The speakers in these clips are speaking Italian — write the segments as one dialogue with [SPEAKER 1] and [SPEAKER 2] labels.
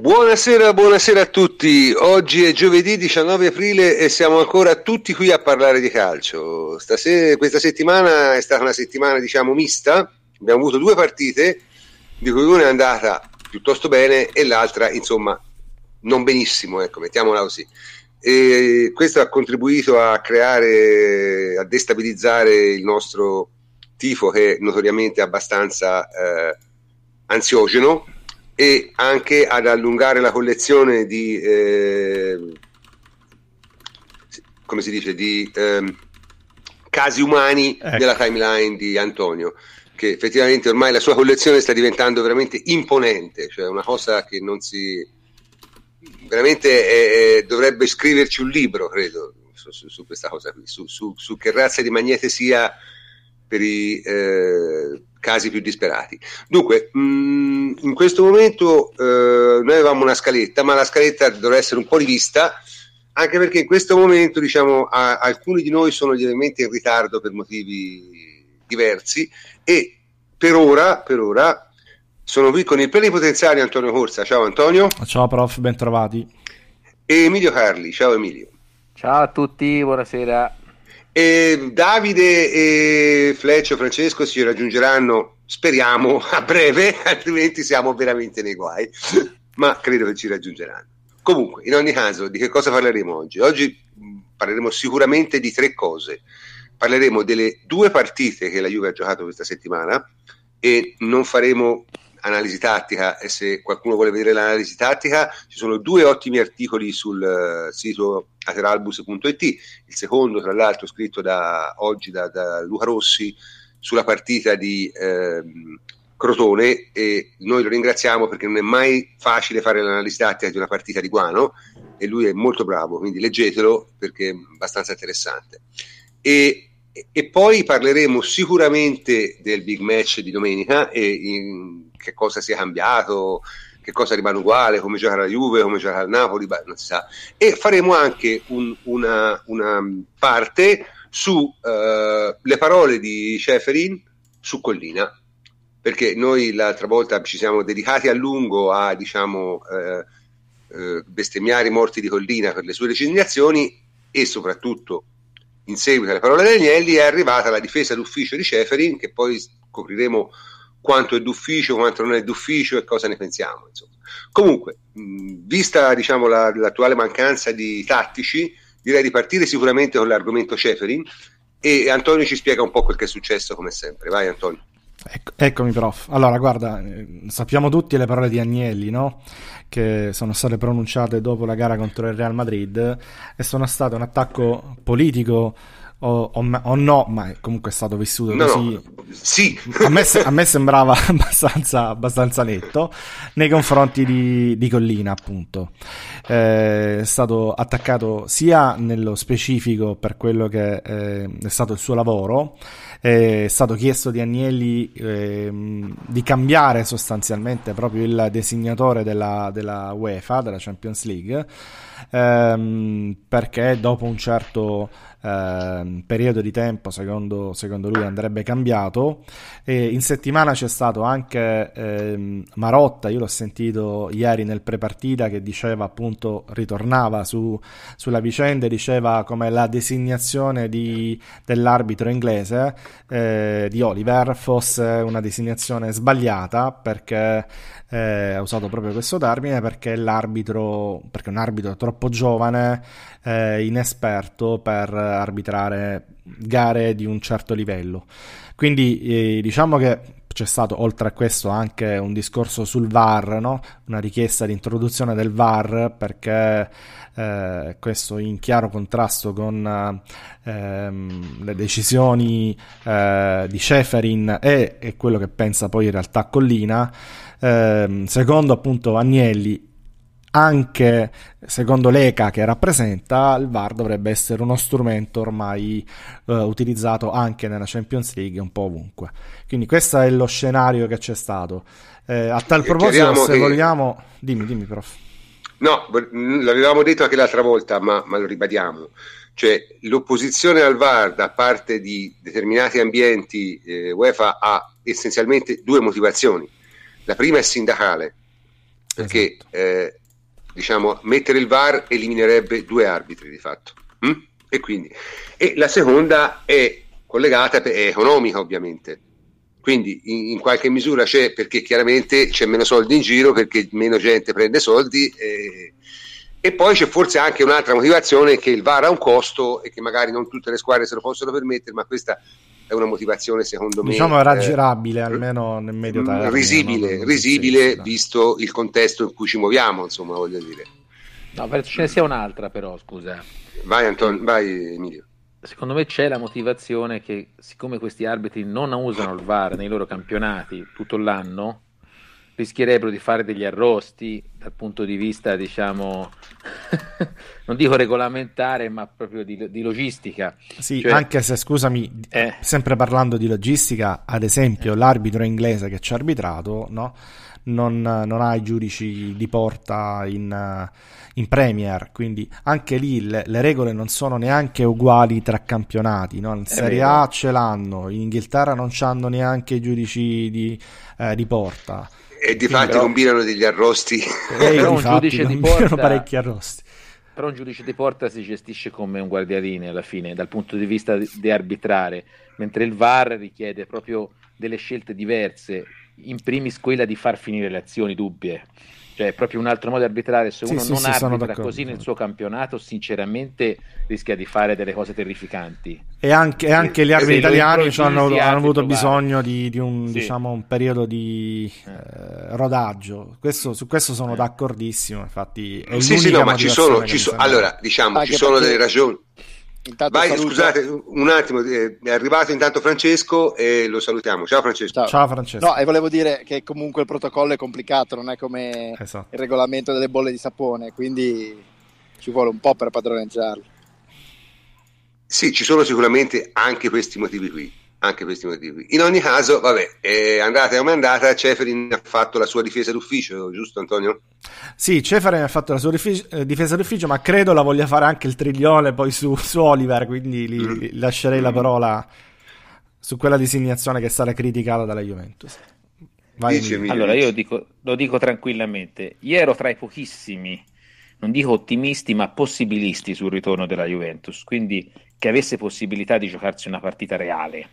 [SPEAKER 1] Buonasera, buonasera a tutti. Oggi è giovedì 19 aprile e siamo ancora tutti qui a parlare di calcio. Stasera, questa settimana è stata una settimana, diciamo, mista. Abbiamo avuto due partite, di cui una è andata piuttosto bene e l'altra, insomma, non benissimo, ecco, mettiamola così. E questo ha contribuito a creare, a destabilizzare il nostro tifo che è notoriamente abbastanza eh, ansiogeno e anche ad allungare la collezione di eh, come si dice di eh, casi umani ecco. della timeline di Antonio che effettivamente ormai la sua collezione sta diventando veramente imponente cioè una cosa che non si veramente è, dovrebbe scriverci un libro credo su, su, su questa cosa qui su, su, che razza di magnete sia per i eh, casi più disperati. Dunque, mh, mm, in questo momento eh, noi avevamo una scaletta, ma la scaletta dovrà essere un po' rivista, anche perché in questo momento diciamo, a, alcuni di noi sono lievemente in ritardo per motivi diversi e per ora, per ora sono qui con il plenipotenziario Antonio Corsa. Ciao Antonio.
[SPEAKER 2] Ciao prof, bentrovati.
[SPEAKER 1] E Emilio Carli. Ciao Emilio.
[SPEAKER 3] Ciao a tutti, buonasera.
[SPEAKER 1] E Davide e Fleccio Francesco si raggiungeranno, speriamo, a breve, altrimenti siamo veramente nei guai, ma credo che ci raggiungeranno. Comunque, in ogni caso, di che cosa parleremo oggi? Oggi parleremo sicuramente di tre cose. Parleremo delle due partite che la Juve ha giocato questa settimana e non faremo analisi tattica e se qualcuno vuole vedere l'analisi tattica ci sono due ottimi articoli sul uh, sito ateralbus.it il secondo tra l'altro scritto da, oggi da, da Luca Rossi sulla partita di eh, Crotone e noi lo ringraziamo perché non è mai facile fare l'analisi tattica di una partita di Guano e lui è molto bravo quindi leggetelo perché è abbastanza interessante. E e poi parleremo sicuramente del big match di domenica e in, che cosa sia cambiato, che cosa rimane uguale, come gioca la Juve, come gioca il Napoli, beh, non si sa. E faremo anche un, una, una, parte sulle uh, parole di Ceferin su Collina, perché noi l'altra volta ci siamo dedicati a lungo a diciamo, uh, uh, bestemmiare i morti di Collina per le sue designazioni e soprattutto in seguito alle parole di Agnelli è arrivata la difesa d'ufficio di Ceferin che poi scopriremo quanto è d'ufficio, quanto non è d'ufficio e cosa ne pensiamo. Insomma. Comunque, mh, vista diciamo, la, l'attuale mancanza di tattici, direi di partire sicuramente con l'argomento Ceferin e Antonio ci spiega un po' quel che è successo come sempre. Vai Antonio.
[SPEAKER 2] Ecco, eccomi prof. Allora, guarda, eh, sappiamo tutti le parole di Agnelli, no? Che sono state pronunciate dopo la gara contro il Real Madrid e sono state un attacco politico o, o, o, no, ma comunque è stato vissuto no, così. No.
[SPEAKER 1] Sì.
[SPEAKER 2] A me, a me sembrava abbastanza, abbastanza, netto nei confronti di, di Collina, appunto. Eh, è stato attaccato sia nello specifico per quello che eh, è stato il suo lavoro, è stato chiesto di Agnelli eh, di cambiare sostanzialmente proprio il designatore della, della UEFA, della Champions League, ehm, perché dopo un certo eh, periodo di tempo secondo, secondo, lui andrebbe cambiato. E in settimana c'è stato anche eh, Marotta io l'ho sentito ieri nel prepartita che diceva appunto ritornava su, sulla vicenda diceva come la designazione di, dell'arbitro inglese eh, di Oliver fosse una designazione sbagliata perché eh, ha usato proprio questo termine perché l'arbitro, perché un arbitro troppo giovane, eh, inesperto per arbitrare gare di un certo livello. Quindi eh, diciamo che c'è stato oltre a questo anche un discorso sul VAR, no? una richiesta di introduzione del VAR perché eh, questo in chiaro contrasto con ehm, le decisioni eh, di Schäferin e, e, quello che pensa poi in realtà Collina. Eh, secondo appunto Agnelli anche secondo l'ECA che rappresenta, il VAR dovrebbe essere uno strumento ormai eh, utilizzato anche nella Champions League un po' ovunque. Quindi questo è lo scenario che c'è stato. Eh, a tal proposito, se che... vogliamo... Dimmi, dimmi, prof.
[SPEAKER 1] No, l'avevamo detto anche l'altra volta, ma, ma lo ribadiamo. Cioè, l'opposizione al VAR da parte di determinati ambienti eh, UEFA ha essenzialmente due motivazioni. La prima è sindacale, perché esatto. eh, diciamo, mettere il VAR eliminerebbe due arbitri di fatto. Mm? E, quindi, e la seconda è collegata, è economica ovviamente. Quindi in, in, qualche misura c'è perché chiaramente c'è meno soldi in giro perché meno gente prende soldi e, e poi c'è forse anche un'altra motivazione che il VAR ha un costo e che magari non tutte le squadre se lo possono permettere, ma questa è una motivazione secondo me
[SPEAKER 2] diciamo raggirabile eh, almeno nel medio termine
[SPEAKER 1] risibile, no? risibile sì, visto il contesto in cui ci muoviamo insomma voglio dire.
[SPEAKER 3] No ce ne sia un'altra però scusa.
[SPEAKER 1] Vai Antonio vai Emilio.
[SPEAKER 3] Secondo me c'è la motivazione che siccome questi arbitri non usano il VAR nei loro campionati tutto l'anno rischierebbero di fare degli arrosti dal punto di vista, diciamo, non dico regolamentare, ma proprio di, di logistica.
[SPEAKER 2] Sì, cioè, anche se, scusami, eh, sempre parlando di logistica, ad esempio, eh. l'arbitro inglese che ci ha arbitrato, no? non, non, ha i giudici di porta in, in Premier, quindi anche lì le, le, regole non sono neanche uguali tra campionati. No? In Serie A ce l'hanno, in Inghilterra non hanno neanche i giudici di, eh, di porta
[SPEAKER 1] e di fatti però... combinano degli arrosti.
[SPEAKER 3] Eh, però un giudice di porta parecchi arrosti. Però un giudice di porta si gestisce come un guardialine alla fine, dal punto di vista di, di arbitrare, mentre il VAR richiede proprio delle scelte diverse, in primis quella di far finire le azioni dubbie. Cioè, è proprio un altro modo di arbitrare. Se uno sì, non sì, arbitra così nel suo campionato, sinceramente rischia di fare delle cose terrificanti.
[SPEAKER 2] E anche, e anche gli arbitri italiani hanno, hanno, avuto bisogno di, di un, diciamo, un, periodo di eh. eh, rodaggio. Questo, su questo sono eh. d'accordissimo. Infatti, è
[SPEAKER 1] sì, sì, no, ma ci sono, ci so, allora, diciamo, ci sono delle ragioni. Intanto Vai, saluto. scusate un attimo, eh, è arrivato intanto Francesco e lo salutiamo. Ciao Francesco.
[SPEAKER 4] Ciao. Ciao Francesco. No, e volevo dire che comunque il protocollo è complicato, non è come esatto. il regolamento delle bolle di sapone, quindi ci vuole un po' per padroneggiarlo.
[SPEAKER 1] Sì, ci sono sicuramente anche questi motivi qui anche questi motivi. In ogni caso, vabbè, è andata come è andata, Ceferin ha fatto la sua difesa d'ufficio, giusto Antonio?
[SPEAKER 2] Sì, Ceferin ha fatto la sua eh, difesa d'ufficio, ma credo la voglia fare anche il triglione poi su, su Oliver, quindi li, mm. li lascerei mm. la parola su quella designazione che è stata criticata dalla Juventus.
[SPEAKER 3] Vai, allora, io dico, lo dico tranquillamente, io ero tra i pochissimi, non dico ottimisti, ma possibilisti sul ritorno della Juventus, quindi che avesse possibilità di giocarsi una partita reale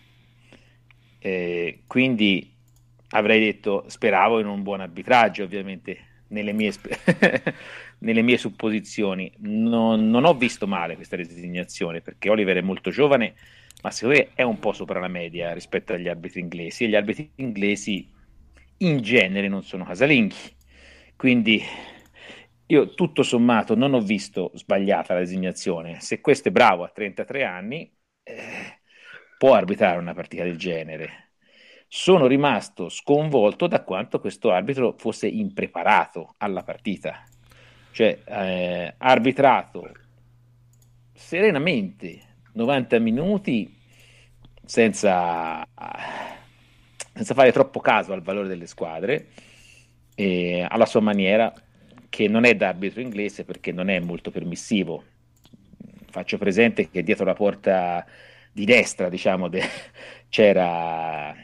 [SPEAKER 3] eh, quindi avrei detto, speravo in un buon arbitraggio, ovviamente, nelle mie, nelle mie supposizioni. Non, non, ho visto male questa designazione perché Oliver è molto giovane, ma secondo me è un po' sopra la media rispetto agli arbitri inglesi. E gli arbitri inglesi in genere non sono casalinghi. Quindi io tutto sommato non ho visto sbagliata la designazione. Se questo è bravo a 33 anni, eh, può arbitrare una partita del genere. Sono rimasto sconvolto da quanto questo arbitro fosse impreparato alla partita, cioè eh, arbitrato serenamente 90 minuti senza, senza fare troppo caso al valore delle squadre, e alla sua maniera, che non è d'arbitro inglese perché non è molto permissivo. Faccio presente che dietro la porta di destra, diciamo, de- c'era,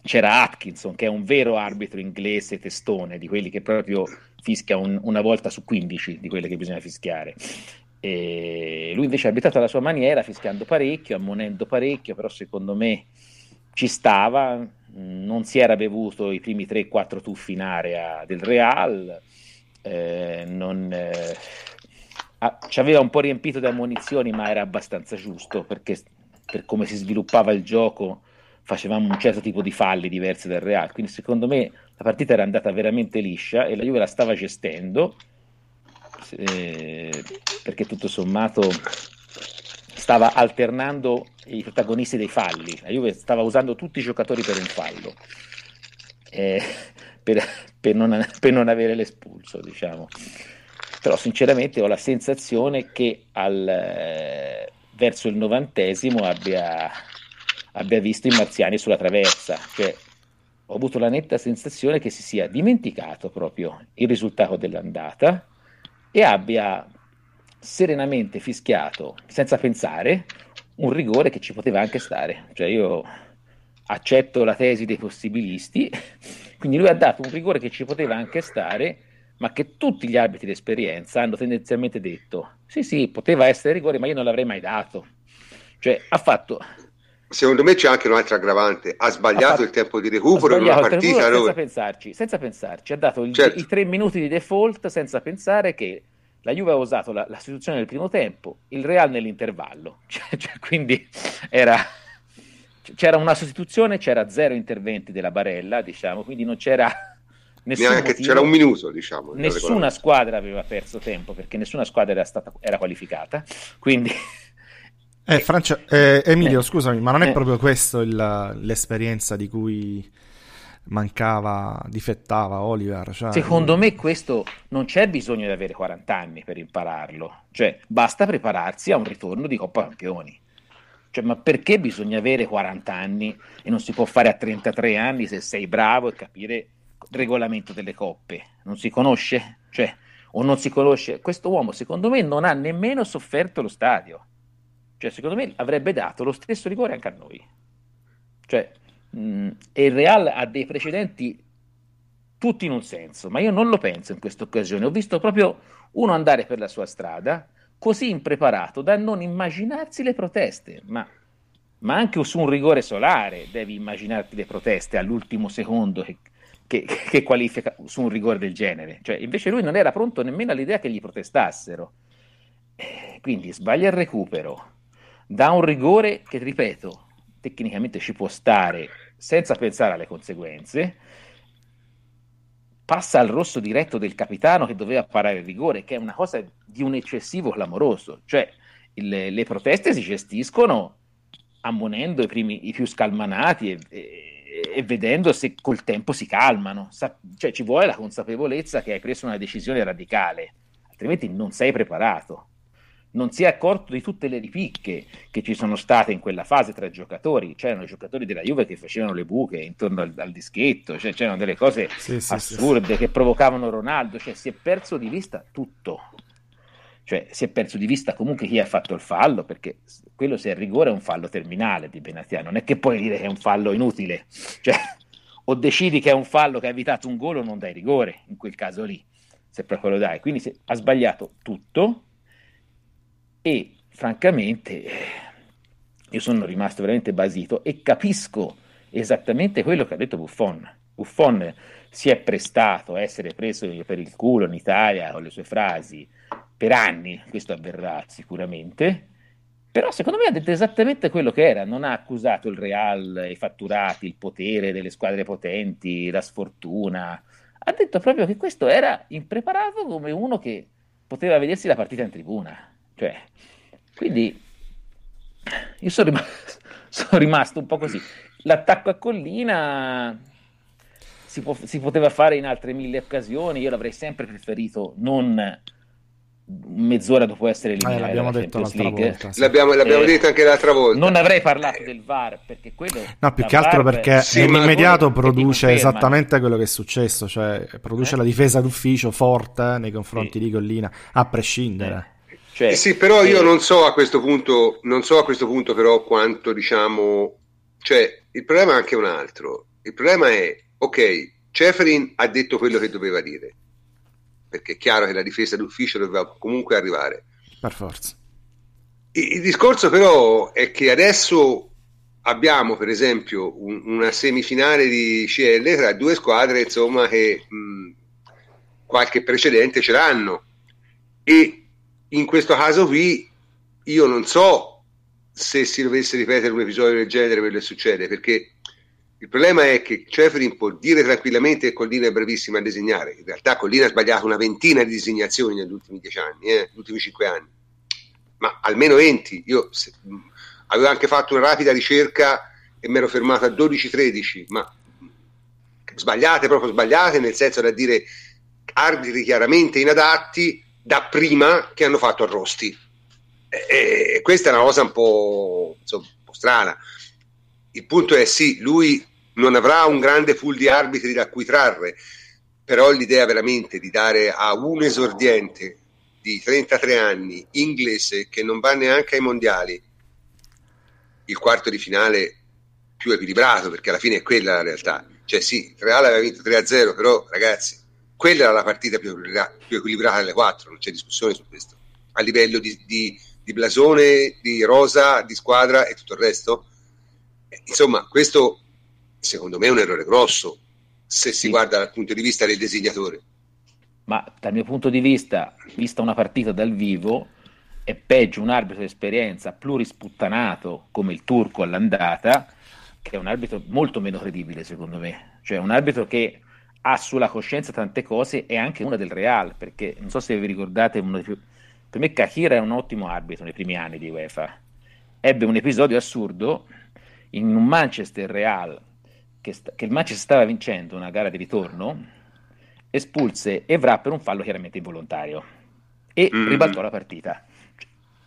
[SPEAKER 3] c'era Atkinson, che è un vero arbitro inglese testone, di quelli che proprio fischia un, una volta su 15 di quelle che bisogna fischiare. E lui invece ha abitato alla sua maniera, fischiando parecchio, ammonendo parecchio, però secondo me ci stava, non si era bevuto i primi 3-4 tuffi in area del Real, eh, non, eh, ci aveva un po' riempito di ammonizioni, ma era abbastanza giusto perché per come si sviluppava il gioco facevamo un certo tipo di falli diversi dal Real, quindi secondo me la partita era andata veramente liscia e la Juve la stava gestendo eh, perché tutto sommato stava alternando i protagonisti dei falli, la Juve stava usando tutti i giocatori per un fallo. Eh, per, per, non, per non avere l'espulso, diciamo però sinceramente ho la sensazione che al, eh, verso il novantesimo abbia, abbia, visto i marziani sulla traversa, cioè ho avuto la netta sensazione che si sia dimenticato proprio il risultato dell'andata e abbia serenamente fischiato, senza pensare, un rigore che ci poteva anche stare. Cioè io accetto la tesi dei possibilisti, quindi lui ha dato un rigore che ci poteva anche stare, ma che tutti gli arbitri di esperienza hanno tendenzialmente detto, sì sì, poteva essere rigore, ma io non l'avrei mai dato. Cioè, ha fatto...
[SPEAKER 1] Secondo me c'è anche un'altra aggravante, ha sbagliato fatto... il tempo di recupero in una partita.
[SPEAKER 3] Senza pensarci, senza pensarci, ha dato il, certo. i tre minuti di default senza pensare che la Juve ha usato la, la situazione nel primo tempo, il Real nell'intervallo, cioè, cioè, quindi era c'era una sostituzione, c'era zero interventi della Barella, diciamo, quindi non c'era nessun motivo,
[SPEAKER 1] c'era un minuto, diciamo.
[SPEAKER 3] Nessuna squadra aveva perso tempo perché nessuna squadra era, stata, era qualificata, quindi...
[SPEAKER 2] Eh, Francia, eh, Emilio, eh, scusami, ma non è eh. proprio questo il, l'esperienza di cui mancava, difettava Oliver? Cioè...
[SPEAKER 3] Secondo me questo non c'è bisogno di avere 40 anni per impararlo, cioè basta prepararsi a un ritorno di Coppa Campioni. Cioè, ma perché bisogna avere 40 anni e non si può fare a 33 anni se sei bravo e capire regolamento delle coppe? Non si conosce? Cioè, o non si conosce? Questo uomo, secondo me, non ha nemmeno sofferto lo stadio. Cioè, secondo me avrebbe dato lo stesso rigore anche a noi. Cioè, mh, e il Real ha dei precedenti tutti in un senso, ma io non lo penso in questa occasione. Ho visto proprio uno andare per la sua strada, così impreparato da non immaginarsi le proteste, ma, ma anche su un rigore solare devi immaginarti le proteste all'ultimo secondo che, che, che, qualifica su un rigore del genere. Cioè, invece lui non era pronto nemmeno all'idea che gli protestassero. Eh, quindi sbaglia il recupero, dà un rigore che, ripeto, tecnicamente ci può stare senza pensare alle conseguenze, passa al rosso diretto del capitano che doveva parare il rigore, che è una cosa di un eccessivo clamoroso. Cioè, il, le proteste si gestiscono ammonendo i, primi, i più scalmanati e, e, e, vedendo se col tempo si calmano. Sa, cioè, ci vuole la consapevolezza che hai preso una decisione radicale, altrimenti non sei preparato non si è accorto di tutte le ripicche che ci sono state in quella fase tra giocatori. C'erano giocatori della Juve che facevano le buche intorno al, al dischetto, cioè c'erano delle cose sì, assurde sì, sì. che provocavano Ronaldo, cioè si è perso di vista tutto. Cioè si è perso di vista comunque chi ha fatto il fallo, perché quello se è rigore è un fallo terminale di Benatia, non è che puoi dire che è un fallo inutile. Cioè, o decidi che è un fallo che ha evitato un gol o non dai rigore, in quel caso lì, se proprio lo dai. Quindi ha sbagliato tutto, e francamente io sono rimasto veramente basito e capisco esattamente quello che ha detto Buffon. Buffon si è prestato a essere preso per il culo in Italia con le sue frasi per anni, questo avverrà sicuramente, però secondo me ha detto esattamente quello che era, non ha accusato il Real, i fatturati, il potere delle squadre potenti, la sfortuna, ha detto proprio che questo era impreparato come uno che poteva vedersi la partita in tribuna. Cioè, quindi io sono rimasto, sono rimasto, un po' così. L'attacco a collina si, può, si, poteva fare in altre mille occasioni, io l'avrei sempre preferito non mezz'ora dopo essere eliminato.
[SPEAKER 2] Eh, l'abbiamo detto l'altra
[SPEAKER 1] League. volta. Sì. L'abbiamo, l'abbiamo eh, detto anche l'altra volta.
[SPEAKER 3] Non avrei parlato del VAR perché quello.
[SPEAKER 2] No, più che altro VAR perché sì, nell'immediato produce esattamente quello che è successo, cioè produce eh? la difesa d'ufficio forte nei confronti sì. di Collina, a prescindere.
[SPEAKER 1] Eh. Cioè, eh sì, però io non so a questo punto, non so a questo punto però quanto diciamo, cioè il problema è anche un altro. Il problema è, ok, Ceferin ha detto quello che doveva dire, perché è chiaro che la difesa d'ufficio doveva comunque arrivare.
[SPEAKER 2] Per forza.
[SPEAKER 1] Il, il discorso però è che adesso abbiamo per esempio un, una semifinale di CL tra due squadre insomma che mh, qualche precedente ce l'hanno e in questo caso qui io non so se si dovesse ripetere un episodio del genere quello che succede perché il problema è che Ceferin può dire tranquillamente che Collina è bravissima a disegnare in realtà Collina ha sbagliato una ventina di disegnazioni negli ultimi dieci anni eh, negli ultimi cinque anni ma almeno 20 io se, mh, avevo anche fatto una rapida ricerca e mi ero fermato a 12-13 ma sbagliate proprio sbagliate nel senso da dire arbitri chiaramente inadatti da prima che hanno fatto arrosti. E, e questa è una cosa un po', insomma, un po' strana. Il punto è sì, lui non avrà un grande pool di arbitri da cui trarre, però l'idea veramente di dare a un esordiente di 33 anni, inglese, che non va neanche ai mondiali, il quarto di finale più equilibrato, perché alla fine è quella la realtà. Cioè sì, Real aveva vinto 3-0, però ragazzi, quella era la partita più, più equilibrata delle quattro, non c'è discussione su questo. A livello di, di, di blasone, di rosa, di squadra e tutto il resto. Insomma, questo secondo me è un errore grosso se si sì. guarda dal punto di vista del disegnatore.
[SPEAKER 3] Ma dal mio punto di vista, vista una partita dal vivo, è peggio un arbitro di esperienza plurisputtanato come il turco all'andata, che è un arbitro molto meno credibile secondo me. Cioè un arbitro che ha sulla coscienza tante cose e anche una del Real, perché non so se vi ricordate, più... per me Kahira è un ottimo arbitro nei primi anni di UEFA. Ebbe un episodio assurdo in un Manchester Real che, sta, che il Manchester stava vincendo una gara di ritorno, espulse Evra per un fallo chiaramente involontario e mm. ribaltò la partita.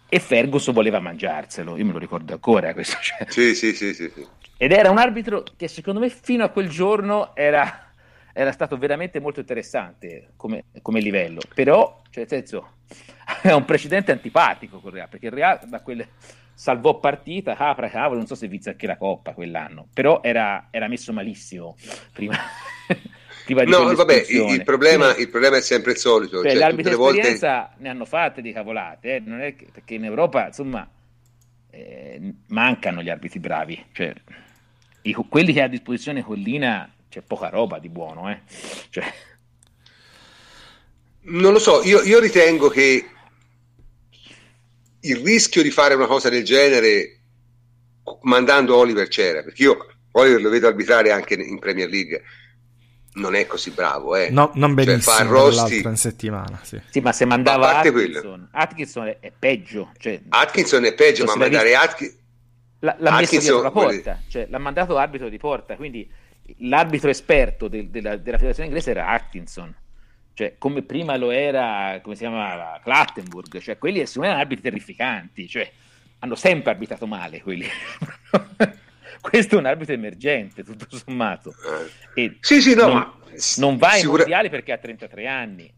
[SPEAKER 3] E Ferguson voleva mangiarselo, io me lo ricordo ancora questo. Cioè.
[SPEAKER 1] Sì, sì, sì, sì,
[SPEAKER 3] Ed era un arbitro che secondo me fino a quel giorno era, era stato veramente molto interessante come, come livello, però, cioè, nel senso, è un precedente antipatico con Real, perché il Real da quelle salvò partita, capra, cavolo, non so se vinse anche la Coppa quell'anno, però era, era messo malissimo prima,
[SPEAKER 1] prima di No, vabbè, il, il, problema, Quindi, il, problema, è sempre il solito.
[SPEAKER 3] Cioè, cioè l'arbitro esperienza volte... ne hanno fatte di cavolate, eh? non è che, perché in Europa, insomma, eh, mancano gli arbitri bravi, cioè, i, quelli che ha a disposizione Collina c'è poca roba di buono, eh? Cioè...
[SPEAKER 1] Non lo so, io, io ritengo che il rischio di fare una cosa del genere mandando Oliver c'era, perché io Oliver lo vedo arbitrare anche in Premier League non è così bravo, eh.
[SPEAKER 2] no, non cioè, benissimo cioè, rosti... in settimana. Sì.
[SPEAKER 3] sì. ma se mandava ma Atkinson, Atkinson è, è, peggio. Cioè,
[SPEAKER 1] Atkinson è peggio, ma mandare Atkinson...
[SPEAKER 3] L'ha, l'ha messo dietro la porta, cioè, l'ha mandato arbitro di porta, quindi l'arbitro esperto del, della, della federazione inglese era Atkinson cioè, come prima lo era, come si chiamava, Clattenburg, cioè quelli sono arbitri terrificanti, cioè hanno sempre arbitrato male quelli. Questo è un arbitro emergente, tutto sommato.
[SPEAKER 1] E sì, sì, no,
[SPEAKER 3] non, non va ai sicura... mondiali perché ha 33 anni,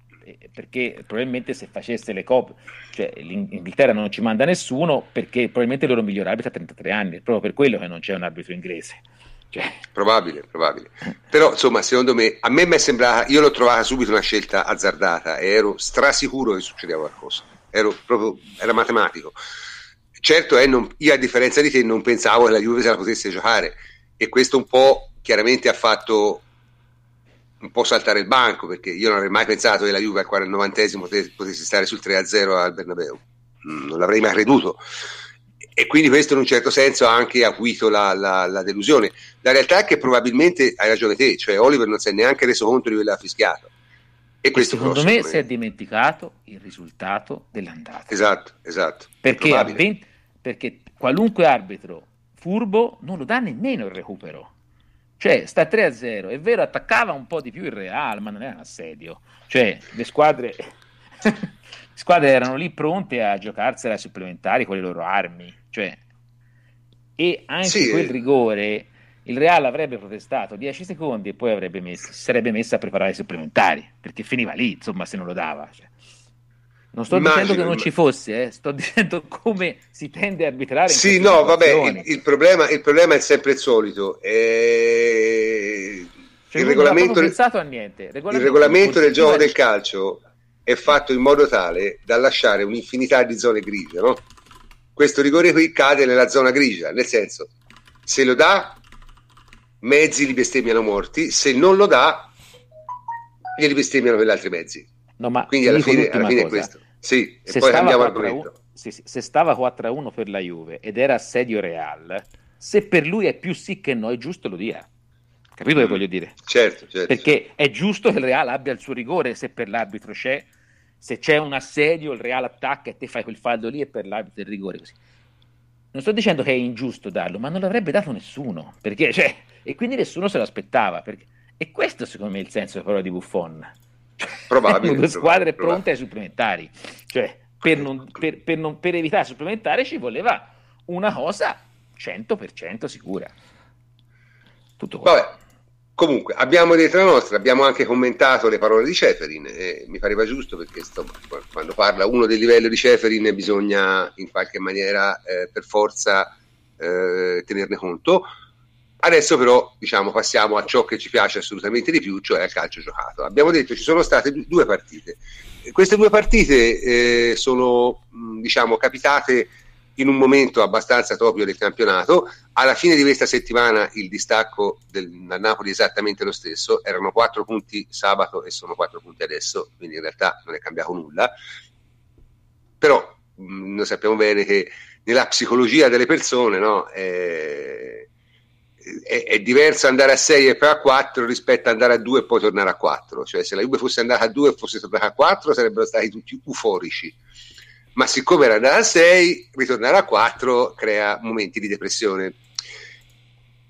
[SPEAKER 3] perché probabilmente se facesse le coppe, cioè l'Inghilterra non ci manda nessuno perché probabilmente il loro miglior arbitro ha 33 anni, proprio per quello che non c'è un arbitro inglese.
[SPEAKER 1] Cioè. Probabile, probabile. Però insomma, secondo me, a me mi è sembrata, io l'ho trovata subito una scelta azzardata e ero strasicuro che succedeva qualcosa. Ero proprio, era matematico. Certo, eh, non, io a differenza di te non pensavo che la Juve se la potesse giocare e questo un po' chiaramente ha fatto un po' saltare il banco perché io non avrei mai pensato che la Juve al 49esimo potesse, potesse stare sul 3-0 al Bernabeu. Mm, non l'avrei mai creduto e quindi questo in un certo senso ha anche acuito la, la, la, delusione. La realtà è che probabilmente hai ragione te, cioè Oliver non si è neanche reso conto di quello che ha fischiato.
[SPEAKER 3] E, questo e secondo me si è dimenticato il risultato dell'andata.
[SPEAKER 1] Esatto, esatto.
[SPEAKER 3] Perché, 20, perché qualunque arbitro furbo non lo dà nemmeno il recupero. Cioè, sta 3-0, è vero, attaccava un po' di più il Real, ma non era un assedio. Cioè, le squadre squadre erano lì pronte a giocarsela ai supplementari con le loro armi. Cioè, e anche sì. quel rigore il Real avrebbe protestato 10 secondi e poi avrebbe messo, si sarebbe messo a preparare i supplementari perché finiva lì, insomma, se non lo dava. Cioè. Non sto Immagino, dicendo che non ci fosse, eh. sto dicendo come si tende a arbitrare.
[SPEAKER 1] Sì, no, vabbè, il, il, problema, il, problema, è sempre il solito. E... Cioè, il regolamento, il regolamento del gioco del calcio è fatto in modo tale da lasciare un'infinità di zone grigie, no? Questo rigore qui cade nella zona grigia, nel senso, se lo dà, mezzi li bestemmiano morti, se non lo dà, glieli bestemmiano per gli altri mezzi.
[SPEAKER 3] No, ma
[SPEAKER 1] Quindi alla fine, alla fine è questo. Sì,
[SPEAKER 3] se e poi cambiamo argomento. Sì, sì, se stava 4-1 per la Juve ed era assedio Real, se per lui è più sì che no, è giusto lo dia. Capito mm. che voglio dire?
[SPEAKER 1] Certo, certo.
[SPEAKER 3] Perché
[SPEAKER 1] certo.
[SPEAKER 3] è giusto che il Real abbia il suo rigore se per l'arbitro c'è se c'è un assedio il Real attacca e te fai quel fallo lì e per l'arbitro il rigore così. Non sto dicendo che è ingiusto darlo, ma non l'avrebbe dato nessuno, perché, cioè, e quindi nessuno se lo aspettava. Perché, e questo secondo me è il senso della parola di Buffon.
[SPEAKER 1] Probabile.
[SPEAKER 3] Due squadre probabile. pronte ai supplementari. Cioè, per, non, per, per, non, per evitare supplementari ci voleva una cosa 100% sicura. Tutto
[SPEAKER 1] qua. Vabbè. Comunque, abbiamo detto la nostra, abbiamo anche commentato le parole di Ceferin, e mi pareva giusto perché insomma, quando parla uno del livello di Ceferin bisogna in qualche maniera eh, per forza eh, tenerne conto. Adesso però diciamo, passiamo a ciò che ci piace assolutamente di più, cioè al calcio giocato. Abbiamo detto ci sono state due partite. Queste due partite eh, sono diciamo, capitate in un momento abbastanza topio del campionato. Alla fine di questa settimana il distacco del Napoli è esattamente lo stesso, erano quattro punti sabato e sono quattro punti adesso, quindi in realtà non è cambiato nulla. Però mh, noi sappiamo bene che nella psicologia delle persone no, è, è, è, diverso andare a 6 e poi a 4 rispetto ad andare a 2 e poi tornare a 4. Cioè se la Juve fosse andata a 2 e fosse tornata a 4 sarebbero stati tutti euforici ma siccome era andata a 6, ritornare a 4 crea momenti di depressione.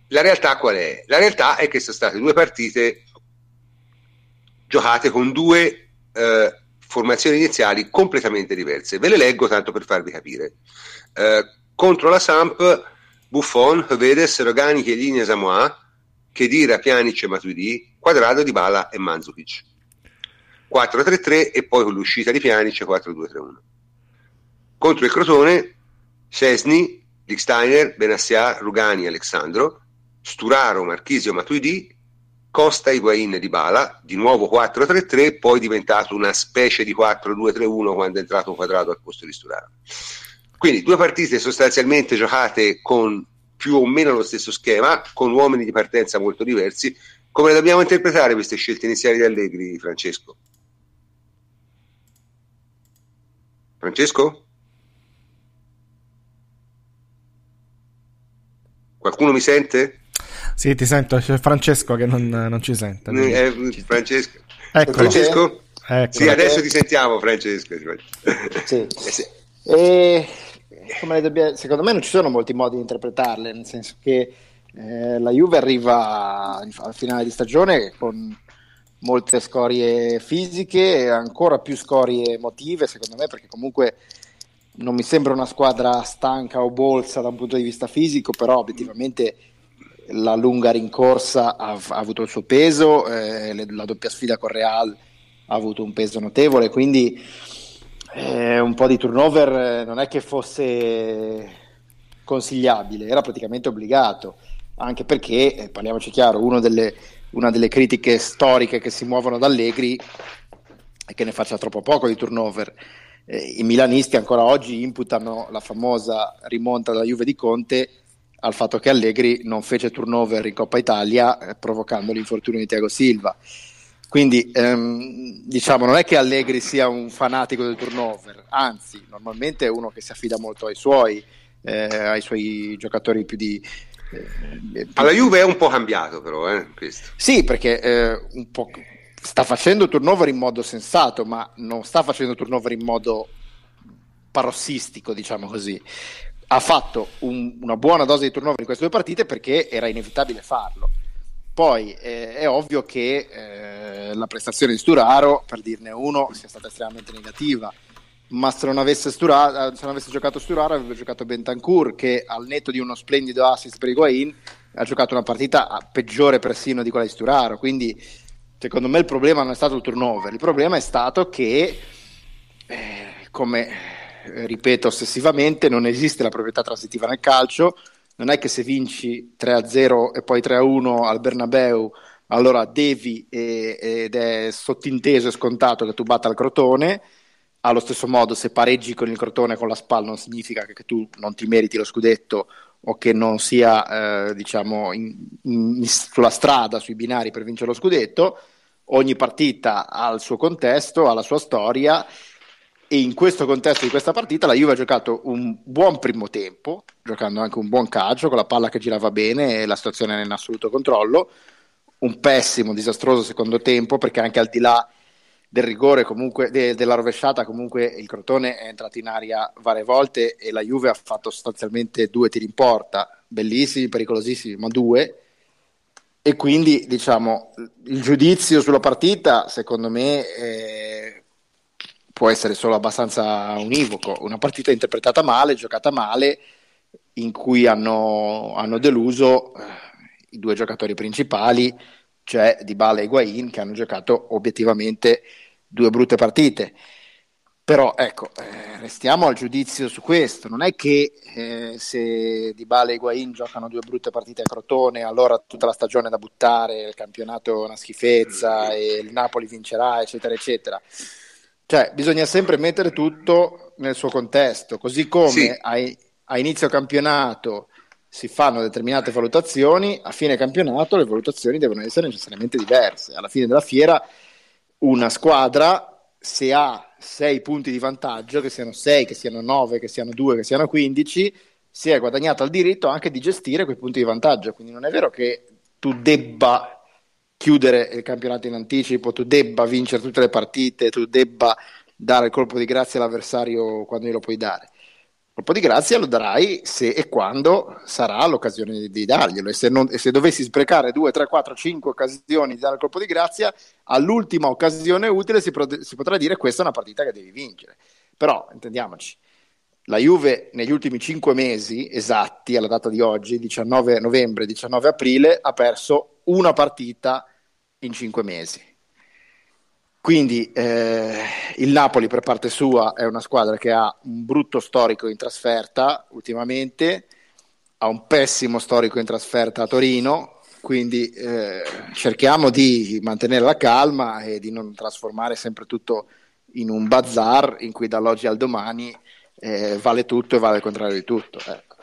[SPEAKER 1] La realtà qual è? La realtà è che sono state due partite giocate con due eh, formazioni iniziali completamente diverse. Ve le leggo tanto per farvi capire. Eh, contro la Samp, Buffon, Vedes, Rogani, Chiellini e Samoa, Chedira, Pjanic e Matuidi, Quadrado, Di Bala e Manzukic. 4-3-3 e poi con l'uscita di Pjanic 4-2-3-1. Contro il Crotone, Cesni, Licksteiner, Benassia, Rugani, Alessandro, Sturaro, Marchisio, Matuidi, Costa, Higuain e Bala, di nuovo 4-3-3, poi diventato una specie di 4-2-3-1 quando è entrato quadrato al posto di Sturaro. Quindi due partite sostanzialmente giocate con più o meno lo stesso schema, con uomini di partenza molto diversi. Come dobbiamo interpretare queste scelte iniziali di Allegri, Francesco? Francesco? Qualcuno mi sente?
[SPEAKER 2] Sì, ti sento, c'è Francesco che non, non ci sente.
[SPEAKER 1] Eh, Francesco? Ecco. Francesco? Ecco. Sì, adesso ti sentiamo Francesco.
[SPEAKER 4] Sì. Eh, e, dobbia... secondo me non ci sono molti modi di interpretarle, nel senso che eh, la Juve arriva al finale di stagione con molte scorie fisiche e ancora più scorie emotive, secondo me, perché comunque non mi sembra una squadra stanca o bolsa da un punto di vista fisico, però obiettivamente la lunga rincorsa ha, ha avuto il suo peso, eh, la doppia sfida con Real ha avuto un peso notevole, quindi eh, un po' di turnover eh, non è che fosse consigliabile, era praticamente obbligato, anche perché, eh, parliamoci chiaro, delle, una delle critiche storiche che si muovono da Allegri è che ne faccia troppo poco di turnover eh, i milanisti ancora oggi imputano la famosa rimonta della Juve di Conte al fatto che Allegri non fece turnover in Coppa Italia eh, provocando l'infortunio di Thiago Silva. Quindi ehm, diciamo non è che Allegri sia un fanatico del turnover, anzi normalmente è uno che si affida molto ai suoi, eh, ai suoi giocatori più di...
[SPEAKER 1] Eh, Alla Juve è un po' cambiato però, eh, questo.
[SPEAKER 4] Sì, perché eh, un po' sta facendo turnover in modo sensato, ma non sta facendo turnover in modo parossistico, diciamo così. Ha fatto un, una buona dose di turnover in queste due partite perché era inevitabile farlo. Poi eh, è ovvio che eh, la prestazione di Sturaro, per dirne uno, sia stata estremamente negativa. Ma se non avesse, Sturaro, se non avesse giocato Sturaro, avrebbe giocato Bentancur, che al netto di uno splendido assist per Higuain, ha giocato una partita peggiore persino di quella di Sturaro. Quindi secondo me il problema non è stato il turnover, il problema è stato che, eh, come eh, ripeto ossessivamente, non esiste la proprietà transitiva nel calcio, non è che se vinci 3-0 e poi 3-1 al Bernabeu, allora devi ed è sottinteso e scontato che tu batta il Crotone, allo stesso modo se pareggi con il Crotone con la SPAL non significa che tu non ti meriti lo scudetto o che non sia eh, diciamo in, in, sulla strada, sui binari per vincere lo scudetto. Ogni partita ha il suo contesto, ha la sua storia e in questo contesto di questa partita la Juve ha giocato un buon primo tempo, giocando anche un buon calcio con la palla che girava bene e la situazione in assoluto controllo. Un pessimo, disastroso secondo tempo perché anche al di là del rigore comunque de, della rovesciata comunque il Crotone è entrato in aria varie volte e la Juve ha fatto sostanzialmente due tiri in porta bellissimi, pericolosissimi ma due. E quindi diciamo il giudizio sulla partita secondo me eh, può essere solo abbastanza univoco. Una partita interpretata male, giocata male in cui hanno, hanno deluso eh, i due giocatori principali cioè Di Bala e Higuain, che hanno giocato obiettivamente due brutte partite. Però ecco, eh, restiamo al giudizio su questo. Non è che eh, se Di Bale e Higuain giocano due brutte partite a Crotone, allora tutta la stagione è da buttare, il campionato è una schifezza e il Napoli vincerà, eccetera, eccetera. Cioè, bisogna sempre mettere tutto nel suo contesto, così come sì. a, a inizio campionato si fanno determinate valutazioni, a fine campionato le valutazioni devono essere necessariamente diverse. Alla fine della fiera una squadra se ha 6 punti di vantaggio, che siano 6, che siano 9, che siano 2, che siano 15, si è guadagnato il diritto anche di gestire quei punti di vantaggio. Quindi non è vero che tu debba chiudere il campionato in anticipo, tu debba vincere tutte le partite, tu debba dare il colpo di grazia all'avversario quando glielo puoi dare colpo di grazia lo darai se e quando sarà l'occasione di, darglielo. E se, non, e se, dovessi sprecare 2, 3, 4, 5 occasioni di dare il colpo di grazia, all'ultima occasione utile si, pro, si potrà dire questa è una partita che devi vincere. Però, intendiamoci, la Juve negli ultimi 5 mesi esatti, alla data di oggi, 19 novembre, 19 aprile, ha perso una partita in 5 mesi quindi eh, il Napoli per parte sua è una squadra che ha un brutto storico in trasferta ultimamente, ha un pessimo storico in trasferta a Torino, quindi eh, cerchiamo di mantenere la calma e di non trasformare sempre tutto in un bazar in cui dall'oggi al domani eh, vale tutto e vale il contrario di tutto. Ecco.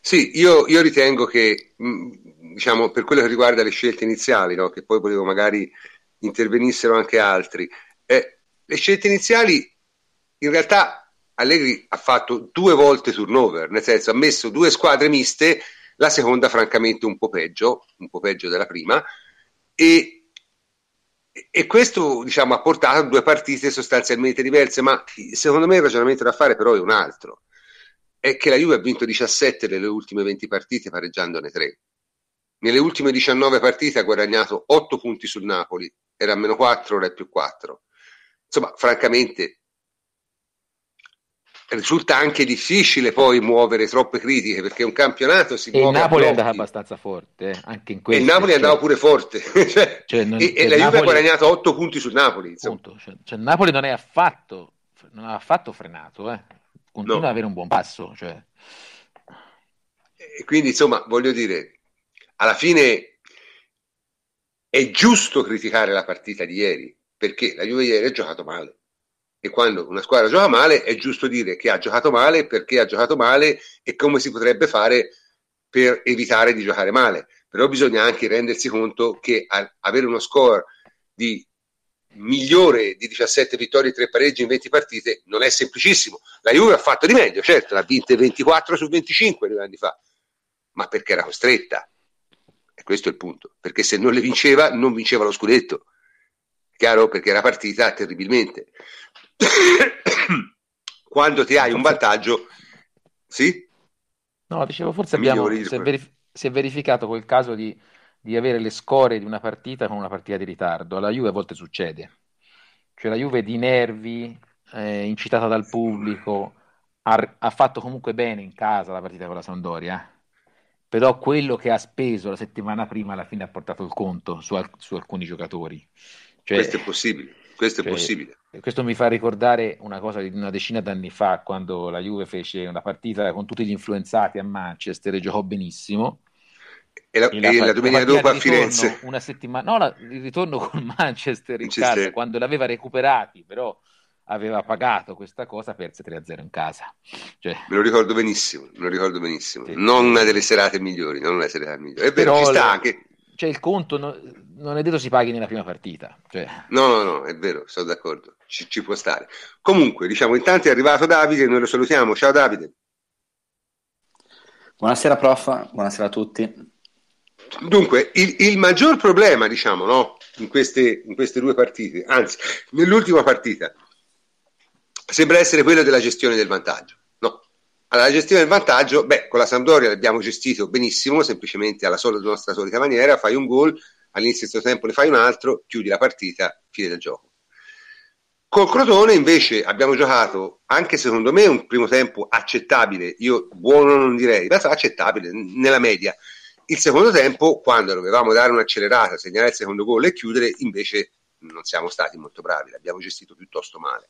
[SPEAKER 1] Sì, io, io, ritengo che mh, diciamo, per quello che riguarda le scelte iniziali, no, che poi volevo magari intervenissero anche altri. Eh, le scelte iniziali, in realtà Allegri ha fatto due volte turnover, nel senso ha messo due squadre miste, la seconda francamente un po' peggio, un po' peggio della prima, e, e questo diciamo, ha portato a due partite sostanzialmente diverse, ma secondo me il ragionamento da fare però è un altro, è che la Juve ha vinto 17 nelle ultime 20 partite pareggiandone 3. Nelle ultime 19 partite ha guadagnato 8 punti sul Napoli, era a meno 4, ora è più 4. Insomma, francamente, risulta anche difficile poi muovere troppe critiche perché un campionato si
[SPEAKER 3] e
[SPEAKER 1] muove.
[SPEAKER 3] Il Napoli è andato abbastanza forte, eh, anche in questo.
[SPEAKER 1] E il Napoli cioè... andava pure forte. cioè, cioè non, e, e la Juve Napoli... ha guadagnato 8 punti sul Napoli.
[SPEAKER 3] Cioè, cioè, il Napoli non è affatto, non ha affatto frenato, eh. continua no. ad avere un buon passo. Cioè.
[SPEAKER 1] E quindi, insomma, voglio dire, alla fine è giusto criticare la partita di ieri, perché la Juve ieri ha giocato male. E quando una squadra gioca male è giusto dire che ha giocato male, perché ha giocato male e come si potrebbe fare per evitare di giocare male. Però bisogna anche rendersi conto che avere uno score di migliore di 17 vittorie e 3 pareggi in 20 partite non è semplicissimo. La Juve ha fatto di meglio, certo, l'ha vinta 24 su 25 due anni fa, ma perché era costretta. Questo è il punto, perché se non le vinceva, non vinceva lo scudetto. Chiaro? Perché era partita terribilmente. Quando ti hai un vantaggio, sì?
[SPEAKER 3] No, dicevo, forse abbiamo, si, è verif- si, è verificato quel caso di, di avere le score di una partita con una partita di ritardo. Alla Juve a volte succede. Cioè la Juve di nervi, eh, incitata dal pubblico, ha, ha, fatto comunque bene in casa la partita con la Sampdoria però quello che ha speso la settimana prima alla fine ha portato il conto su, al- su alcuni giocatori.
[SPEAKER 1] Cioè, questo è possibile, questo cioè, è possibile.
[SPEAKER 3] Questo mi fa ricordare una cosa di una decina d'anni fa, quando la Juve fece una partita con tutti gli influenzati a Manchester e giocò benissimo.
[SPEAKER 1] E la, e la, e la domenica dopo a Firenze.
[SPEAKER 3] Una settimana, no, la, il ritorno con Manchester in Manchester. casa, quando l'aveva recuperati, però aveva pagato questa cosa perse 3-0 in casa. Cioè...
[SPEAKER 1] Me lo ricordo benissimo, me lo ricordo benissimo. Sì. Non una delle serate migliori, non una serata migliore. È vero, Però ci sta anche...
[SPEAKER 3] Cioè il conto no, non è detto si paghi nella prima partita. Cioè...
[SPEAKER 1] No, no, no, è vero, sono d'accordo, ci, ci può stare. Comunque, diciamo, intanto è arrivato Davide, noi lo salutiamo. Ciao Davide.
[SPEAKER 5] Buonasera prof, buonasera a tutti.
[SPEAKER 1] Dunque, il, il maggior problema, diciamo, no, in, queste, in queste due partite, anzi, nell'ultima partita, sembra essere quello della gestione del vantaggio. No. Allora, la gestione del vantaggio, beh, con la Sampdoria l'abbiamo gestito benissimo, semplicemente alla sola nostra solita maniera, fai un gol, all'inizio del tempo ne fai un altro, chiudi la partita, fine del gioco. Col Crotone invece abbiamo giocato anche secondo me un primo tempo accettabile, io buono non direi, ma accettabile nella media. Il secondo tempo, quando dovevamo dare un'accelerata, segnare il secondo gol e chiudere, invece non siamo stati molto bravi, l'abbiamo gestito piuttosto male.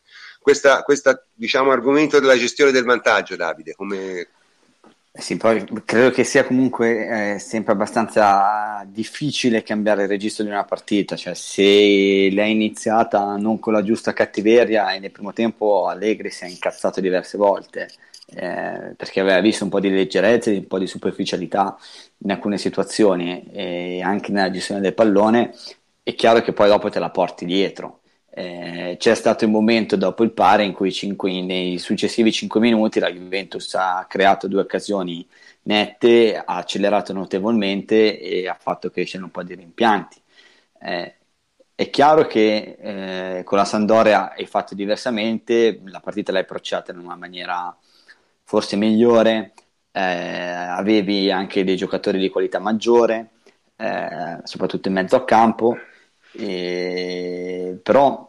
[SPEAKER 1] Questa diciamo, argomento della gestione del vantaggio, Davide, come,
[SPEAKER 5] sì, poi credo che sia comunque eh, sempre abbastanza difficile cambiare il registro di una partita, cioè se l'hai iniziata non con la giusta cattiveria e nel primo tempo Allegri si è incazzato diverse volte eh, perché aveva visto un po' di leggerezza, un po' di superficialità in alcune situazioni e anche nella gestione del pallone, è chiaro che poi dopo te la porti dietro eh, c'è stato il momento dopo il pare in cui cinque, nei successivi 5 minuti la Juventus ha creato due occasioni nette, ha accelerato notevolmente e ha fatto crescere un po' di rimpianti. Eh, è chiaro che eh, con la Sandoria hai fatto diversamente, la partita l'hai approcciata in una maniera forse migliore, eh, avevi anche dei giocatori di qualità maggiore, eh, soprattutto in mezzo al campo eh, però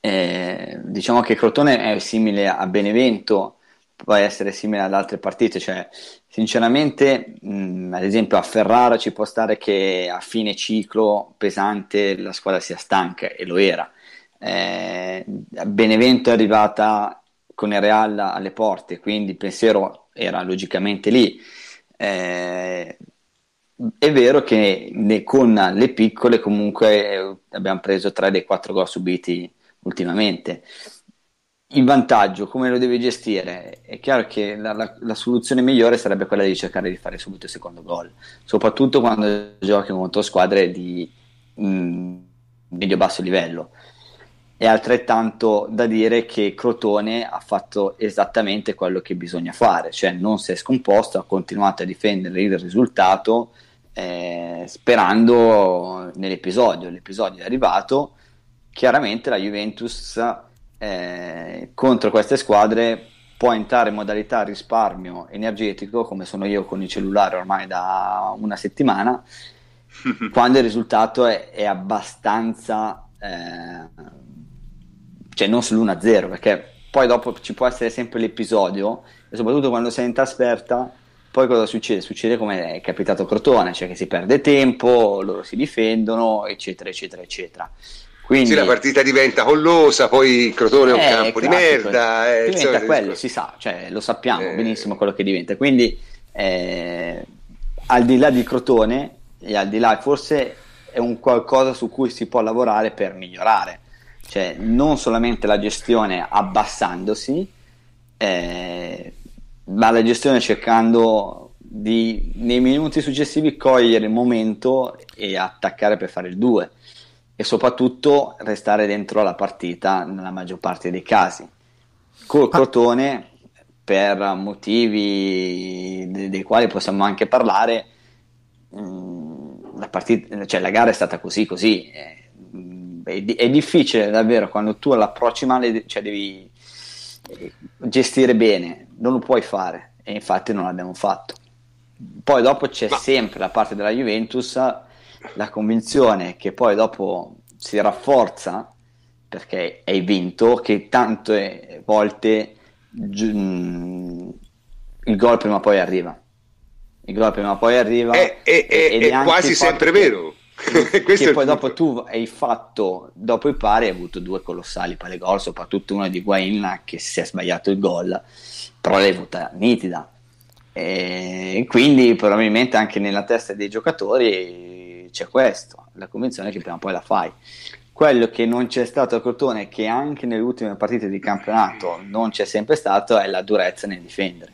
[SPEAKER 5] eh, diciamo che Crotone è simile a Benevento, può essere simile ad altre partite, cioè sinceramente mh, ad esempio a Ferrara ci può stare che a fine ciclo pesante la squadra sia stanca e lo era. Eh, Benevento è arrivata con il Real alle porte, quindi il pensiero era logicamente lì. Eh, è vero che ne, con le piccole comunque abbiamo preso tre dei quattro gol subiti ultimamente. Il vantaggio, come lo devi gestire? È chiaro che la, la, la, soluzione migliore sarebbe quella di cercare di fare subito il secondo gol, soprattutto quando giochi contro squadre di mm, medio-basso livello. È altrettanto da dire che Crotone ha fatto esattamente quello che bisogna fare, cioè non si è scomposto, ha continuato a difendere il risultato eh, sperando nell'episodio. L'episodio è arrivato, chiaramente la Juventus eh, contro queste squadre può entrare in modalità risparmio energetico, come sono io con il cellulare ormai da una settimana, quando il risultato è, è abbastanza... Eh, cioè non sull'1-0, perché poi dopo ci può essere sempre l'episodio, e soprattutto quando sei in trasferta, poi cosa succede? Succede come è capitato a Crotone, cioè che si perde tempo, loro si difendono, eccetera, eccetera, eccetera.
[SPEAKER 1] Quindi, sì, la partita diventa collosa, poi Crotone è un eh, campo di merda.
[SPEAKER 5] Eh, diventa quello, si sa, cioè, lo sappiamo eh. benissimo quello che diventa. Quindi, eh, al di là di Crotone, e al di là, forse è un qualcosa su cui si può lavorare per migliorare. Cioè, non solamente la gestione abbassandosi, eh, ma la gestione cercando di nei minuti successivi cogliere il momento e attaccare per fare il 2 e soprattutto restare dentro la partita nella maggior parte dei casi. Col. Crotone, per motivi dei, dei quali possiamo anche parlare, mh, mm, la, partita, cioè la gara è stata così così. È, è, è difficile davvero quando tu all'approcci male, cioè devi eh, gestire bene, non lo puoi fare e infatti non l'abbiamo fatto. Poi dopo c'è sempre da parte della Juventus la convinzione che poi dopo si rafforza perché hai vinto che tante volte gi- mm, il gol prima o poi arriva. Il gol prima o poi arriva.
[SPEAKER 1] È, è, è, è quasi sempre vero.
[SPEAKER 5] che poi dopo tu hai fatto dopo i pari hai avuto due colossali pale gol soprattutto uno di Guain che si è sbagliato il gol però l'hai avuta nitida e quindi probabilmente anche nella testa dei giocatori c'è questo la convinzione che prima o poi la fai quello che non c'è stato a Crotone che anche nelle ultime partite di campionato non c'è sempre stato è la durezza nel difendere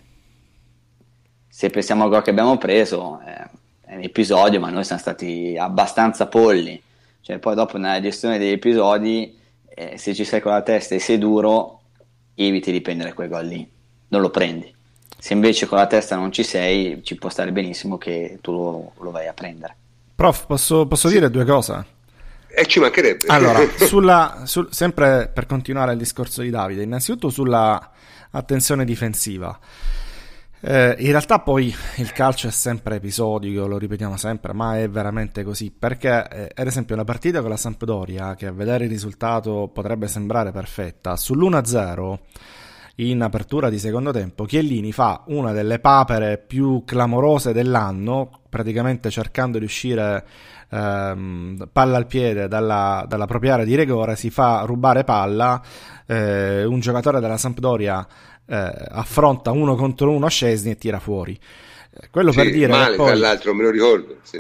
[SPEAKER 5] se pensiamo al gol che abbiamo preso eh, è un episodio, ma noi siamo stati abbastanza polli. Cioè, poi dopo nella gestione degli episodi, eh, se ci sei con la testa e sei duro, eviti di prendere quel gol lì, non lo prendi. Se invece con la testa non ci sei, ci può stare benissimo che tu lo, lo vai a prendere.
[SPEAKER 2] Prof, posso, posso sì. dire due cose?
[SPEAKER 1] E eh, ci mancherebbe.
[SPEAKER 2] Allora, sulla, sul, sempre per continuare il discorso di Davide, innanzitutto sulla attenzione difensiva. Eh, in realtà poi il calcio è sempre episodico, lo ripetiamo sempre, ma è veramente così, perché eh, ad esempio una partita con la Sampdoria, che a vedere il risultato potrebbe sembrare perfetta, sull'1-0 in apertura di secondo tempo, Chiellini fa una delle papere più clamorose dell'anno, praticamente cercando di uscire ehm, palla al piede dalla, dalla, propria area di rigore, si fa rubare palla, eh, un giocatore della Sampdoria eh, affronta uno contro uno Scesni e tira fuori. Eh, quello
[SPEAKER 1] sì,
[SPEAKER 2] per dire
[SPEAKER 1] male,
[SPEAKER 2] poi...
[SPEAKER 1] tra l'altro, me lo ricordo. Sì.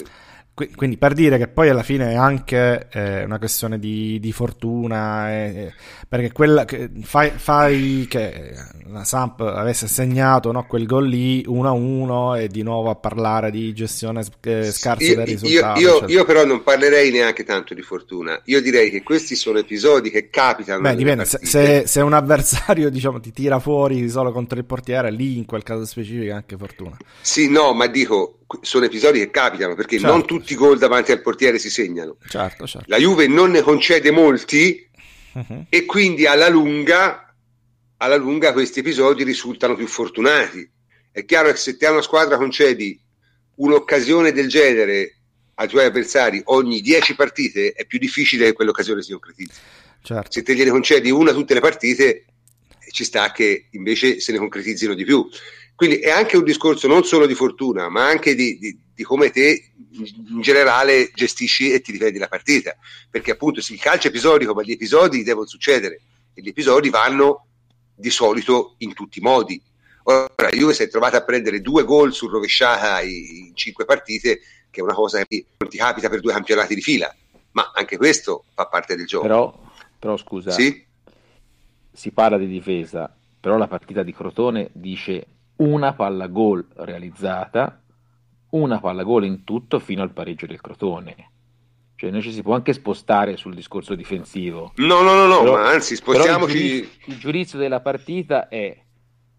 [SPEAKER 2] Quindi per dire che poi alla fine è anche eh, una questione di, di fortuna, eh, perché quella che fai, fai, che la Samp avesse segnato no, quel gol lì 1-1 e di nuovo a parlare di gestione eh, scarsa del risultato.
[SPEAKER 1] Io, io, io, però non parlerei neanche tanto di fortuna, io direi che questi sono episodi che capitano.
[SPEAKER 2] Beh, dipende, se, se, se, un avversario diciamo, ti tira fuori solo contro il portiere, lì in quel caso specifico è anche fortuna.
[SPEAKER 1] Sì, no, ma dico, sono episodi che capitano perché certo. non tutti i gol davanti al portiere si segnano.
[SPEAKER 2] Certo, certo.
[SPEAKER 1] La Juve non ne concede molti uh-huh. e quindi alla lunga, alla lunga questi episodi risultano più fortunati. È chiaro che se te a una squadra concedi un'occasione del genere ai tuoi avversari ogni 10 partite è più difficile che quell'occasione si concretizzi.
[SPEAKER 2] Certo.
[SPEAKER 1] Se te gliene concedi una tutte le partite ci sta che invece se ne concretizzino di più. Quindi è anche un discorso non solo di fortuna, ma anche di, di, di, come te in generale gestisci e ti difendi la partita. Perché appunto sì, il calcio è episodico, ma gli episodi devono succedere e gli episodi vanno di solito in tutti i modi. Ora, Juve si è trovata a prendere due gol su rovesciata in cinque partite, che è una cosa che non ti capita per due campionati di fila, ma anche questo fa parte del gioco.
[SPEAKER 3] Però, però scusa,
[SPEAKER 1] sì?
[SPEAKER 3] si parla di difesa, però la partita di Crotone dice una palla gol realizzata, una palla gol in tutto fino al pareggio del Crotone. Cioè, noi ci si può anche spostare sul discorso difensivo.
[SPEAKER 1] No, no, no, no però, ma anzi, spostiamoci.
[SPEAKER 3] Il giudizio, il giudizio della partita è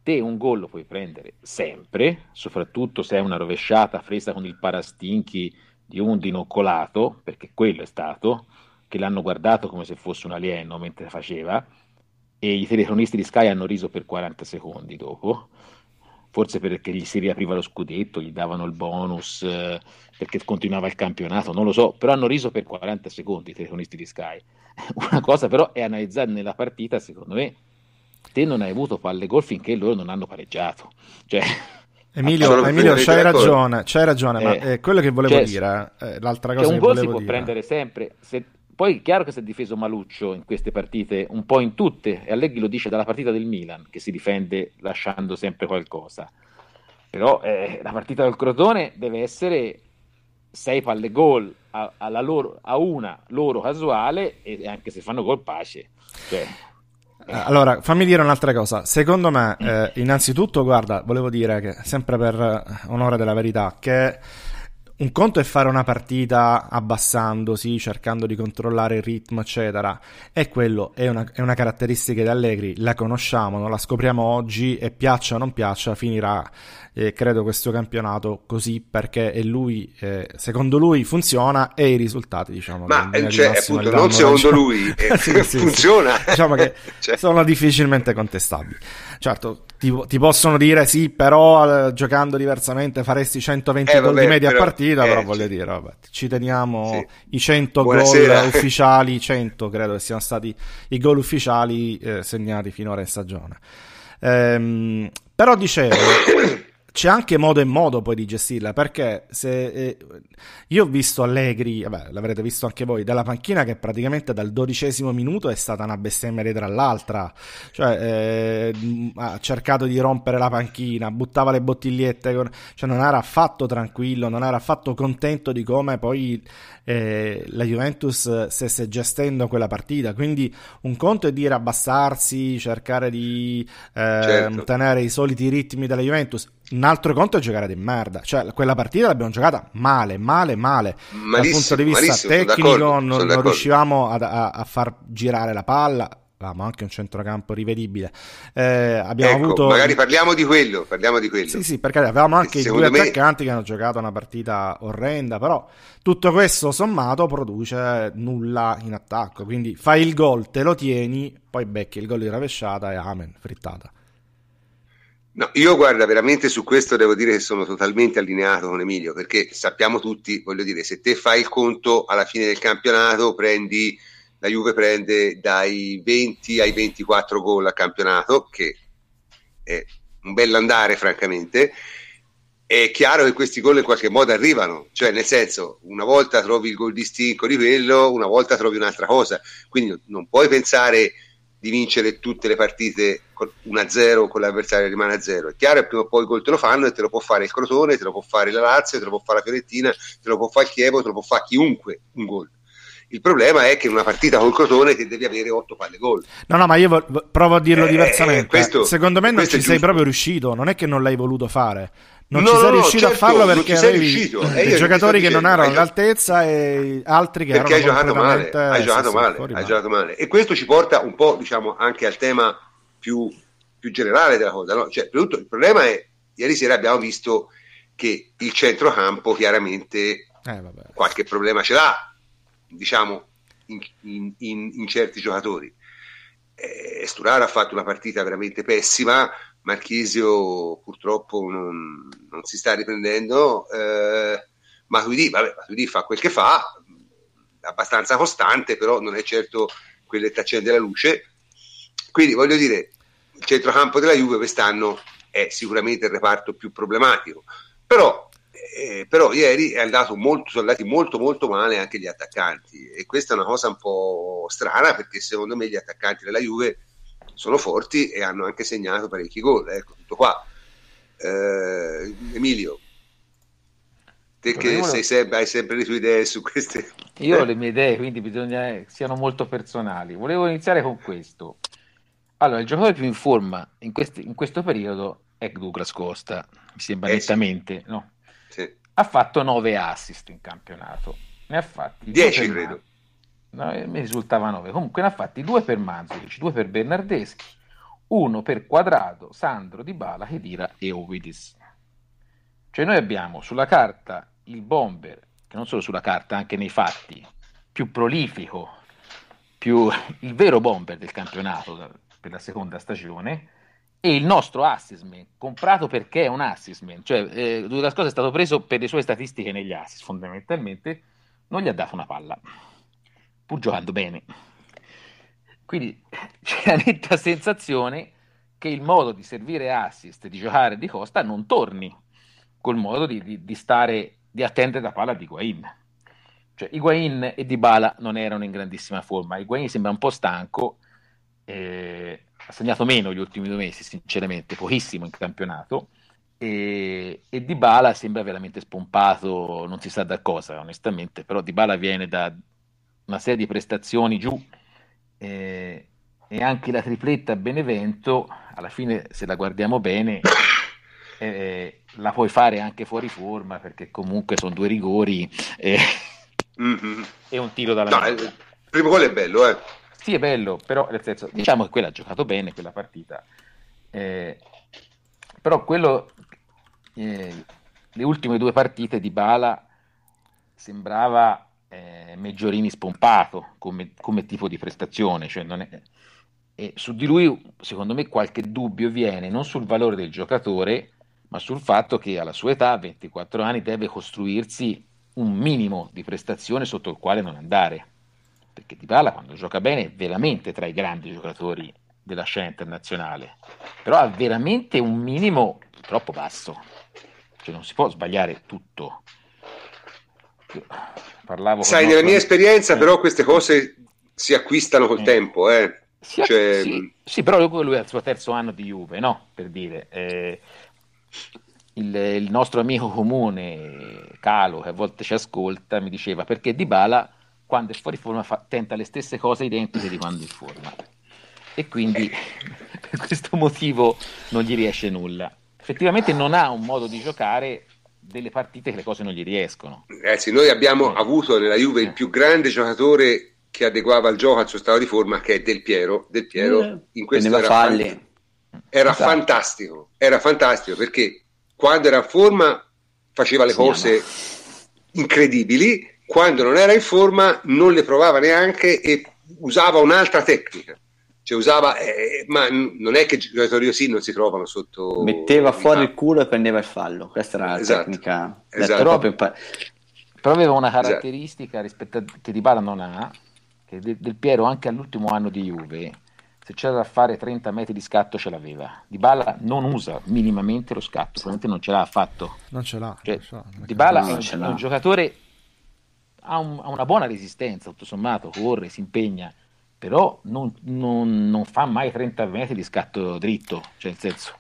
[SPEAKER 3] te un gol lo puoi prendere sempre, soprattutto se è una rovesciata presa con il parastinchi di un dinoccolato, perché quello è stato, che l'hanno guardato come se fosse un alieno mentre faceva, e i telecronisti di Sky hanno riso per 40 secondi dopo forse perché gli si riapriva lo scudetto, gli davano il bonus eh, perché continuava il campionato, non lo so, però hanno riso per 40 secondi i telecronisti di Sky. Una cosa però è analizzare nella partita, secondo me, te non hai avuto palle gol finché loro non hanno pareggiato. Cioè,
[SPEAKER 2] Emilio, Emilio c'hai ragione, c'hai ragione, eh, ma eh, quello che volevo cioè, dire, eh, l'altra cosa
[SPEAKER 3] cioè
[SPEAKER 2] un
[SPEAKER 3] gol
[SPEAKER 2] si
[SPEAKER 3] può
[SPEAKER 2] dire.
[SPEAKER 3] prendere sempre, se poi è chiaro che si è difeso Maluccio in queste partite, un po' in tutte, e Allegri lo dice dalla partita del Milan, che si difende lasciando sempre qualcosa. Però eh, la partita del Crotone deve essere 6 palle gol a, loro, a, una loro casuale e anche se fanno gol pace. Cioè,
[SPEAKER 2] eh. allora, fammi dire un'altra cosa. Secondo me, eh, innanzitutto, guarda, volevo dire che, sempre per eh, onore della verità, che un conto è fare una partita abbassandosi, cercando di controllare il ritmo, eccetera. E quello è una, è una caratteristica di Allegri, la conosciamo, non la scopriamo oggi e piaccia o non piaccia, finirà eh, credo questo campionato così perché è lui, eh, secondo lui funziona e i risultati diciamo
[SPEAKER 1] ma cioè, appunto non secondo lui eh, sì, sì, funziona
[SPEAKER 2] sì. diciamo che cioè. sono difficilmente contestabili certo ti, ti, possono dire sì però eh, giocando diversamente faresti 120
[SPEAKER 1] eh,
[SPEAKER 2] gol
[SPEAKER 1] vabbè,
[SPEAKER 2] di media
[SPEAKER 1] però,
[SPEAKER 2] partita però
[SPEAKER 1] eh,
[SPEAKER 2] voglio dire vabbè, ci teniamo i 100
[SPEAKER 1] Buonasera.
[SPEAKER 2] gol ufficiali 100 credo che siano stati i gol ufficiali eh, segnati finora in stagione ehm, però dicevo c'è anche modo e modo poi di gestirla perché se eh, io ho visto Allegri, vabbè, l'avrete visto anche voi, dalla panchina che praticamente dal dodicesimo minuto è stata una bestemmia dietro all'altra, cioè eh, ha cercato di rompere la panchina, buttava le bottigliette, con... cioè non era affatto tranquillo, non era affatto contento di come poi eh, la Juventus stesse gestendo quella partita, quindi un conto è dire abbassarsi, cercare di eh,
[SPEAKER 1] Certo.
[SPEAKER 2] tenere i soliti ritmi della Juventus, un altro conto è giocare di merda. Cioè, quella partita l'abbiamo giocata male, male, male. Dal
[SPEAKER 1] Malissimo,
[SPEAKER 2] punto di vista tecnico, non, non riuscivamo ad- a, a far girare la palla. Avevamo anche un centrocampo rivedibile. Eh, abbiamo
[SPEAKER 1] ecco,
[SPEAKER 2] avuto.
[SPEAKER 1] magari parliamo di quello parliamo di quello
[SPEAKER 2] Sì, sì, perché avevamo anche i due
[SPEAKER 1] Secondo me-
[SPEAKER 2] attaccanti che hanno giocato una partita orrenda, però tutto questo sommato produce nulla in attacco. Quindi fai il gol, te lo tieni, poi becchi il gol di rovesciata e amen, frittata.
[SPEAKER 1] No, io guarda, veramente su questo devo dire che sono totalmente allineato con Emilio, perché sappiamo tutti, voglio dire, se te fai il conto alla fine del campionato, prendi, la Juve prende dai 20 ai 24 gol al campionato, che è un bell'andare francamente, è chiaro che questi gol in qualche modo arrivano, cioè nel senso una volta trovi il gol di stinco di quello, una volta trovi un'altra cosa, quindi non puoi pensare di vincere tutte le partite 1-0 con l'avversario rimane a 0. È chiaro che prima o poi il gol te lo fanno e te lo può fare il Crotone, te lo può fare la Lazio, te lo può fare la Fiorentina, te lo può fare il Chievo, te lo può fare chiunque un gol. Il problema è che in una partita col Crotone ti devi avere 8 palle gol.
[SPEAKER 2] No, no, ma io vo- provo a dirlo eh, diversamente. Questo, Secondo me non ci sei proprio riuscito, non è che non l'hai voluto fare. Non no, ci sei no, riuscito certo, a farlo perché avevi riuscito. dei giocatori che non erano all'altezza e altri che
[SPEAKER 1] perché
[SPEAKER 2] erano
[SPEAKER 1] hai giocato male, hai giocato male, hai giocato male. E questo ci porta un po', diciamo, anche al tema più, più generale della cosa. No? Cioè, tutto, il problema è, ieri sera abbiamo visto che il centrocampo chiaramente eh, qualche problema ce l'ha, diciamo, in, in, in, in certi giocatori. Eh, Sturaro ha fatto una partita veramente pessima, Marchisio purtroppo non, non si sta riprendendo, eh, Matuidi, vabbè, Matuidi fa quel che fa, abbastanza costante, però non è certo quello che accende la luce. Quindi voglio dire, il centrocampo della Juve quest'anno è sicuramente il reparto più problematico, però, eh, però ieri è andato molto, sono andati molto molto male anche gli attaccanti e questa è una cosa un po' strana perché secondo me gli attaccanti della Juve sono forti e hanno anche segnato parecchi gol. Ecco, tutto qua. Eh, Emilio, te che sei sempre, hai sempre le tue idee su queste.
[SPEAKER 3] Io ho le mie idee, quindi bisogna che siano molto personali. Volevo iniziare con questo. Allora, il giocatore più in forma in, questi, in questo periodo è Douglas Costa, mi sembra eh nettamente, sì. no? Sì. Ha fatto 9 assist in campionato. Ne ha fatti
[SPEAKER 1] 10, credo
[SPEAKER 3] no, mi risultava 9. Comunque ne ha fatti due per Manzovic, due per Bernardeschi, uno per Quadrado, Sandro Di Bala, Kedira e Ovidis. Cioè noi abbiamo sulla carta il bomber, che non solo sulla carta, anche nei fatti, più prolifico, più il vero bomber del campionato per la seconda stagione, e il nostro assistman, comprato perché è un assistman, cioè eh, Douglas Cosa è stato preso per le sue statistiche negli assist fondamentalmente, non gli ha dato una palla pur giocando bene. Quindi c'è la netta sensazione che il modo di servire assist, di giocare di Costa non torni col modo di, di, di stare, di attendere la palla di Higuain. Cioè, Higuain e Dybala non erano in grandissima forma. Higuain sembra un po' stanco, eh, ha segnato meno gli ultimi due mesi, sinceramente, pochissimo in campionato. E, e Dybala sembra veramente spompato, non si sa da cosa, onestamente, però Dybala viene da una serie di prestazioni giù eh, e anche la tripletta Benevento, alla fine se la guardiamo bene, eh, la puoi fare anche fuori forma perché comunque sono due rigori eh, mm-hmm. e un tiro dalla... No,
[SPEAKER 1] il primo gol è bello, eh.
[SPEAKER 3] Sì, è bello, però nel senso, diciamo che quella ha giocato bene, quella partita. Eh, però quello, eh, le ultime due partite di Bala sembrava eh, Meggiorini spompato come, come, tipo di prestazione, cioè è... e su di lui secondo me qualche dubbio viene non sul valore del giocatore, ma sul fatto che alla sua età, 24 anni, deve costruirsi un minimo di prestazione sotto il quale non andare. Perché Dybala quando gioca bene è veramente tra i grandi giocatori della scena internazionale, però ha veramente un minimo troppo basso. Cioè non si può sbagliare tutto.
[SPEAKER 1] Parlavo Sai, nella mia esperienza, eh. però, queste cose si acquistano col eh. tempo. Eh.
[SPEAKER 3] Sì, cioè... sì, sì, però lui è al suo terzo anno di Juve, no? Per dire. Eh, il, il, nostro amico comune, Calo, che a volte ci ascolta, mi diceva perché Di Bala, quando è fuori forma, fa, tenta le stesse cose identiche di quando è in forma. E quindi per questo motivo non gli riesce nulla. Effettivamente non ha un modo di giocare delle partite che le cose non gli riescono.
[SPEAKER 1] Ragazzi, noi abbiamo eh. avuto nella Juve il eh. più grande giocatore che adeguava il gioco al suo stato di forma, che è Del Piero. Del Piero
[SPEAKER 5] eh. in questo era, fan...
[SPEAKER 1] era esatto. fantastico, era fantastico perché quando era in forma faceva le sì, cose ma... incredibili, quando non era in forma non le provava neanche e usava un'altra tecnica cioè usava, eh, ma non è che i giocatori così non si trovano sotto.
[SPEAKER 5] Metteva fuori il culo e prendeva il fallo. Questa era la esatto. tecnica.
[SPEAKER 3] Esatto. Però, però, aveva una esatto. caratteristica esatto. rispetto a che Di Bala non ha, che del, del Piero anche all'ultimo anno di Juve se c'era da fare 30 metri di scatto ce l'aveva. Di Bala non usa minimamente lo scatto, probabilmente non ce l'ha affatto.
[SPEAKER 2] Non ce l'ha.
[SPEAKER 3] Cioè,
[SPEAKER 2] non ce l'ha.
[SPEAKER 3] Di Bala
[SPEAKER 5] No,
[SPEAKER 3] è,
[SPEAKER 5] non
[SPEAKER 3] un, un giocatore ha, un- ha una buona resistenza, tutto sommato, corre, si impegna, però non, non- non fa mai 30 metri di scatto dritto, cioè nel senso...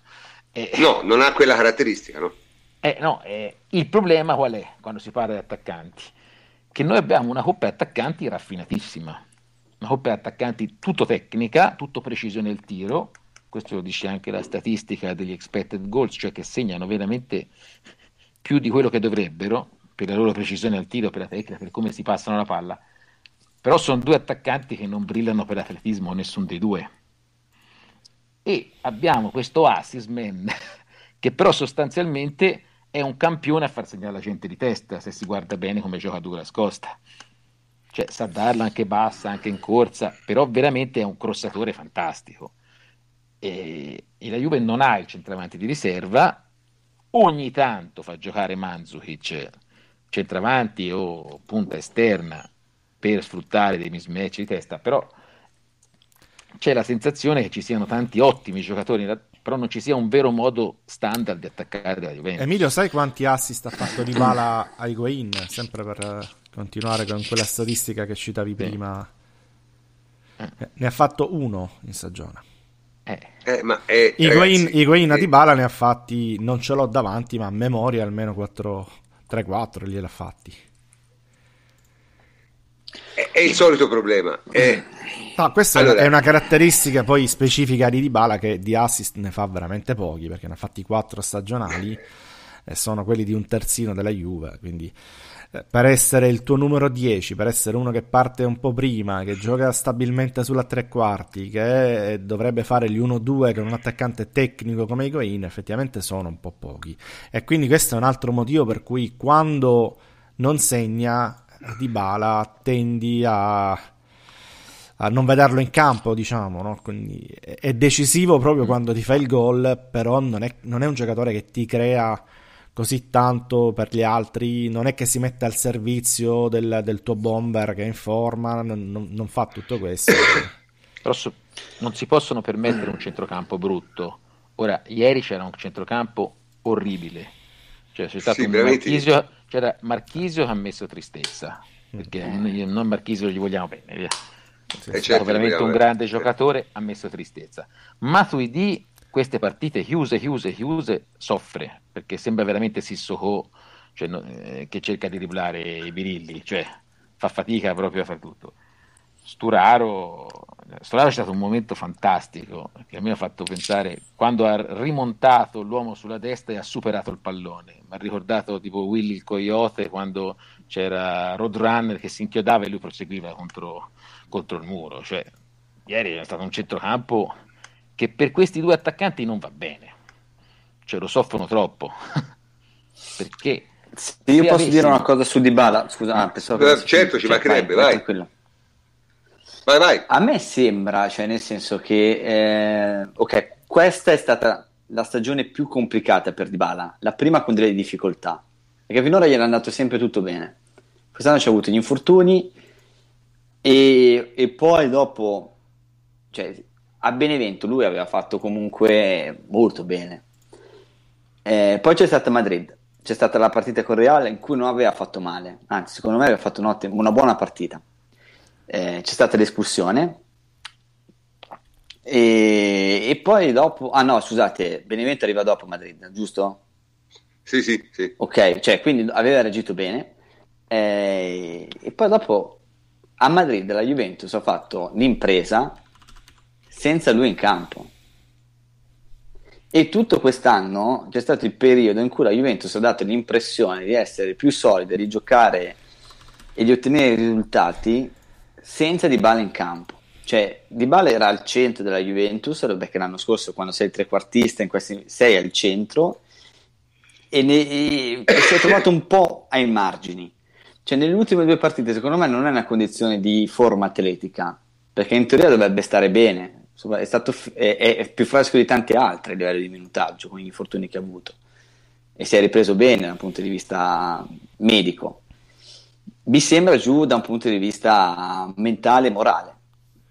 [SPEAKER 3] eh,
[SPEAKER 1] No, non ha quella caratteristica, no?
[SPEAKER 3] eh, no, eh, il problema qual è quando si parla di attaccanti? Che noi abbiamo una coppia attaccanti raffinatissima, una coppia attaccanti tutto tecnica, tutto precisione del tiro, questo lo dice anche la statistica degli expected goals, cioè che segnano veramente più di quello che dovrebbero per la loro precisione al tiro, per la tecnica, per come si passano la palla. Però sono due attaccanti che non brillano per atletismo, nessun dei due. E abbiamo questo assist man che però sostanzialmente è un campione a far segnare la gente di testa, se si guarda bene come gioca Douglas Costa. Cioè, sa darla anche bassa, anche in corsa, però veramente è un crossatore fantastico. E, e la Juve non ha il centravanti di riserva, ogni tanto fa giocare Mandzukic centravanti o punta esterna per sfruttare dei mismatch di testa, però c'è la sensazione che ci siano tanti ottimi giocatori, però non ci sia un vero modo standard di attaccare la Juventus.
[SPEAKER 2] Emilio, sai quanti assist ha fatto Di Bala a Higuain? Sempre per eh, continuare con quella statistica che citavi
[SPEAKER 3] Sì.
[SPEAKER 2] prima.
[SPEAKER 3] Eh.
[SPEAKER 2] Eh, Ne ha fatto uno in stagione.
[SPEAKER 3] Eh,
[SPEAKER 1] Eh, ma è,
[SPEAKER 2] Higuain,
[SPEAKER 1] ragazzi,
[SPEAKER 2] Higuain a
[SPEAKER 1] eh,
[SPEAKER 2] Di Bala ne ha fatti, non ce l'ho davanti, ma a memoria almeno 4, 3-4 gliel'ha fatti.
[SPEAKER 1] È, è il solito problema. È,
[SPEAKER 2] No, questa
[SPEAKER 1] Allora-
[SPEAKER 2] è una caratteristica poi specifica di Dybala che di assist ne fa veramente pochi perché ne ha fatti 4 stagionali e sono quelli di un terzino della Juve, quindi eh, per essere il tuo numero 10, per essere uno che parte un po' prima, che gioca stabilmente sulla tre quarti, che eh, dovrebbe fare gli 1-2 con un attaccante tecnico come Higuain, effettivamente sono un po' pochi. E quindi questo è un altro motivo per cui quando non segna Dybala tendi a a non vederlo in campo, diciamo, no? Quindi è decisivo proprio quando ti fai il gol, però non è, non è un giocatore che ti crea così tanto per gli altri, non è che si mette al servizio del, del tuo bomber che è in forma, non, non- non fa tutto questo.
[SPEAKER 3] però so- non si possono permettere un centrocampo brutto. Ora, ieri c'era un centrocampo orribile, cioè c'è stato
[SPEAKER 1] Sì,
[SPEAKER 3] un
[SPEAKER 1] veramente.
[SPEAKER 3] Marchisio, c'era Marchisio che ha messo tristezza, perché noi noi Marchisio gli vogliamo bene, via.
[SPEAKER 1] eh,
[SPEAKER 3] è stato
[SPEAKER 1] certo,
[SPEAKER 3] veramente un grande
[SPEAKER 1] eh,
[SPEAKER 3] giocatore, ha messo tristezza. Matuidi, queste partite chiuse, chiuse, chiuse, soffre, perché sembra veramente Sissoko cioè, eh, che cerca di driblare i birilli, cioè fa fatica proprio a fare tutto. Sturaro, Sturaro è stato un momento fantastico, che a me ha fatto pensare, quando ha rimontato l'uomo sulla destra e ha superato il pallone, mi ha ricordato tipo Willy il Coyote quando c'era Roadrunner che si inchiodava e lui proseguiva contro, contro il muro, cioè ieri è stato un centrocampo che per questi due attaccanti non va bene, cioè lo soffrono troppo, perché
[SPEAKER 5] Se io
[SPEAKER 3] Se
[SPEAKER 5] posso
[SPEAKER 3] avessi-
[SPEAKER 5] dire una cosa su Dybala, scusa, ah, pensavo
[SPEAKER 1] Eh,
[SPEAKER 5] che-
[SPEAKER 1] certo, ci
[SPEAKER 5] cioè,
[SPEAKER 1] mancherebbe, vai.
[SPEAKER 5] tranquillo.
[SPEAKER 1] Vai, vai.
[SPEAKER 5] A me sembra, cioè nel senso che, eh, ok, questa è stata la stagione più complicata per Dybala, la prima con delle difficoltà, perché finora gli era andato sempre tutto bene. Quest'anno ci ha avuto gli infortuni e, e poi dopo, cioè, a Benevento lui aveva fatto comunque molto bene. Eh, poi c'è stata Madrid, c'è stata la partita con Real in cui non aveva fatto male, anzi secondo me aveva fatto una buona partita. Eh, c'è stata l'espulsione e, e poi dopo, ah no scusate, Benevento arriva dopo Madrid, giusto?
[SPEAKER 1] Sì, sì, sì.
[SPEAKER 5] Ok, cioè quindi aveva reagito bene Eh, e poi dopo a Madrid la Juventus ha fatto l'impresa senza lui in campo e tutto quest'anno c'è stato il periodo in cui la Juventus ha dato l'impressione di essere più solida, di giocare e di ottenere risultati senza Dybala in campo. Cioè, Dybala era al centro della Juventus, perché l'anno scorso quando sei trequartista in questi, sei al centro e, ne, e si è trovato un po' ai margini. Cioè, nelle ultime due partite, secondo me, non è una condizione di forma atletica, perché in teoria dovrebbe stare bene. È, stato, è, è più fresco di tanti altri a livello di minutaggio con gli infortuni che ha avuto e si è ripreso bene dal punto di vista medico. Mi sembra giù da un punto di vista mentale e morale,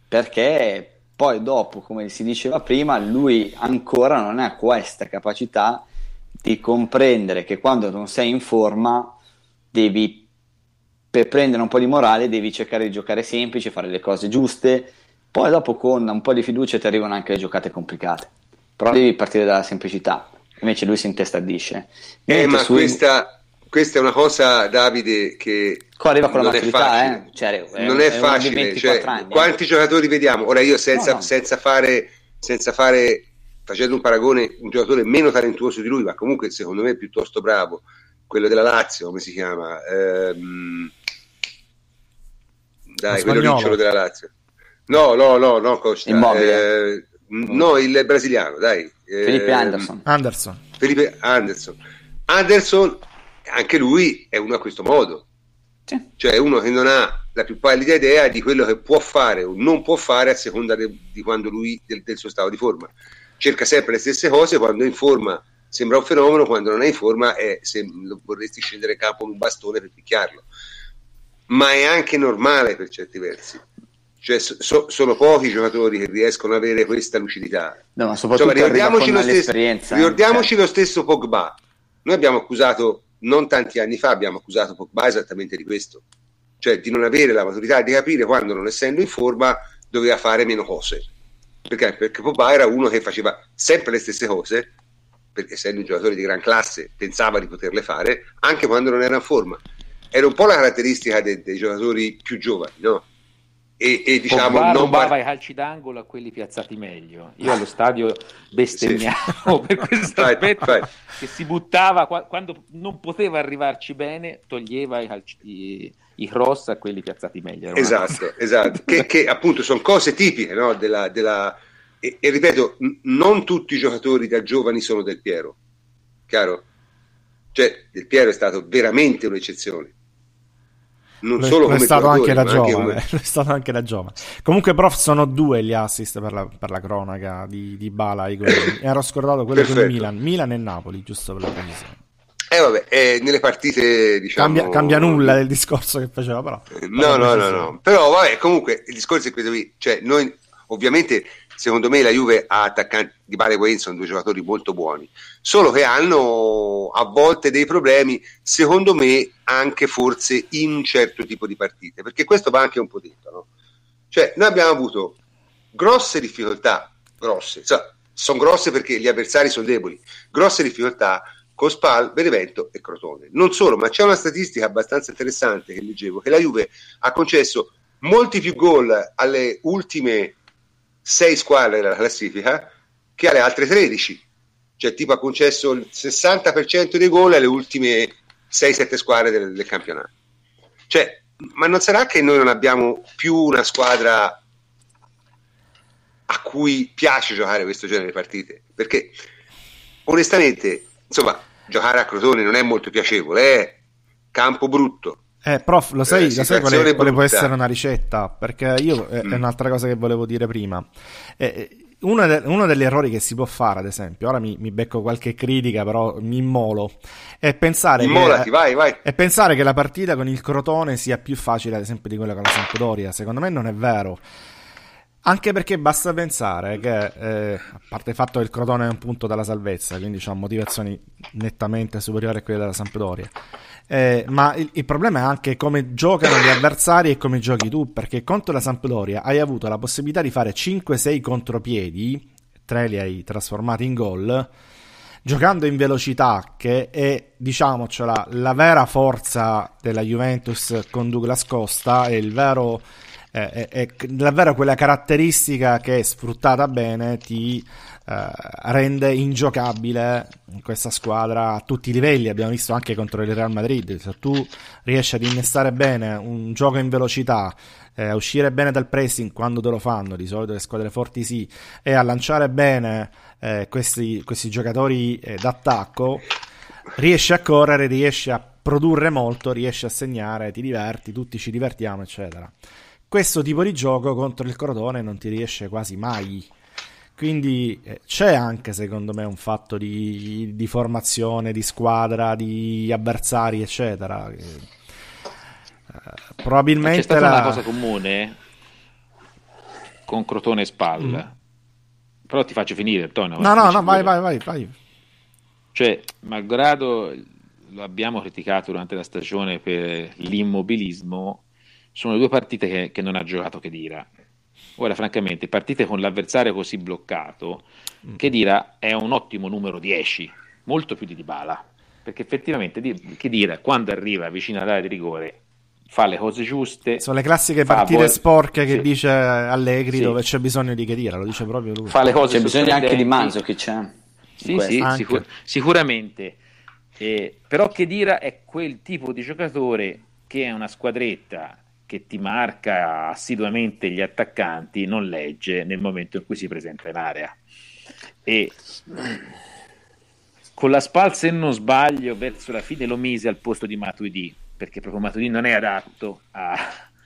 [SPEAKER 5] perché Poi dopo, come si diceva prima, lui ancora non ha questa capacità di comprendere che quando non sei in forma devi, per prendere un po' di morale, devi cercare di giocare semplice, fare le cose giuste, poi dopo con un po' di fiducia ti arrivano anche le giocate complicate, però devi partire dalla semplicità, invece lui si intestardisce.
[SPEAKER 1] Eh, ma su... questa, questa, è una cosa, Davide, che...
[SPEAKER 5] Qua arriva con la maturità, eh? cioè,
[SPEAKER 1] è, non è, è facile, cioè, anni, quanti eh? giocatori vediamo? Ora io senza, no, no. senza fare... Senza fare facendo un paragone, un giocatore meno talentuoso di lui, ma comunque secondo me piuttosto bravo, quello della Lazio, come si chiama? Ehm... Dai, quello ricciolo della Lazio. No, no, no, no, Costa. Eh, no, il brasiliano, dai.
[SPEAKER 5] Felipe ehm, Anderson.
[SPEAKER 2] Anderson.
[SPEAKER 1] Felipe Anderson. Anderson, anche lui è uno a questo modo. Sì. Cioè è uno che non ha la più pallida idea di quello che può fare o non può fare a seconda de, di quando lui, del, del suo stato di forma cerca sempre le stesse cose, quando è in forma sembra un fenomeno, quando non è in forma è se vorresti scendere in campo con un bastone per picchiarlo. Ma è anche normale per certi versi. Cioè, so, sono pochi i giocatori che riescono ad avere questa lucidità.
[SPEAKER 5] No, ma soprattutto Insomma, ricordiamoci, lo stesso,
[SPEAKER 1] ricordiamoci cioè. lo stesso Pogba. Noi abbiamo accusato, non tanti anni fa, abbiamo accusato Pogba esattamente di questo. Cioè di non avere la maturità di capire quando non essendo in forma doveva fare meno cose perché? Perché Pogba era uno che faceva sempre le stesse cose, perché essendo un giocatore di gran classe pensava di poterle fare, anche quando non era in forma. Era un po' la caratteristica dei, dei giocatori più giovani, no?
[SPEAKER 3] E, e diciamo Pogba non rubava bar... i calci d'angolo a quelli piazzati meglio. Io allo stadio bestemmiavo sì. per questo aspetto vai. che si buttava quando non poteva arrivarci bene, toglieva i calci i cross a quelli piazzati meglio.
[SPEAKER 1] Esatto, esatto. che, che, appunto sono cose tipiche no? della, della... E, e, ripeto, n- non tutti i giocatori da giovani sono del Piero, chiaro? Cioè, del Piero è stato veramente un'eccezione.
[SPEAKER 2] Non lo, solo lo come è stato anche da giovane, come... è stato anche da giovane. Comunque, prof, sono due gli assist per la, per la cronaca di, di Bala. Ero scordato quello Perfetto. con Milan, Milan e Napoli, giusto per la precisione.
[SPEAKER 1] Eh vabbè, eh, nelle partite diciamo...
[SPEAKER 2] Cambia, cambia, nulla del discorso che faceva però.
[SPEAKER 1] Eh, no, no, no, no, però vabbè, comunque il discorso è questo qui, cioè noi ovviamente secondo me la Juve ha attaccanti di Bale e sono due giocatori molto buoni, solo che hanno a volte dei problemi, secondo me anche forse in un certo tipo di partite, perché questo va anche un po' detto, no? Cioè noi abbiamo avuto grosse difficoltà, grosse, cioè, sono grosse perché gli avversari sono deboli, grosse difficoltà con Spal, Benevento e Crotone. Non solo, ma c'è una statistica abbastanza interessante che leggevo, che la Juve ha concesso molti più gol alle ultime sei squadre della classifica che alle altre 13. Cioè, tipo, ha concesso il 60% dei gol alle ultime 6-7 squadre del, del campionato. Cioè, ma non sarà che noi non abbiamo più una squadra a cui piace giocare questo genere di partite? Perché onestamente insomma, giocare a Crotone non è molto piacevole, è campo brutto.
[SPEAKER 2] Eh, prof, lo sai, eh, lo sai quale, quale può essere una ricetta? Perché io eh, mm. è un'altra cosa che volevo dire prima. Eh, eh, uno, de- uno, degli errori che si può fare, ad esempio, ora mi, mi becco qualche critica, però mi immolo, è pensare,
[SPEAKER 1] Immolati,
[SPEAKER 2] che,
[SPEAKER 1] vai, vai.
[SPEAKER 2] è pensare che la partita con il Crotone sia più facile, ad esempio, di quella con la Sampdoria. Secondo me non è vero. Anche perché basta pensare che, eh, a parte il fatto che il Crotone è un punto dalla salvezza, quindi ha motivazioni nettamente superiori a quelle della Sampdoria, eh, ma il, il, problema è anche come giocano gli avversari e come giochi tu, perché contro la Sampdoria hai avuto la possibilità di fare 5-6 contropiedi, tre li hai trasformati in gol, giocando in velocità, che è, diciamocela, la vera forza della Juventus con Douglas Costa, è il vero è, è, davvero quella caratteristica che sfruttata bene ti eh, rende ingiocabile questa squadra a tutti i livelli. Abbiamo visto anche contro il Real Madrid. Se tu riesci ad innestare bene un gioco in velocità, eh, a uscire bene dal pressing quando te lo fanno, di solito le squadre forti sì, e a lanciare bene eh, questi, questi, giocatori eh, d'attacco, riesci a correre, riesci a produrre molto, riesci a segnare, ti diverti, tutti ci divertiamo, eccetera questo tipo di gioco contro il Crotone non ti riesce quasi mai. Quindi eh, c'è anche secondo me un fatto di, di, formazione, di squadra, di avversari, eccetera. Eh, probabilmente
[SPEAKER 3] c'è stata la... una cosa comune. con Crotone e Spalla. Mm. Però ti faccio finire, Antonio.
[SPEAKER 2] No, no, no, vai, vai, vai, vai.
[SPEAKER 3] Cioè, malgrado lo abbiamo criticato durante la stagione per l'immobilismo, sono due partite che, che non ha giocato Chedira. Ora, francamente, partite con l'avversario così bloccato, mm. Chedira è un ottimo numero 10, molto più di Dybala, perché effettivamente Chedira quando arriva vicino all'area di rigore fa le cose giuste.
[SPEAKER 2] Sono le classiche partite vol- sporche che sì. dice Allegri sì. dove c'è bisogno di Chedira, lo dice proprio lui.
[SPEAKER 5] Fa le cose c'è bisogno anche di Manzo che c'è.
[SPEAKER 3] Sì, sì, sicur- sicuramente. Eh, però Chedira è quel tipo di giocatore che è una squadretta che ti marca assiduamente gli attaccanti, non legge nel momento in cui si presenta in area. E con la spal, se non sbaglio, verso la fine lo mise al posto di Matuidi, perché proprio Matuidi non è adatto a,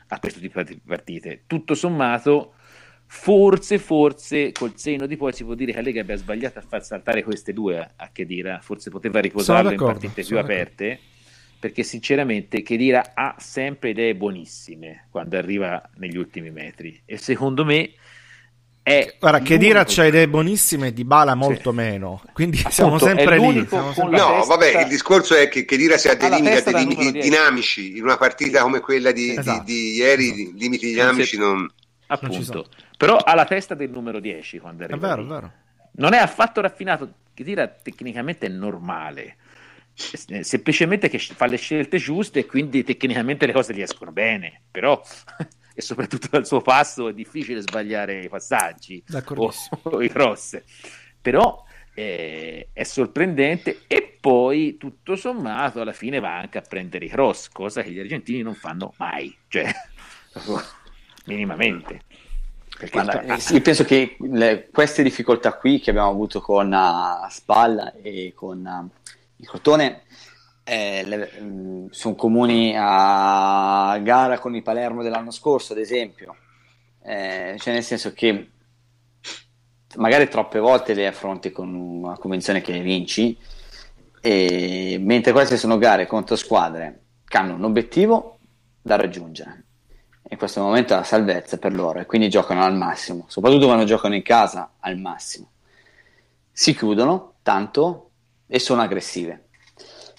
[SPEAKER 3] a questo tipo di partite. Tutto sommato, forse, forse, col senno di poi si può dire che Allegri abbia sbagliato a far saltare queste due a Chedira, forse poteva riposarlo in partite più aperte perché sinceramente Chedira ha sempre idee buonissime quando arriva negli ultimi metri e secondo me è
[SPEAKER 2] Guarda, Chedira c'ha idee buonissime di Bala molto sì. meno, quindi Appunto, siamo sempre lì.
[SPEAKER 1] Siamo sempre... No, vabbè, il discorso è che Chedira si ha dei limiti, ha dei limiti dinamici in una partita come quella di, esatto. di, di ieri, esatto. limiti dinamici non...
[SPEAKER 3] Appunto, non però ha la testa del numero 10 quando arriva. È vero, è vero. Non è affatto raffinato, Chedira tecnicamente è normale semplicemente che fa le scelte giuste e quindi tecnicamente le cose gli escono bene, però e soprattutto dal suo passo è difficile sbagliare i passaggi o, o, i cross, però eh, è sorprendente e poi tutto sommato alla fine va anche a prendere i cross, cosa che gli argentini non fanno mai, cioè minimamente.
[SPEAKER 5] Guarda, ah, io penso che le, queste difficoltà qui che abbiamo avuto con uh, Spalla e con uh, il Crotone eh, mm, sono comuni a gara con il Palermo dell'anno scorso, ad esempio. Eh, cioè nel senso che magari troppe volte le affronti con una convenzione che vinci, e, mentre queste sono gare contro squadre che hanno un obiettivo da raggiungere. In questo momento è la salvezza per loro e quindi giocano al massimo, soprattutto quando giocano in casa al massimo. Si chiudono tanto e sono aggressive.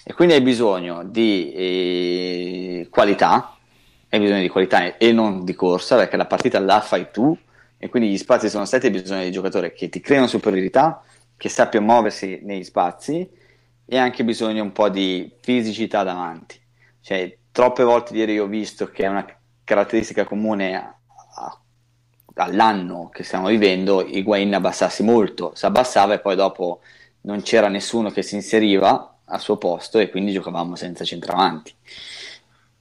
[SPEAKER 5] E quindi hai bisogno di eh, qualità, hai bisogno di qualità e non di corsa, perché la partita la fai tu e quindi gli spazi sono stati, hai bisogno di giocatori che ti creano superiorità, che sappiano muoversi negli spazi e anche bisogno un po' di fisicità davanti. Cioè, troppe volte ieri ho visto che è una caratteristica comune a, a, all'anno che stiamo vivendo, Higuain abbassarsi molto, si abbassava e poi dopo non c'era nessuno che si inseriva al suo posto e quindi giocavamo senza centravanti.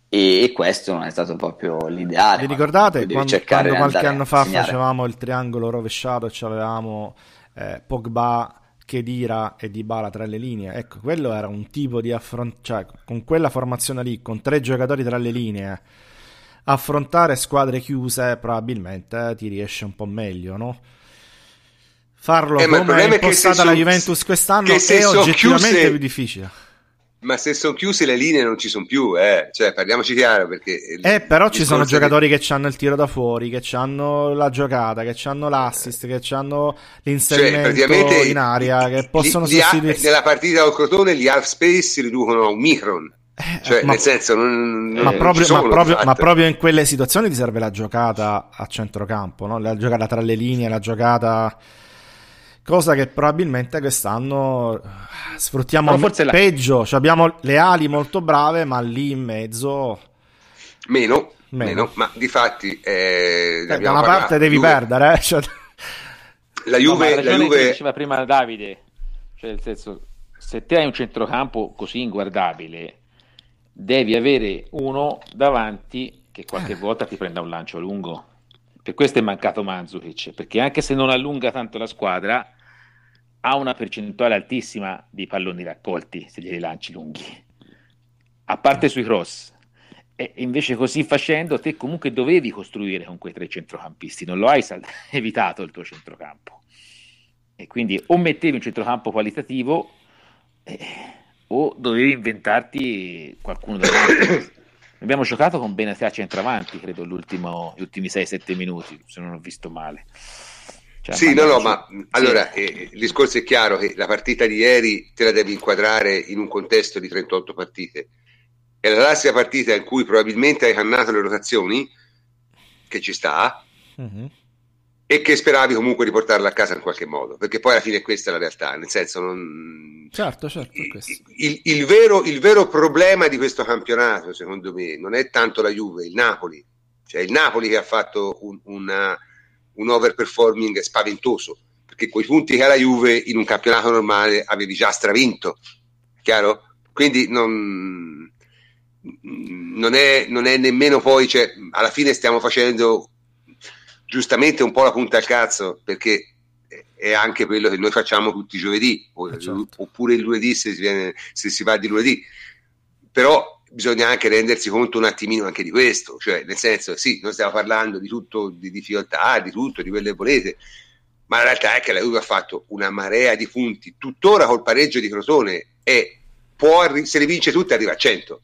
[SPEAKER 5] E, e questo non è stato proprio l'ideale.
[SPEAKER 2] Vi ricordate quando, quando qualche anno fa facevamo il triangolo rovesciato e avevamo eh, Pogba, Kedira e Dybala tra le linee? Ecco, quello era un tipo di affronto, cioè con quella formazione lì, con tre giocatori tra le linee, affrontare squadre chiuse probabilmente eh, ti riesce un po' meglio, no? Farlo eh, come è impostata la Juventus quest'anno è oggettivamente chiuse, più difficile.
[SPEAKER 1] Ma se sono chiuse le linee non ci sono più, eh. cioè parliamoci chiaro perché...
[SPEAKER 2] Eh, però ci sono giocatori che... che hanno il tiro da fuori, che hanno la giocata, che hanno l'assist, che hanno l'inserimento cioè, in aria, che possono
[SPEAKER 1] li, sostituirsi. Nella partita col Crotone gli half space si riducono a un micron. Eh, cioè, ma, nel senso, non,
[SPEAKER 2] ma, proprio, sono, ma, proprio, ma, proprio, in quelle situazioni ti serve la giocata a centrocampo, no? la giocata tra le linee, la giocata cosa che probabilmente quest'anno eh, sfruttiamo forse peggio. La... Cioè abbiamo le ali molto brave, ma lì in mezzo
[SPEAKER 1] meno, meno. meno. ma di fatti eh,
[SPEAKER 2] eh, da una parte devi Juve. perdere. Eh? Cioè...
[SPEAKER 1] La Juve, no, la Juve...
[SPEAKER 3] diceva prima Davide, cioè nel senso, se te hai un centrocampo così inguardabile, devi avere uno davanti che qualche eh. volta ti prenda un lancio lungo. Per questo è mancato Mandzukic, perché anche se non allunga tanto la squadra, ha una percentuale altissima di palloni raccolti se glieli lanci lunghi, a parte sui cross. E invece così facendo te comunque dovevi costruire con quei tre centrocampisti, non lo hai sal- evitato il tuo centrocampo. E quindi o mettevi un centrocampo qualitativo eh, o dovevi inventarti qualcuno davanti. Abbiamo giocato con Benatia a centravanti, credo, gli ultimi 6-7 minuti, se non ho visto male.
[SPEAKER 1] Cioè, sì, no, no, ma sì. allora eh, il discorso è chiaro che la partita di ieri te la devi inquadrare in un contesto di 38 partite. È la classica partita in cui probabilmente hai cannato le rotazioni, che ci sta, uh-huh. E che speravi comunque di portarla a casa in qualche modo, perché poi alla fine questa è la realtà, nel senso non...
[SPEAKER 2] Certo, certo.
[SPEAKER 1] Il, il, vero, il vero problema di questo campionato, secondo me, non è tanto la Juve, il Napoli. Cioè il Napoli che ha fatto un, una un overperforming spaventoso, perché quei punti che ha la Juve in un campionato normale avevi già stravinto, chiaro? Quindi non, non, è, non è nemmeno poi, cioè, alla fine stiamo facendo giustamente un po' la punta al cazzo, perché è anche quello che noi facciamo tutti i giovedì, eh, certo. oppure il lunedì se si, viene, se si va di lunedì. Però bisogna anche rendersi conto un attimino anche di questo, cioè nel senso sì, noi stiamo parlando di tutto, di difficoltà, di tutto, di quelle che volete, ma la realtà è che la Juve ha fatto una marea di punti, tuttora col pareggio di Crotone e può, se le vince tutte arriva a 100,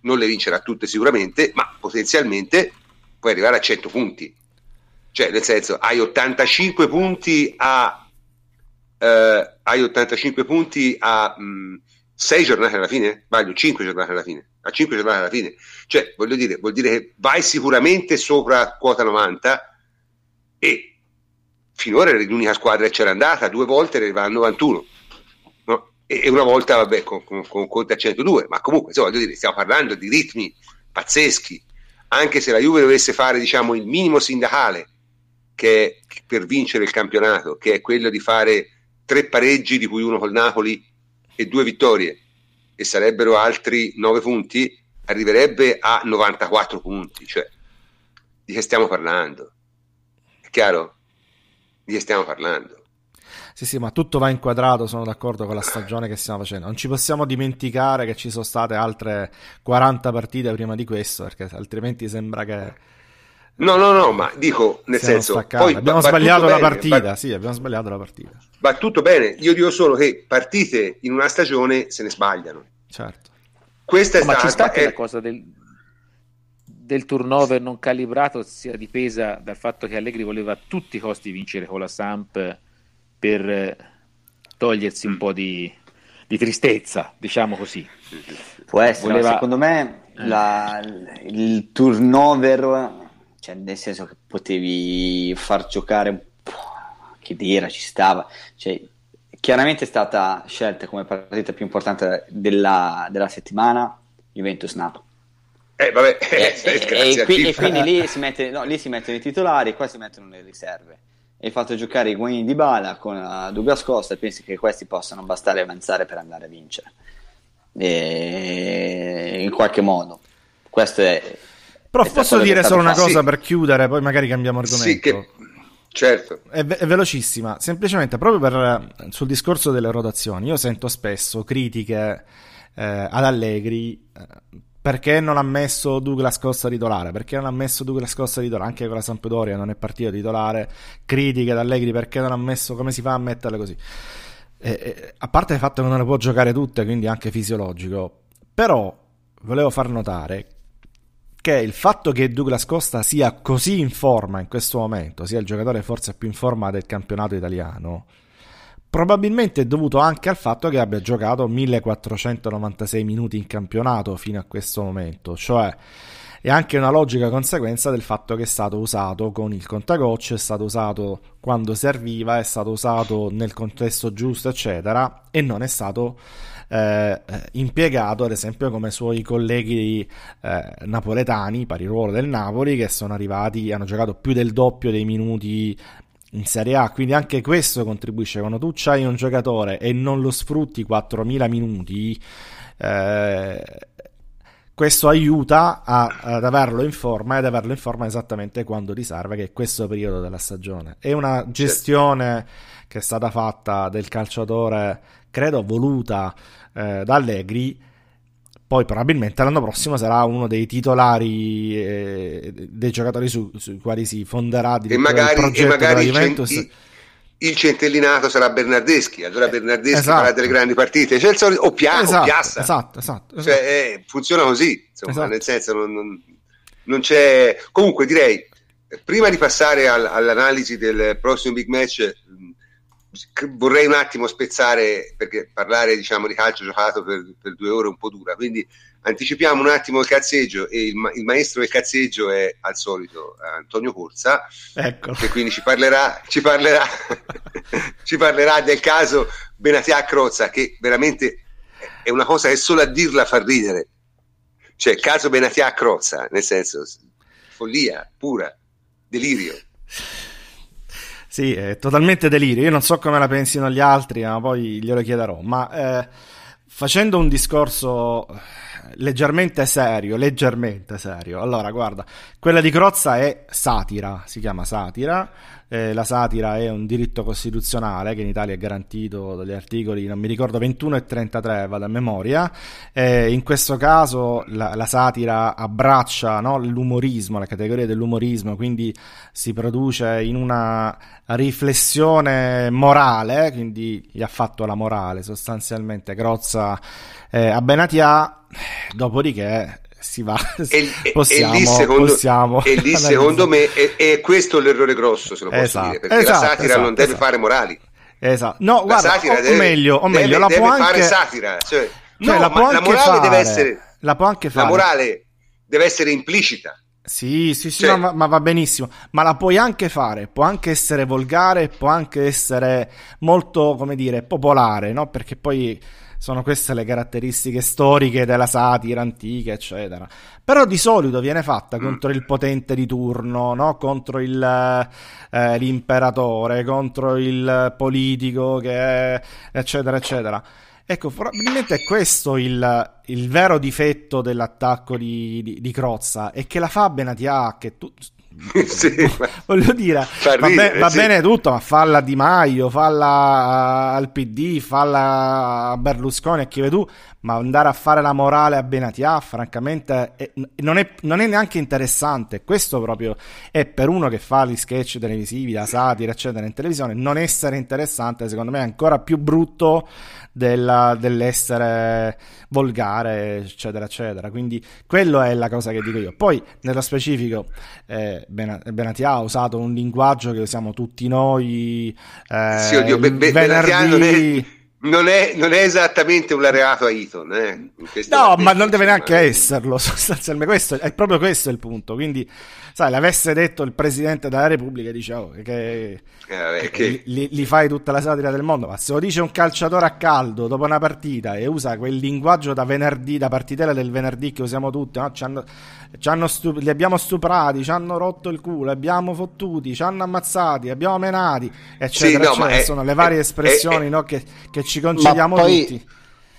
[SPEAKER 1] non le vincerà tutte sicuramente, ma potenzialmente puoi arrivare a 100 punti, cioè nel senso hai 85 punti a... Eh, hai 85 punti a... Mh, sei giornate alla fine? Sbaglio, cinque giornate alla fine. A cinque giornate alla fine. Cioè, voglio dire, vuol dire che vai sicuramente sopra quota 90 e finora eri l'unica squadra che c'era andata, due volte arriva a 91. No? E, una volta, vabbè, con, con, con Conte a 102. Ma comunque, insomma, voglio dire, stiamo parlando di ritmi pazzeschi. Anche se la Juve dovesse fare, diciamo, il minimo sindacale che è per vincere il campionato, che è quello di fare tre pareggi, di cui uno col Napoli e due vittorie e sarebbero altri 9 punti, arriverebbe a 94 punti. Cioè, di che stiamo parlando? È chiaro? Di che stiamo parlando?
[SPEAKER 2] Sì, sì, ma tutto va inquadrato, sono d'accordo con la stagione che stiamo facendo. Non ci possiamo dimenticare che ci sono state altre 40 partite prima di questo, perché altrimenti sembra che
[SPEAKER 1] No, no, no, ma dico nel Siamo senso, poi
[SPEAKER 2] abbiamo va, sbagliato va la bene, partita, va, sì, abbiamo sbagliato la partita.
[SPEAKER 1] Va tutto bene, io dico solo che partite in una stagione se ne sbagliano.
[SPEAKER 2] Certo.
[SPEAKER 3] Questa è no, stata, ma ci sta che è... la cosa del, del turnover non calibrato sia dipesa dal fatto che Allegri voleva a tutti i costi vincere con la Samp per togliersi un mm. po' di, di tristezza, diciamo così.
[SPEAKER 5] Può essere, voleva... secondo me la, il turnover cioè nel senso che potevi far giocare un po' che dire, ci stava, cioè, chiaramente è stata scelta come partita più importante della, della settimana Juventus-Napoli.
[SPEAKER 1] Eh, vabbè,
[SPEAKER 5] e, e, e, qui, e quindi lì si, mette, no, lì si, mettono i titolari, qua si mettono le riserve. Hai fatto giocare i Guini di Bala con uh, Douglas Costa e pensi che questi possano bastare avanzare per andare a vincere. E, in qualche modo. Questo è,
[SPEAKER 2] però posso dire solo una cosa sì. per chiudere, poi magari cambiamo argomento. Sì, che...
[SPEAKER 1] Certo.
[SPEAKER 2] È, ve- è, velocissima, semplicemente proprio per, sul discorso delle rotazioni. Io sento spesso critiche eh, ad Allegri eh, perché non ha messo Douglas Costa titolare, perché non ha messo Douglas Costa titolare, anche con la Sampdoria non è partito titolare, critiche ad Allegri perché non ha messo, come si fa a metterle così. Eh, eh, a parte il fatto che non le può giocare tutte, quindi anche fisiologico, però volevo far notare che il fatto che Douglas Costa sia così in forma in questo momento, sia il giocatore forse più in forma del campionato italiano, probabilmente è dovuto anche al fatto che abbia giocato 1496 minuti in campionato fino a questo momento, cioè è anche una logica conseguenza del fatto che è stato usato con il contagocce, è stato usato quando serviva, è stato usato nel contesto giusto, eccetera, e non è stato eh, impiegato ad esempio come suoi colleghi eh, napoletani, pari ruolo del Napoli, che sono arrivati, hanno giocato più del doppio dei minuti in Serie A, quindi anche questo contribuisce. Quando tu hai un giocatore e non lo sfrutti 4.000 minuti, eh, questo aiuta a, ad averlo in forma ed averlo in forma esattamente quando ti serve, che è questo periodo della stagione. È una gestione che è stata fatta del calciatore, credo voluta eh, da Allegri. Poi probabilmente l'anno prossimo sarà uno dei titolari eh, dei giocatori su, sui quali si fonderà
[SPEAKER 1] e magari, il progetto e magari della Juventus.
[SPEAKER 2] Cent-
[SPEAKER 1] il centellinato sarà Bernardeschi, allora
[SPEAKER 2] Eh,
[SPEAKER 1] Bernardeschi
[SPEAKER 2] esatto.
[SPEAKER 1] farà delle grandi partite, cioè il solito, o, Pia- o
[SPEAKER 2] esatto,
[SPEAKER 1] Piazza,
[SPEAKER 2] esatto, esatto,
[SPEAKER 1] Cioè,
[SPEAKER 2] esatto.
[SPEAKER 1] eh, funziona così, insomma,
[SPEAKER 2] Esatto.
[SPEAKER 1] nel senso non, non- non c'è... Comunque direi, prima di passare al- all'analisi del prossimo big match, vorrei un attimo spezzare, perché parlare diciamo di calcio giocato per, per due ore è un po' dura, quindi anticipiamo un attimo il cazzeggio e il, ma- il maestro del cazzeggio è al solito Antonio Corsa,
[SPEAKER 2] Eccolo.
[SPEAKER 1] che quindi ci parlerà, ci parlerà, ci parlerà del caso Benatia Crozza, che veramente è una cosa che solo a dirla fa ridere. Cioè, caso Benatia Crozza, nel senso, follia pura, delirio.
[SPEAKER 2] Sì, è totalmente delirio. Io non so come la pensino gli altri, ma poi glielo chiederò. Ma eh, facendo un discorso leggermente serio, leggermente serio. Allora, guarda, quella di Crozza è satira, si chiama satira. Eh, la satira è un diritto costituzionale che in Italia è garantito dagli articoli, non mi ricordo, 21 e 33, vado a memoria. Eh, in questo caso la, la satira abbraccia no, l'umorismo, la categoria dell'umorismo, quindi si produce in una riflessione morale, quindi gli ha fatto la morale sostanzialmente Crozza eh, a Benatia, dopodiché si va,
[SPEAKER 1] E,
[SPEAKER 2] possiamo,
[SPEAKER 1] e lì, secondo,
[SPEAKER 2] possiamo
[SPEAKER 1] e lì, secondo me è, è questo l'errore grosso, se lo posso
[SPEAKER 2] Esatto,
[SPEAKER 1] dire, perché
[SPEAKER 2] esatto,
[SPEAKER 1] la satira
[SPEAKER 2] esatto,
[SPEAKER 1] non deve
[SPEAKER 2] esatto.
[SPEAKER 1] fare morali.
[SPEAKER 2] Esatto. No,
[SPEAKER 1] La
[SPEAKER 2] guarda,
[SPEAKER 1] satira
[SPEAKER 2] o,
[SPEAKER 1] deve,
[SPEAKER 2] meglio, o
[SPEAKER 1] deve-
[SPEAKER 2] meglio, la
[SPEAKER 1] deve
[SPEAKER 2] può
[SPEAKER 1] fare
[SPEAKER 2] anche
[SPEAKER 1] satira, cioè,
[SPEAKER 2] cioè,
[SPEAKER 1] no,
[SPEAKER 2] la può
[SPEAKER 1] la morale
[SPEAKER 2] fare,
[SPEAKER 1] deve essere
[SPEAKER 2] la può anche
[SPEAKER 1] la
[SPEAKER 2] fare.
[SPEAKER 1] morale deve essere implicita.
[SPEAKER 2] Sì, sì, sì,
[SPEAKER 1] Cioè-
[SPEAKER 2] no, ma, ma va benissimo. Ma la puoi anche fare, può anche essere volgare, può anche essere molto, come dire, popolare, no? Perché poi sono queste le caratteristiche storiche della satira antica, eccetera. Però di solito viene fatta
[SPEAKER 1] Mm.
[SPEAKER 2] contro il potente di turno, no? Contro il, eh, l'imperatore, contro il politico, che è, eccetera, eccetera. Ecco, probabilmente è questo il, il vero difetto dell'attacco di, di, di Crozza, è che la fa Benatia, che tu...
[SPEAKER 1] Sì,
[SPEAKER 2] Voglio dire, va,
[SPEAKER 1] ridere,
[SPEAKER 2] be- va
[SPEAKER 1] sì.
[SPEAKER 2] bene tutto, ma falla Di Maio, falla al PD, falla a Berlusconi, a chi vedi tu, ma andare a fare la morale a Benatia, francamente, è- non, è, non è neanche interessante. Questo proprio è per uno che fa gli sketch televisivi, la satira, eccetera, in televisione, non essere interessante, secondo me è ancora più brutto della- dell'essere volgare, eccetera, eccetera. Quindi quello è la cosa che dico io. Poi, nello specifico, eh, Bena- Benatia ha usato un linguaggio che usiamo tutti noi. eh,
[SPEAKER 1] Sì, oddio, Be- Be-
[SPEAKER 2] venerdì.
[SPEAKER 1] Non, è, non è esattamente un laureato a Eton. Eh,
[SPEAKER 2] No, ma non deve neanche esserlo, sostanzialmente. Questo, è proprio questo il punto. Quindi, sai, l'avesse detto il presidente della Repubblica, dice oh, che,
[SPEAKER 1] Eh, vabbè,
[SPEAKER 2] che li, li fai tutta la satira del mondo. Ma se lo dice un calciatore a caldo dopo una partita e usa quel linguaggio da venerdì, da partitella del venerdì che usiamo tutti, no? Ci hanno- ci hanno stu- li abbiamo stuprati, ci hanno rotto il culo, li abbiamo fottuti, ci hanno ammazzati, abbiamo menati, eccetera,
[SPEAKER 1] no, ma
[SPEAKER 2] eccetera.
[SPEAKER 1] è-
[SPEAKER 2] Sono le varie
[SPEAKER 1] è-
[SPEAKER 2] espressioni
[SPEAKER 1] è-
[SPEAKER 2] no, che, che ci concediamo
[SPEAKER 4] Ma poi-
[SPEAKER 2] tutti.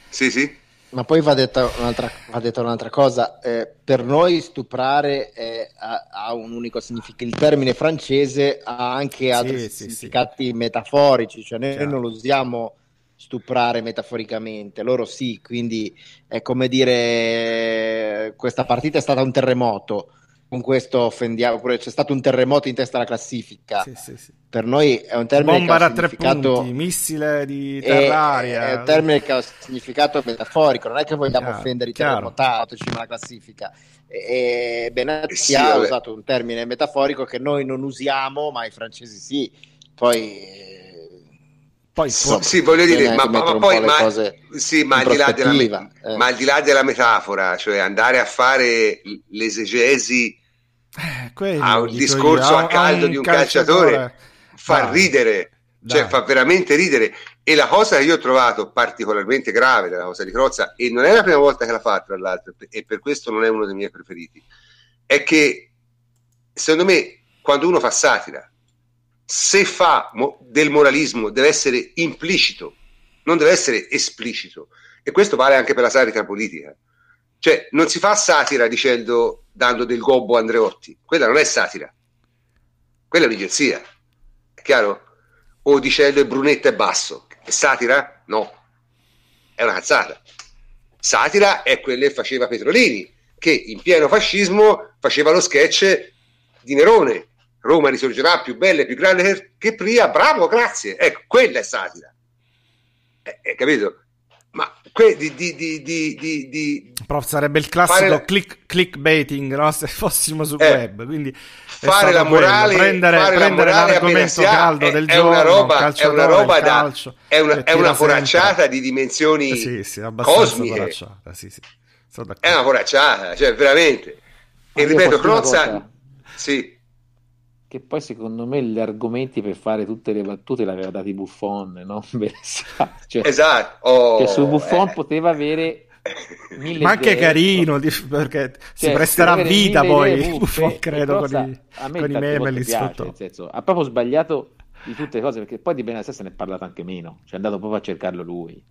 [SPEAKER 1] Sì, sì.
[SPEAKER 4] Ma poi va detta un'altra, va detta un'altra cosa, eh, per noi stuprare è- ha, ha un unico significato, il termine francese ha anche altri
[SPEAKER 2] Sì, sì, sì.
[SPEAKER 4] significati metaforici, cioè noi
[SPEAKER 2] Chiaro.
[SPEAKER 4] non lo usiamo stuprare metaforicamente, loro sì, quindi è come dire questa partita è stata un terremoto, con questo offendiamo, oppure c'è stato un terremoto in testa alla classifica,
[SPEAKER 2] Sì, sì, sì.
[SPEAKER 4] per noi è un termine
[SPEAKER 2] Bomba
[SPEAKER 4] che ha
[SPEAKER 2] da
[SPEAKER 4] un
[SPEAKER 2] tre
[SPEAKER 4] significato...
[SPEAKER 2] punti, missile di
[SPEAKER 4] È,
[SPEAKER 2] terraria.
[SPEAKER 4] è un termine che ha significato metaforico, non è che vogliamo
[SPEAKER 2] Chiaro,
[SPEAKER 4] offendere i terremotati cima alla classifica. E, e Benatia
[SPEAKER 1] Eh sì,
[SPEAKER 4] ha
[SPEAKER 1] vabbè.
[SPEAKER 4] usato un termine metaforico che noi non usiamo, ma i francesi sì. Poi,
[SPEAKER 2] Poi può-
[SPEAKER 1] Sì, voglio dire, ma, ma- poi ma, sì, ma
[SPEAKER 4] in
[SPEAKER 1] al, di là della,
[SPEAKER 4] eh.
[SPEAKER 1] ma al di là della metafora, cioè andare a fare l'esegesi
[SPEAKER 2] eh, quello
[SPEAKER 1] a un discorso
[SPEAKER 2] io,
[SPEAKER 1] a caldo di un calciatore fa
[SPEAKER 2] Dai,
[SPEAKER 1] ridere, cioè
[SPEAKER 2] dai.
[SPEAKER 1] fa veramente ridere. E la cosa che io ho trovato particolarmente grave della cosa di Crozza, e non è la prima volta che la fa, tra l'altro, e per questo non è uno dei miei preferiti, è che secondo me quando uno fa satira, se fa mo- del moralismo deve essere implicito, non deve essere esplicito. E questo vale anche per la satira politica. Cioè, non si fa satira dicendo, dando del gobbo a Andreotti. Quella non è satira. Quella è un'idiozia. È chiaro? O dicendo il brunetto è basso. È satira? No. È una cazzata. Satira è quella che faceva Petrolini, che in pieno fascismo faceva lo sketch di Nerone. Roma risorgerà più bella e più grande che, prima, bravo, grazie. Ecco, quella è satira. Eh, eh, capito? Que- di, di, di, di, di
[SPEAKER 2] Prof, sarebbe il classico
[SPEAKER 1] la-
[SPEAKER 2] click, clickbaiting no? se fossimo su
[SPEAKER 1] Eh,
[SPEAKER 2] web. Quindi
[SPEAKER 1] fare la morale,
[SPEAKER 2] quello, prendere,
[SPEAKER 1] fare la
[SPEAKER 2] prendere
[SPEAKER 1] morale a
[SPEAKER 2] l'argomento caldo
[SPEAKER 1] è,
[SPEAKER 2] del
[SPEAKER 1] è
[SPEAKER 2] giorno,
[SPEAKER 1] una roba, è una roba da
[SPEAKER 2] calcio,
[SPEAKER 1] è una, è una foracciata di dimensioni
[SPEAKER 2] Eh sì, sì,
[SPEAKER 1] cosmiche.
[SPEAKER 2] foracciata, sì, sì.
[SPEAKER 1] È una foracciata, cioè veramente. E ripeto, Crozza, sì,
[SPEAKER 3] Che poi secondo me gli argomenti per fare tutte le battute l'aveva dati Buffon, no? Cioè,
[SPEAKER 1] esatto. Oh,
[SPEAKER 3] che su Buffon
[SPEAKER 1] eh.
[SPEAKER 3] poteva avere mille
[SPEAKER 2] Ma anche
[SPEAKER 3] idee.
[SPEAKER 2] carino, di- perché si
[SPEAKER 3] Cioè,
[SPEAKER 2] presterà
[SPEAKER 3] avere
[SPEAKER 2] vita poi, Buffon,
[SPEAKER 3] e
[SPEAKER 2] credo, con
[SPEAKER 3] Crozza,
[SPEAKER 2] i,
[SPEAKER 3] a me
[SPEAKER 2] con i meme e sfruttò.
[SPEAKER 3] nel senso, ha proprio sbagliato di tutte le cose, perché poi di Benassia se ne è parlato anche meno, cioè è andato proprio a cercarlo lui.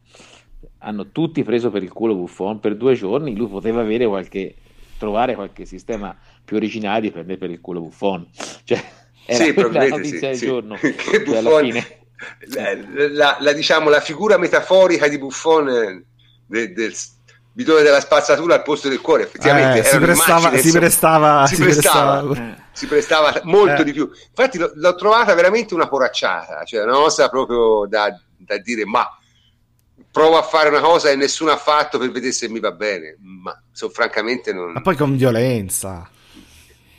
[SPEAKER 3] Hanno tutti preso per il culo Buffon per due giorni, lui poteva avere qualche, trovare qualche sistema più originale di prendere per il culo Buffon. Cioè, era
[SPEAKER 1] Sì,
[SPEAKER 3] la notizia
[SPEAKER 1] sì,
[SPEAKER 3] del
[SPEAKER 1] sì.
[SPEAKER 3] giorno.
[SPEAKER 1] Che
[SPEAKER 3] Cioè, alla
[SPEAKER 1] Buffon-
[SPEAKER 3] fine...
[SPEAKER 1] la, la- la- diciamo, la figura metaforica di Buffon eh, de- del bidone della spazzatura al posto del cuore, effettivamente
[SPEAKER 2] Eh, si, prestava, si prestava,
[SPEAKER 1] si
[SPEAKER 2] si
[SPEAKER 1] prestava.
[SPEAKER 2] prestava-
[SPEAKER 1] si prestava molto
[SPEAKER 2] Eh.
[SPEAKER 1] di più. Infatti l'ho, l'ho trovata veramente una poracciata, cioè una cosa proprio da, da dire ma provo a fare una cosa e nessuno ha fatto per vedere se mi va bene, ma so, francamente non...
[SPEAKER 2] Ma poi con violenza.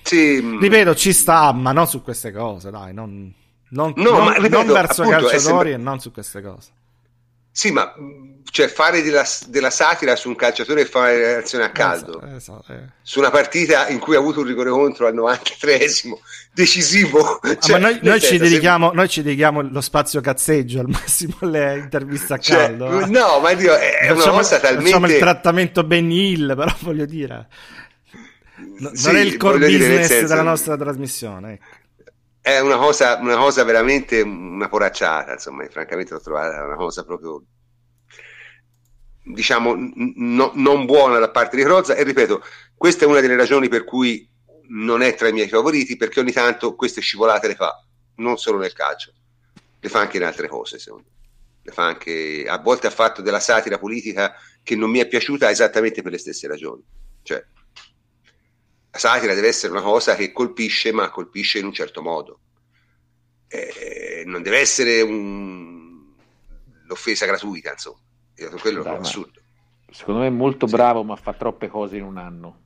[SPEAKER 1] Sì, mm,
[SPEAKER 2] Ripeto, ci sta, ma non su queste cose, dai, non, non,
[SPEAKER 1] No,
[SPEAKER 2] non-
[SPEAKER 1] ma ripeto,
[SPEAKER 2] non verso
[SPEAKER 1] appunto,
[SPEAKER 2] calciatori
[SPEAKER 1] sempre-
[SPEAKER 2] e non su queste cose.
[SPEAKER 1] sì, ma mh, cioè, fare della, della satira su un calciatore e fare la reazione a caldo.
[SPEAKER 2] Eh, so, eh.
[SPEAKER 1] su una partita in cui ha avuto un rigore contro al 93esimo decisivo
[SPEAKER 2] Ah,
[SPEAKER 1] Cioè,
[SPEAKER 2] noi, noi ci
[SPEAKER 1] senso, se-
[SPEAKER 2] dedichiamo, noi ci dedichiamo lo spazio cazzeggio al massimo alle interviste a
[SPEAKER 1] cioè,
[SPEAKER 2] caldo. eh.
[SPEAKER 1] no ma Dio, è è una
[SPEAKER 2] Facciamo-
[SPEAKER 1] cosa
[SPEAKER 2] Facciamo il
[SPEAKER 1] talmente
[SPEAKER 2] trattamento Ben Hill, però voglio dire, no-
[SPEAKER 1] Sì,
[SPEAKER 2] non è il core business
[SPEAKER 1] senso-
[SPEAKER 2] della nostra trasmissione. ecco.
[SPEAKER 1] è una cosa, una cosa veramente una poracciata insomma francamente l'ho trovata una cosa proprio diciamo no- non buona da parte di Crozza e ripeto questa è una delle ragioni per cui non è tra i miei favoriti perché ogni tanto queste scivolate le fa non solo nel calcio le fa anche in altre cose secondo me le fa anche a volte ha fatto della satira politica che non mi è piaciuta esattamente per le stesse ragioni cioè la satira deve essere una cosa che colpisce ma colpisce in un certo modo Eh, non deve essere un- l'offesa gratuita insomma quello
[SPEAKER 3] Dai,
[SPEAKER 1] è assurdo
[SPEAKER 3] Secondo me è molto bravo, ma fa troppe cose in un anno.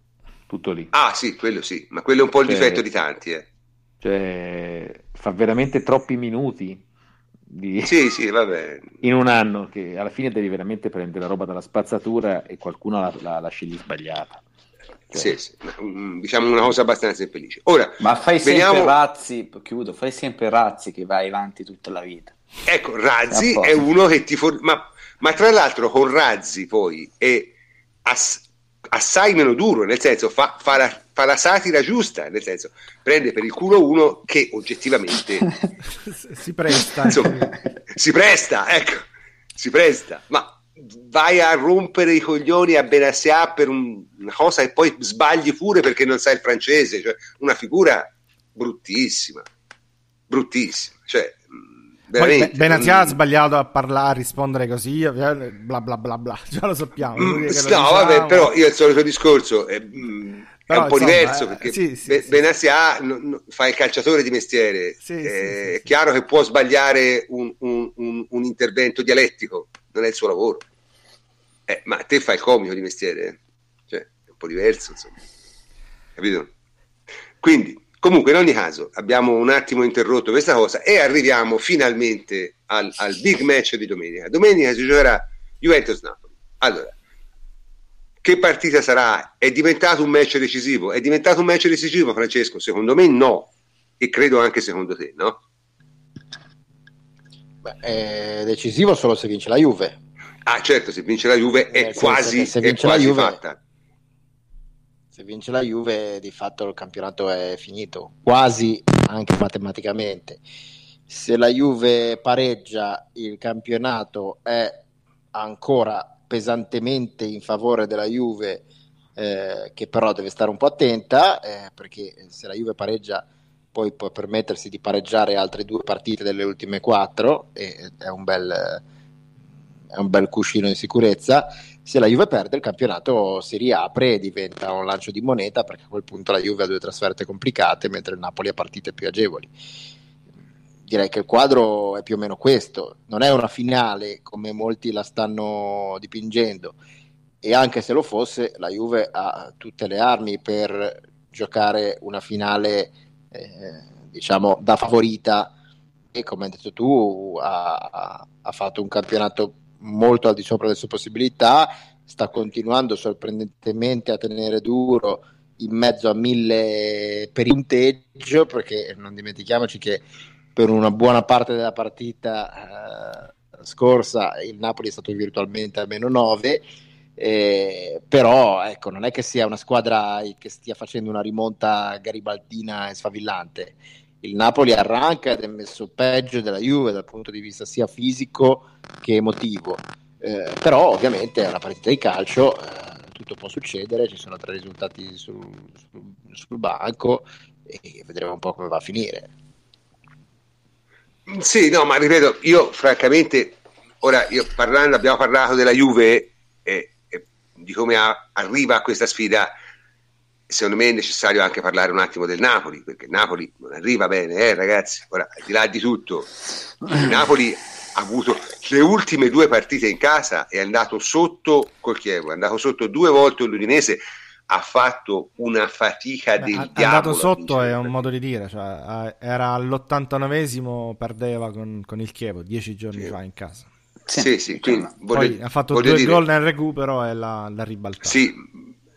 [SPEAKER 3] Tutto lì.
[SPEAKER 1] ah sì quello sì ma quello è un po' il
[SPEAKER 3] Cioè-
[SPEAKER 1] difetto di tanti eh.
[SPEAKER 3] Cioè, fa veramente troppi minuti di-
[SPEAKER 1] sì sì vabbè
[SPEAKER 3] in un anno che alla fine devi veramente prendere la roba dalla spazzatura e qualcuno la, la, la scegli sbagliata. Cioè,
[SPEAKER 1] sì, sì. Mm, diciamo una cosa abbastanza infelice ora
[SPEAKER 5] Ma fai sempre
[SPEAKER 1] Vediamo-
[SPEAKER 5] razzi, chiudo, fai sempre razzi che vai avanti tutta la vita.
[SPEAKER 1] Ecco, Razzi è uno che ti for- ma, ma tra l'altro con Razzi poi è ass- assai meno duro, nel senso fa, fa la, fa la satira giusta, nel senso prende per il culo uno che oggettivamente
[SPEAKER 2] si presta.
[SPEAKER 1] insomma, si presta, ecco, si presta, ma vai a rompere i coglioni a Benassia per un- una cosa e poi sbagli pure perché non sai il francese, cioè una figura bruttissima, bruttissima, cioè
[SPEAKER 2] Poi
[SPEAKER 1] veramente.
[SPEAKER 2] Be- Benatia ha
[SPEAKER 1] non-
[SPEAKER 2] sbagliato a parlare, a rispondere così, eh, bla bla bla bla, già lo sappiamo.
[SPEAKER 1] Mm, no,
[SPEAKER 2] diciamo.
[SPEAKER 1] vabbè, però io il solito discorso è, mm, è
[SPEAKER 2] Però,
[SPEAKER 1] un po'
[SPEAKER 2] insomma,
[SPEAKER 1] diverso
[SPEAKER 2] eh,
[SPEAKER 1] perché
[SPEAKER 2] sì, sì,
[SPEAKER 1] Be-
[SPEAKER 2] sì.
[SPEAKER 1] Benassia no- no- fa il calciatore di mestiere.
[SPEAKER 2] Sì,
[SPEAKER 1] Eh, è chiaro che può sbagliare un- un- un intervento dialettico, non è il suo lavoro. Eh, ma te fai il comico di mestiere, eh? cioè è un po' diverso, insomma. Capito? Quindi, comunque, in ogni caso, abbiamo un attimo interrotto questa cosa e arriviamo finalmente al, al big match di domenica. Domenica si giocherà Juventus-Napoli. Allora, che partita sarà? È diventato un match decisivo? È diventato un match decisivo, Francesco? Secondo me no, e credo anche secondo te, no?
[SPEAKER 4] Beh, è decisivo solo se vince la Juve.
[SPEAKER 1] Ah, certo, se vince la Juve è
[SPEAKER 4] senso
[SPEAKER 1] quasi,
[SPEAKER 4] che se
[SPEAKER 1] è
[SPEAKER 4] vince la
[SPEAKER 1] quasi
[SPEAKER 4] Juve-
[SPEAKER 1] fatta.
[SPEAKER 4] Se vince la Juve, di fatto il campionato è finito, quasi anche matematicamente. Se la Juve pareggia, il campionato è ancora pesantemente in favore della Juve, eh, che però deve stare un po' attenta, eh, perché se la Juve pareggia poi può permettersi di pareggiare altre due partite delle ultime quattro, e è un bel, è un bel cuscino in sicurezza. Se la Juve perde, il campionato si riapre e diventa un lancio di moneta perché a quel punto la Juve ha due trasferte complicate mentre il Napoli ha partite più agevoli. Direi che il quadro è più o meno questo. Non è una finale come molti la stanno dipingendo e anche se lo fosse, la Juve ha tutte le armi per giocare una finale eh, diciamo da favorita e come hai detto tu ha, ha fatto un campionato molto al di sopra delle sue possibilità, sta continuando sorprendentemente a tenere duro in mezzo a mille per punteggio, perché non dimentichiamoci che per una buona parte della partita eh, scorsa il Napoli è stato virtualmente a meno 9. Eh, però ecco, non è che sia una squadra che stia facendo una rimonta garibaldina e sfavillante. Il Napoli arranca ed è messo peggio della Juve dal punto di vista sia fisico che emotivo. Eh, però ovviamente è una partita di calcio, eh, tutto può succedere, ci sono tre risultati sul, sul, sul banco e vedremo un po' come va a finire.
[SPEAKER 1] Sì, no, ma ripeto, io francamente, ora io parlando, abbiamo parlato della Juve e, e di come a, arriva a questa sfida, secondo me è necessario anche parlare un attimo del Napoli, perché Napoli non arriva bene, eh, ragazzi. Ora, al di là di tutto, il Napoli ha avuto le ultime due partite in casa, è andato sotto col Chievo, è andato sotto due volte l'Udinese, ha fatto una fatica Beh, del
[SPEAKER 2] è diavolo. Andato sotto è un modo di dire, cioè, era all'89esimo, perdeva con, con il Chievo dieci giorni sì. fa in casa.
[SPEAKER 1] Sì, sì, sì quindi,
[SPEAKER 2] voglio, ha fatto due dire, gol nel recupero e l'ha, l'ha ribaltato.
[SPEAKER 1] Sì,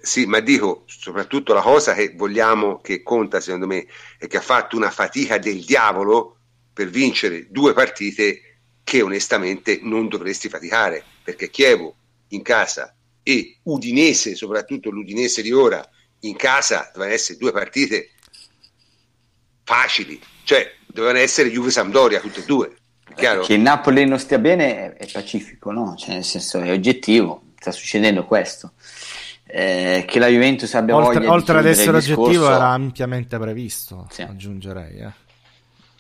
[SPEAKER 1] sì, ma dico soprattutto la cosa che vogliamo, che conta secondo me, è che ha fatto una fatica del diavolo per vincere due partite che onestamente non dovresti faticare, perché Chievo in casa e Udinese, soprattutto l'Udinese di ora, in casa dovevano essere due partite facili, cioè dovevano essere Juve Sampdoria tutte e due.
[SPEAKER 5] Chiaro? Che il Napoli non stia bene è pacifico, no? Cioè, nel senso è oggettivo, sta succedendo questo. Eh, che la Juventus abbia
[SPEAKER 2] oltre,
[SPEAKER 5] voglia
[SPEAKER 2] oltre ad essere discorso... oggettivo era ampiamente previsto sì. aggiungerei eh.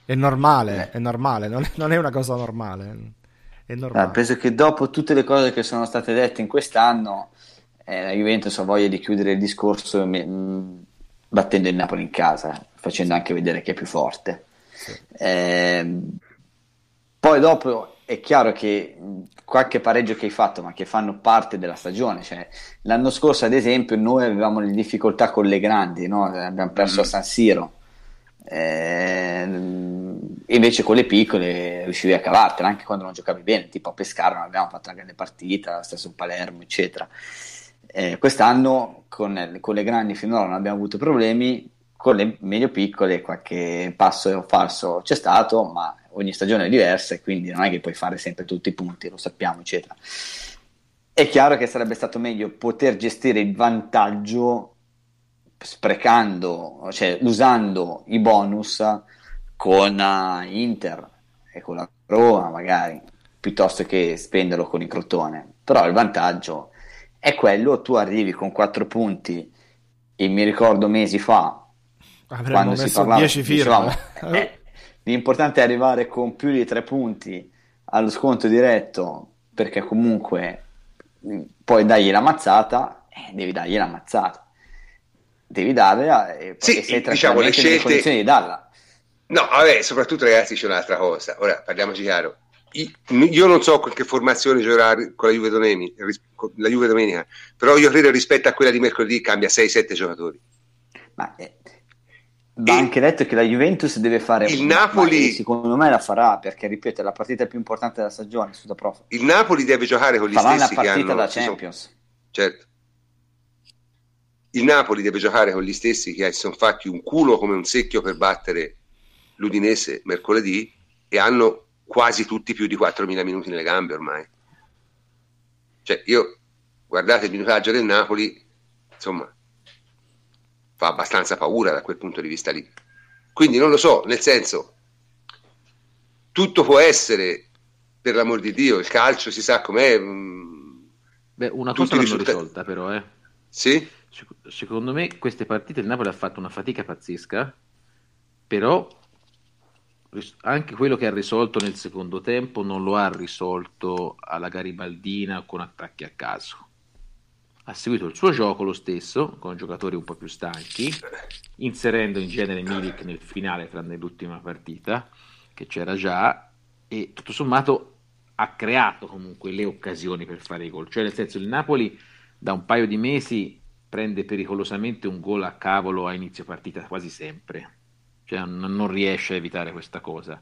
[SPEAKER 2] è normale eh. è normale non è, non è, una cosa normale è normale
[SPEAKER 5] ah, penso che dopo tutte le cose che sono state dette in quest'anno eh, la Juventus ha voglia di chiudere il discorso mh, mm, battendo il Napoli in casa facendo anche vedere che è più forte sì. Ehm, poi dopo è chiaro che qualche pareggio che hai fatto, ma che fanno parte della stagione. Cioè, l'anno scorso, ad esempio, noi avevamo le difficoltà con le grandi, no? abbiamo perso mm. a San Siro. Eh, invece con le piccole riuscivi a cavartela anche quando non giocavi bene, tipo a Pescara non abbiamo fatto una grande partita, stesso Palermo, eccetera. Eh, quest'anno con, con le grandi finora non abbiamo avuto problemi, con le medio piccole qualche passo falso c'è stato, ma ogni stagione è diversa e quindi non è che puoi fare sempre tutti i punti, lo sappiamo, eccetera. È chiaro che sarebbe stato meglio poter gestire il vantaggio sprecando, cioè usando i bonus con uh, Inter e con la Roma magari, piuttosto che spenderlo con il Crotone. Però il vantaggio è quello, tu arrivi con 4 punti e mi ricordo mesi fa
[SPEAKER 2] Avremmo quando si parlava 10 firme. Dicevamo,
[SPEAKER 5] eh, L'importante è arrivare con più di tre punti allo sconto diretto, perché comunque poi dagli la mazzata, eh, devi dargli la mazzata. Devi darla e
[SPEAKER 1] sì, sei diciamo, le scelte...
[SPEAKER 5] condizioni di darla.
[SPEAKER 1] No, vabbè, soprattutto ragazzi c'è un'altra cosa. Ora parliamoci chiaro. Io non so con che formazione giocherà con la Juve, domenica, la Juve domenica, però io credo rispetto a quella di mercoledì cambia 6-7 giocatori.
[SPEAKER 5] Ma eh, Va anche detto che la Juventus deve fare
[SPEAKER 1] il Napoli
[SPEAKER 5] secondo me la farà perché ripeto è la partita più importante della stagione su Prof.
[SPEAKER 1] il Napoli deve giocare con gli Farà stessi
[SPEAKER 5] una partita
[SPEAKER 1] hanno,
[SPEAKER 5] da Champions sono,
[SPEAKER 1] certo. Il Napoli deve giocare con gli stessi che sono fatti un culo come un secchio per battere l'Udinese mercoledì e hanno quasi tutti più di 4.000 minuti nelle gambe ormai. Cioè io guardate il minutaggio del Napoli insomma fa abbastanza paura da quel punto di vista lì. Quindi non lo so, nel senso, tutto può essere, per l'amor di Dio, il calcio si sa com'è.
[SPEAKER 3] Mm, Beh, una cosa l'hanno risultati... risolta però, eh.
[SPEAKER 1] Sì?
[SPEAKER 3] Secondo me queste partite il Napoli ha fatto una fatica pazzesca, però anche quello che ha risolto nel secondo tempo non lo ha risolto alla garibaldina con attacchi a caso ha seguito il suo gioco lo stesso, con giocatori un po' più stanchi, inserendo in genere Milik nel finale, tranne l'ultima partita, che c'era già, e tutto sommato ha creato comunque le occasioni per fare i gol. Cioè, nel senso, il Napoli da un paio di mesi prende pericolosamente un gol a cavolo a inizio partita quasi sempre. Cioè, non riesce a evitare questa cosa.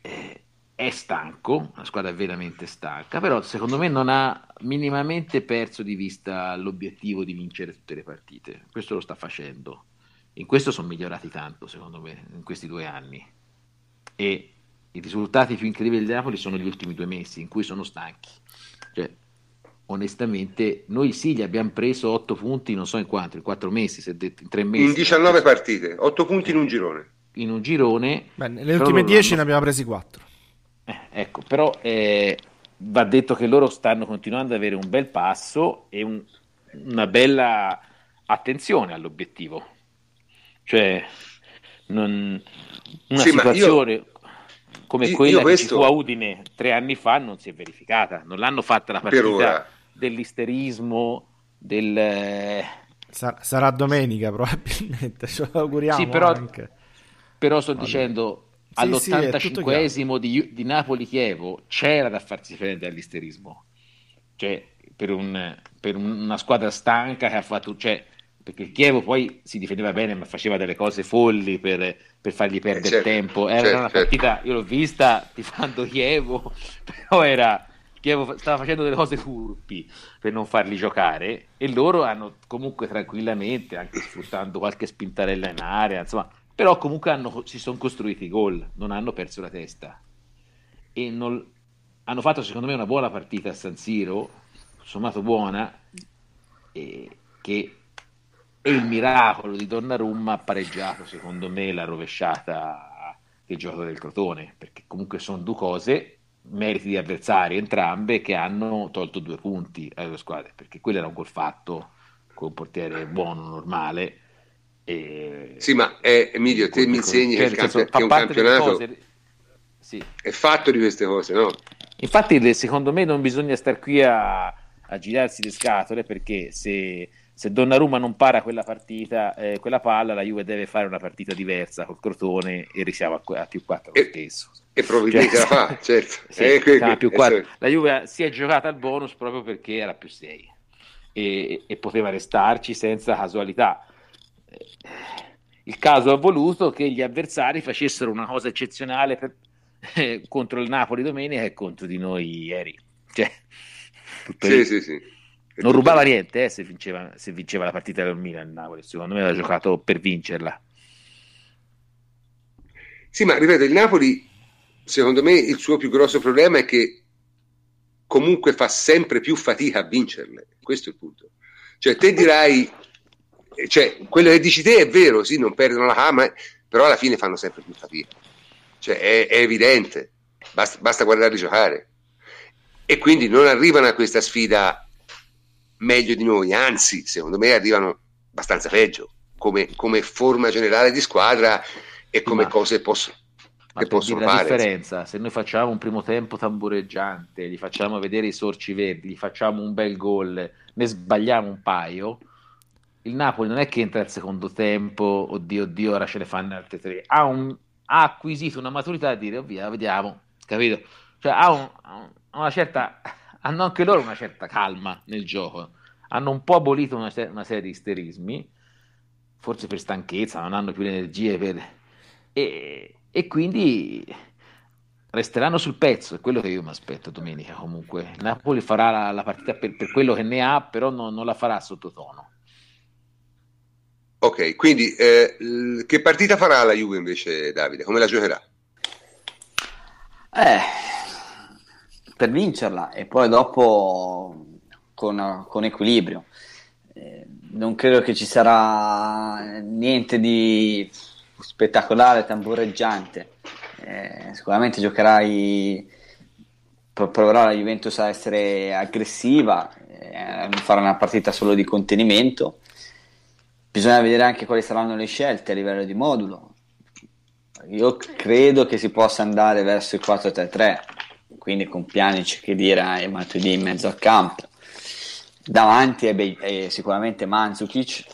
[SPEAKER 3] Eh, è stanco, la squadra è veramente stanca, però secondo me non ha minimamente perso di vista l'obiettivo di vincere tutte le partite. Questo lo sta facendo. In questo sono migliorati tanto, secondo me, in questi due anni. E i risultati più incredibili del Napoli sono gli ultimi due mesi, in cui sono stanchi. Cioè, onestamente, noi sì, gli abbiamo preso 8 punti, non so in quanto, in 4 mesi, se detto, in 3 mesi.
[SPEAKER 1] In 19 partite, 8 punti in un girone.
[SPEAKER 3] In un girone.
[SPEAKER 2] Beh, nelle ultime 10 ne abbiamo presi 4.
[SPEAKER 3] Ecco, però eh, va detto che loro stanno continuando ad avere un bel passo e un, una bella attenzione all'obiettivo. Cioè, non, una sì, situazione io, come io, quella io questo... che ci fu a Udine tre anni fa non si è verificata. Non l'hanno fatta la partita dell'isterismo, del...
[SPEAKER 2] Sar- sarà domenica probabilmente, ce lo auguriamo
[SPEAKER 3] sì, però,
[SPEAKER 2] anche.
[SPEAKER 3] Però sto Vabbè. dicendo, all'85esimo sì, di, di Napoli-Chievo c'era da farsi prendere dall'isterismo. Cioè, per, un, per, una squadra stanca che ha fatto... Cioè, perché il Chievo poi si difendeva bene, ma faceva delle cose folli per, per fargli perdere certo, tempo. Era certo, una certo. partita, io l'ho vista tifando Chievo, però era... Chievo stava facendo delle cose turpi per non farli giocare e loro hanno comunque tranquillamente, anche sfruttando qualche spintarella in area, insomma, però comunque hanno, si sono costruiti i gol, non hanno perso la testa. E non, hanno fatto secondo me una buona partita a San Siro, sommato buona, e, che è il miracolo di Donnarumma ha pareggiato secondo me la rovesciata del gioco del Crotone, perché comunque sono due cose, meriti di avversari entrambe, che hanno tolto due punti alle due squadre, perché quello era un gol fatto con un portiere buono, normale,
[SPEAKER 1] e... Sì, ma è, Emilio, te mi insegni cioè, che, campi- che un campionato cose... sì. è fatto di queste cose, no?
[SPEAKER 3] Infatti, secondo me non bisogna star qui a, a girarsi le scatole perché se, se Donnarumma non para quella partita, eh, quella palla, la Juve deve fare una partita diversa col Crotone e risiamo a, più 4 lo stesso.
[SPEAKER 1] E probabilmente cioè, la fa, certo.
[SPEAKER 3] sì, eh, que- più 4. La Juve si è giocata al bonus proprio perché era più 6 e, e poteva restarci senza casualità il caso ha voluto che gli avversari facessero una cosa eccezionale per, eh, contro il Napoli domenica e contro di noi ieri. Cioè,
[SPEAKER 1] sì, sì, sì.
[SPEAKER 3] Non rubava niente eh, se, vinceva, se, vinceva, la partita del Milan il Napoli, secondo me aveva giocato per vincerla.
[SPEAKER 1] Sì, ma ripeto, il Napoli, secondo me, il suo più grosso problema è che comunque fa sempre più fatica a vincerle. Questo è il punto. Cioè, te dirai cioè, quello che dici te è vero, sì, non perdono la cama, però alla fine fanno sempre più fatica. Cioè, è, è evidente, basta, basta guardarli giocare. E quindi non arrivano a questa sfida meglio di noi, anzi, secondo me arrivano abbastanza peggio come, come forma generale di squadra e come ma, cose posso, che possono
[SPEAKER 3] la
[SPEAKER 1] fare.
[SPEAKER 3] La differenza, se noi facciamo un primo tempo tambureggiante, gli facciamo vedere i sorci verdi, gli facciamo un bel gol, ne sbagliamo un paio, il Napoli non è che entra al secondo tempo, oddio, oddio, ora ce ne fanno altre tre, ha, un, ha acquisito una maturità a dire, oh, via, vediamo, capito? Cioè ha, un, una certa, hanno anche loro una certa calma nel gioco, hanno un po' abolito una, una serie di isterismi, forse per stanchezza, non hanno più le energie per... E, e quindi resteranno sul pezzo, è quello che io mi aspetto domenica comunque. Napoli farà la, la partita per, per, quello che ne ha, però non, non la farà sottotono.
[SPEAKER 1] Ok, quindi eh, che partita farà la Juve invece, Davide? Come la giocherà?
[SPEAKER 5] Eh, per vincerla e poi dopo con, con equilibrio. Eh, non credo che ci sarà niente di spettacolare, tambureggiante. Eh, sicuramente giocherai, proverà la Juventus a essere aggressiva, eh, a fare una partita solo di contenimento Bisogna vedere anche quali saranno le scelte a livello di modulo. Io credo che si possa andare verso il 4-3-3, quindi con Pjanic che dirà e Matuidi in mezzo al campo. davanti è, be- è sicuramente Manzukic,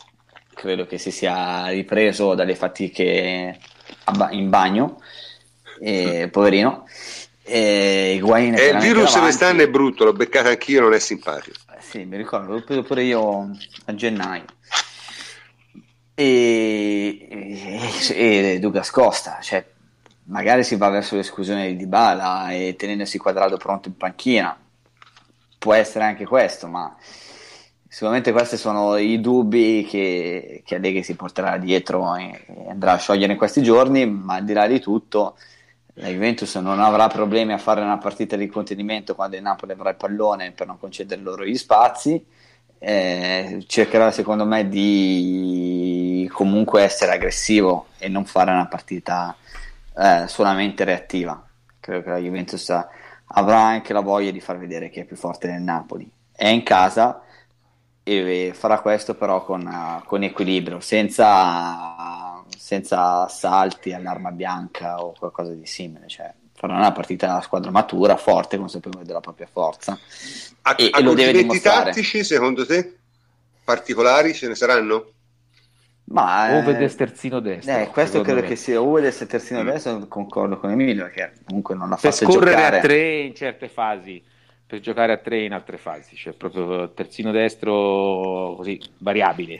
[SPEAKER 5] credo che si sia ripreso dalle fatiche in bagno, e, poverino. E
[SPEAKER 1] Higuain è il virus quest'anno è brutto, l'ho beccato anch'io, non è simpatico.
[SPEAKER 5] Eh, sì, mi ricordo, l'ho preso pure io a gennaio. E, e, e Douglas Costa, cioè, magari si va verso l'esclusione di Dybala e tenendosi quadrato pronto in panchina. Può essere anche questo, ma sicuramente questi sono i dubbi che, che Allegri si porterà dietro e, e andrà a sciogliere in questi giorni, ma al di là di tutto la Juventus non avrà problemi a fare una partita di contenimento quando il Napoli avrà il pallone per non concedere loro gli spazi. Eh, cercherà secondo me di comunque essere aggressivo e non fare una partita eh, solamente reattiva. Credo che la Juventus avrà anche la voglia di far vedere che è più forte del Napoli. È in casa e farà questo però con, uh, con equilibrio, senza, senza salti all'arma bianca o qualcosa di simile. Cioè, farà una partita della squadra matura, forte, consapevole della propria forza.
[SPEAKER 1] A, e, a e lo deve dimostrare. tattici, secondo te? Particolari ce ne saranno?
[SPEAKER 3] Ma, Uvedes terzino destro.
[SPEAKER 5] Eh, questo credo me. che sia Uvedes terzino mm. destro, concordo con Emilio, perché comunque non l'ha
[SPEAKER 3] per
[SPEAKER 5] fatto
[SPEAKER 3] giocare.
[SPEAKER 5] Per
[SPEAKER 3] a tre in certe fasi per giocare a tre in altre fasi, cioè proprio terzino destro così variabile.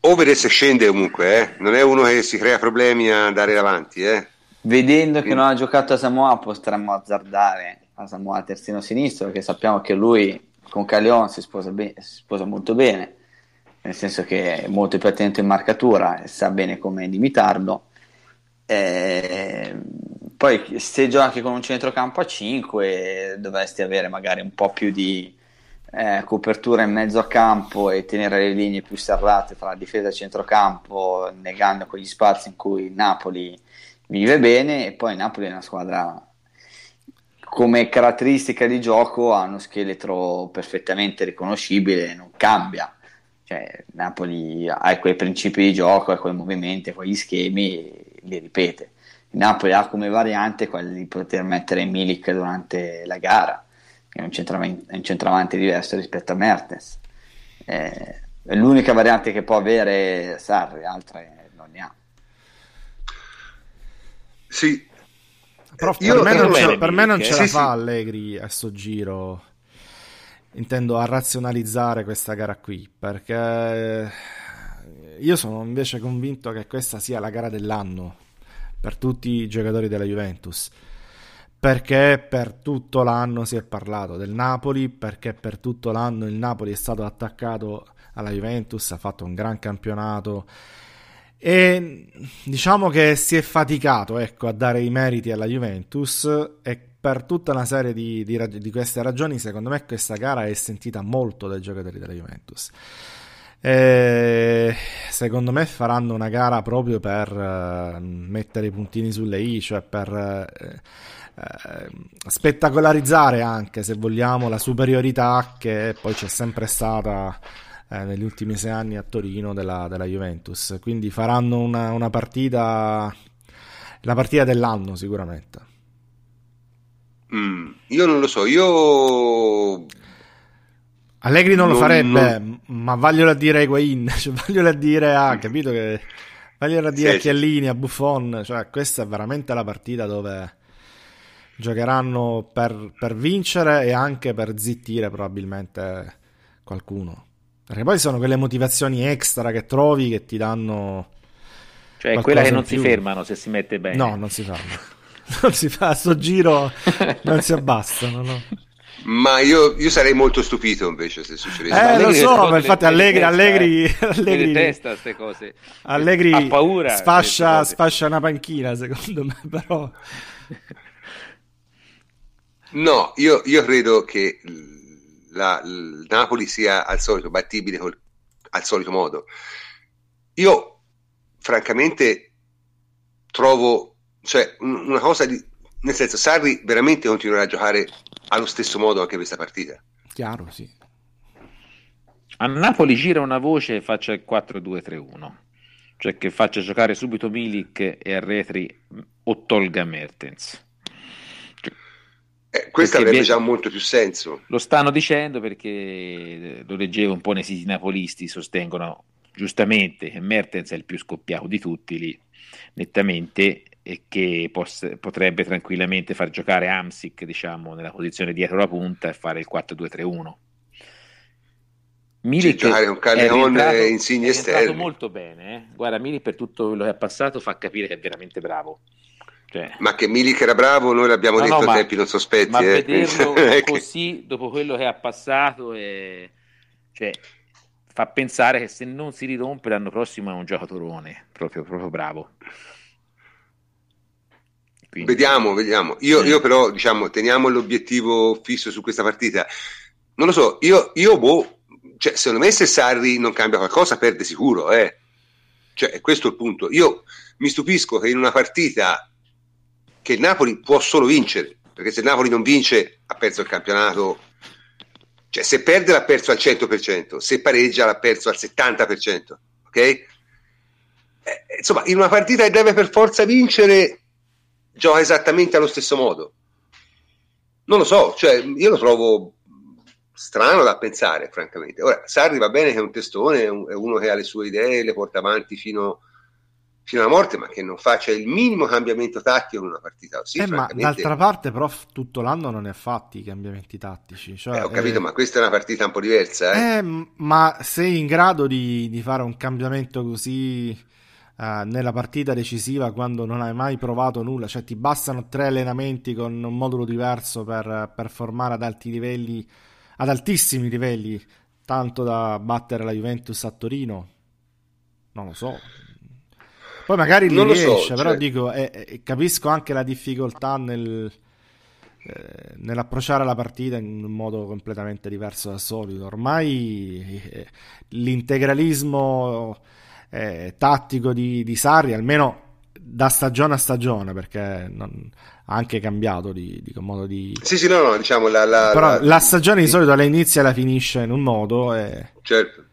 [SPEAKER 1] Overes scende comunque, eh? non è uno che si crea problemi a andare avanti. Eh?
[SPEAKER 5] Vedendo che non ha giocato a Samoa, potremmo azzardare a Samoa terzino sinistro, perché sappiamo che lui con Caleon si sposa, be- si sposa molto bene, nel senso che è molto più attento in marcatura e sa bene come limitarlo. Eh, poi se giochi con un centrocampo a 5 dovresti avere magari un po' più di eh, copertura in mezzo a campo e tenere le linee più serrate tra la difesa e il centrocampo, negando quegli spazi in cui Napoli vive bene e poi Napoli è una squadra come caratteristica di gioco ha uno scheletro perfettamente riconoscibile, non cambia. Cioè, Napoli ha quei principi di gioco, ha quei movimenti, quegli schemi, li ripete Napoli ha come variante quella di poter mettere Milik durante la gara, che è un, centravanti, un centravanti diverso rispetto a Mertens. Eh, è l'unica variante che può avere Sarri, altre non ne ha.
[SPEAKER 1] Sì.
[SPEAKER 2] Però per, me non, ce, per me non ce la sì, fa sì. Allegri a sto giro intendo a razionalizzare questa gara qui perché io sono invece convinto che questa sia la gara dell'anno per tutti i giocatori della Juventus. Perché per tutto l'anno si è parlato del Napoli, perché per tutto l'anno il Napoli è stato attaccato alla Juventus, ha fatto un gran campionato e diciamo che si è faticato ecco, a dare i meriti alla Juventus e per tutta una serie di, di, di queste ragioni secondo me questa gara è sentita molto dai giocatori della Juventus. E secondo me faranno una gara proprio per uh, mettere i puntini sulle i, cioè per uh, uh, spettacolarizzare anche, se vogliamo, la superiorità che poi c'è sempre stata negli ultimi sei anni a Torino della, della Juventus. Quindi faranno una, una partita, la partita dell'anno sicuramente.
[SPEAKER 1] Mm, io non lo so, io
[SPEAKER 2] Allegri non, non lo farebbe, non... ma vaglielo a dire a Higuain, cioè, vaglielo a dire a, capito che... Vaglielo a dire sì, a Chiellini, a Buffon, cioè questa è veramente la partita dove giocheranno per, per vincere e anche per zittire probabilmente qualcuno. Perché poi sono quelle motivazioni extra che trovi che ti danno...
[SPEAKER 3] Cioè quella che non si fermano se si mette bene.
[SPEAKER 2] No, non si fermano. Non si fa, a sto giro non si abbassano, no.
[SPEAKER 1] Ma io, io, sarei molto stupito invece se succedesse.
[SPEAKER 2] Eh, lo so, ma infatti Allegri, Allegri, Allegri,
[SPEAKER 3] testa queste cose.
[SPEAKER 2] Allegri ha paura sfascia, sfascia una panchina, secondo me, però...
[SPEAKER 1] No, io, io credo che la, il Napoli sia al solito battibile col, al solito modo. Io, francamente, trovo cioè, una cosa di... Nel senso, Sarri veramente continuerà a giocare allo stesso modo anche questa partita.
[SPEAKER 2] Chiaro, sì.
[SPEAKER 3] A Napoli gira una voce e faccia il 4-2-3-1, cioè che faccia giocare subito Milik e Arretri o tolga Mertens.
[SPEAKER 1] Eh, questo avrebbe
[SPEAKER 3] vi-
[SPEAKER 1] già molto più senso.
[SPEAKER 3] Lo stanno dicendo perché eh, lo leggevo un po' nei siti napolisti, sostengono giustamente che Mertens è il più scoppiato di tutti lì, nettamente, e che poss- potrebbe tranquillamente far giocare Amsic, diciamo, nella posizione dietro la punta e fare il 4-2-3-1. Milik
[SPEAKER 1] giocare con
[SPEAKER 3] è
[SPEAKER 1] Callejon
[SPEAKER 3] rientrato-
[SPEAKER 1] e Insigne
[SPEAKER 3] è rientrato
[SPEAKER 1] esterni.
[SPEAKER 3] molto bene, eh. guarda, Milik per tutto quello che ha passato fa capire che è veramente bravo. Cioè,
[SPEAKER 1] Ma che Milik era bravo, noi l'abbiamo
[SPEAKER 3] No,
[SPEAKER 1] detto
[SPEAKER 3] no,
[SPEAKER 1] a
[SPEAKER 3] ma-
[SPEAKER 1] tempi non sospetti.
[SPEAKER 3] ma
[SPEAKER 1] eh.
[SPEAKER 3] vederlo
[SPEAKER 1] È
[SPEAKER 3] così dopo quello che ha passato è- cioè, fa pensare che se non si rirompe l'anno prossimo è un giocatorone proprio, proprio bravo Quindi-
[SPEAKER 1] Vediamo, vediamo. Io,
[SPEAKER 3] Sì.
[SPEAKER 1] io però, diciamo, teniamo l'obiettivo fisso su questa partita. Non lo so, io, io boh, cioè, secondo me se Sarri non cambia qualcosa perde sicuro, eh. Cioè, è questo il punto. Io mi stupisco che in una partita che il Napoli può solo vincere, perché se il Napoli non vince ha perso il campionato. Cioè, se perde l'ha perso al 100%, se pareggia l'ha perso al 70%, ok? Eh, insomma, in una partita che deve per forza vincere, gioca esattamente allo stesso modo. Non lo so, cioè, io lo trovo strano da pensare, francamente. Ora, Sarri va bene che è un testone, è un- è uno che ha le sue idee, le porta avanti fino, fino alla morte, ma che non faccia il minimo cambiamento tattico in una partita così,
[SPEAKER 2] Eh, ma d'altra parte, però, tutto l'anno non ne ha fatti i cambiamenti tattici. Cioè,
[SPEAKER 1] Eh, ho capito,
[SPEAKER 2] eh,
[SPEAKER 1] ma questa è una partita un po' diversa, eh?
[SPEAKER 2] eh, ma sei in grado di, di fare un cambiamento così eh, nella partita decisiva quando non hai mai provato nulla? Cioè, ti bastano tre allenamenti con un modulo diverso per performare ad alti livelli, ad altissimi livelli, tanto da battere la Juventus a Torino? Non lo so. Poi magari li
[SPEAKER 1] Non lo so,
[SPEAKER 2] riesce, però
[SPEAKER 1] cioè-
[SPEAKER 2] dico, eh, eh, capisco anche la difficoltà nel, eh, nell'approcciare la partita in un modo completamente diverso dal solito. Ormai eh, l'integralismo eh, tattico di, di Sarri, almeno da stagione a stagione, perché non- ha anche cambiato di, di modo di...
[SPEAKER 1] Sì, sì, no, no, diciamo la... la-
[SPEAKER 2] Però
[SPEAKER 1] la-
[SPEAKER 2] la stagione di solito la inizia e la finisce in un modo e
[SPEAKER 1] Certo.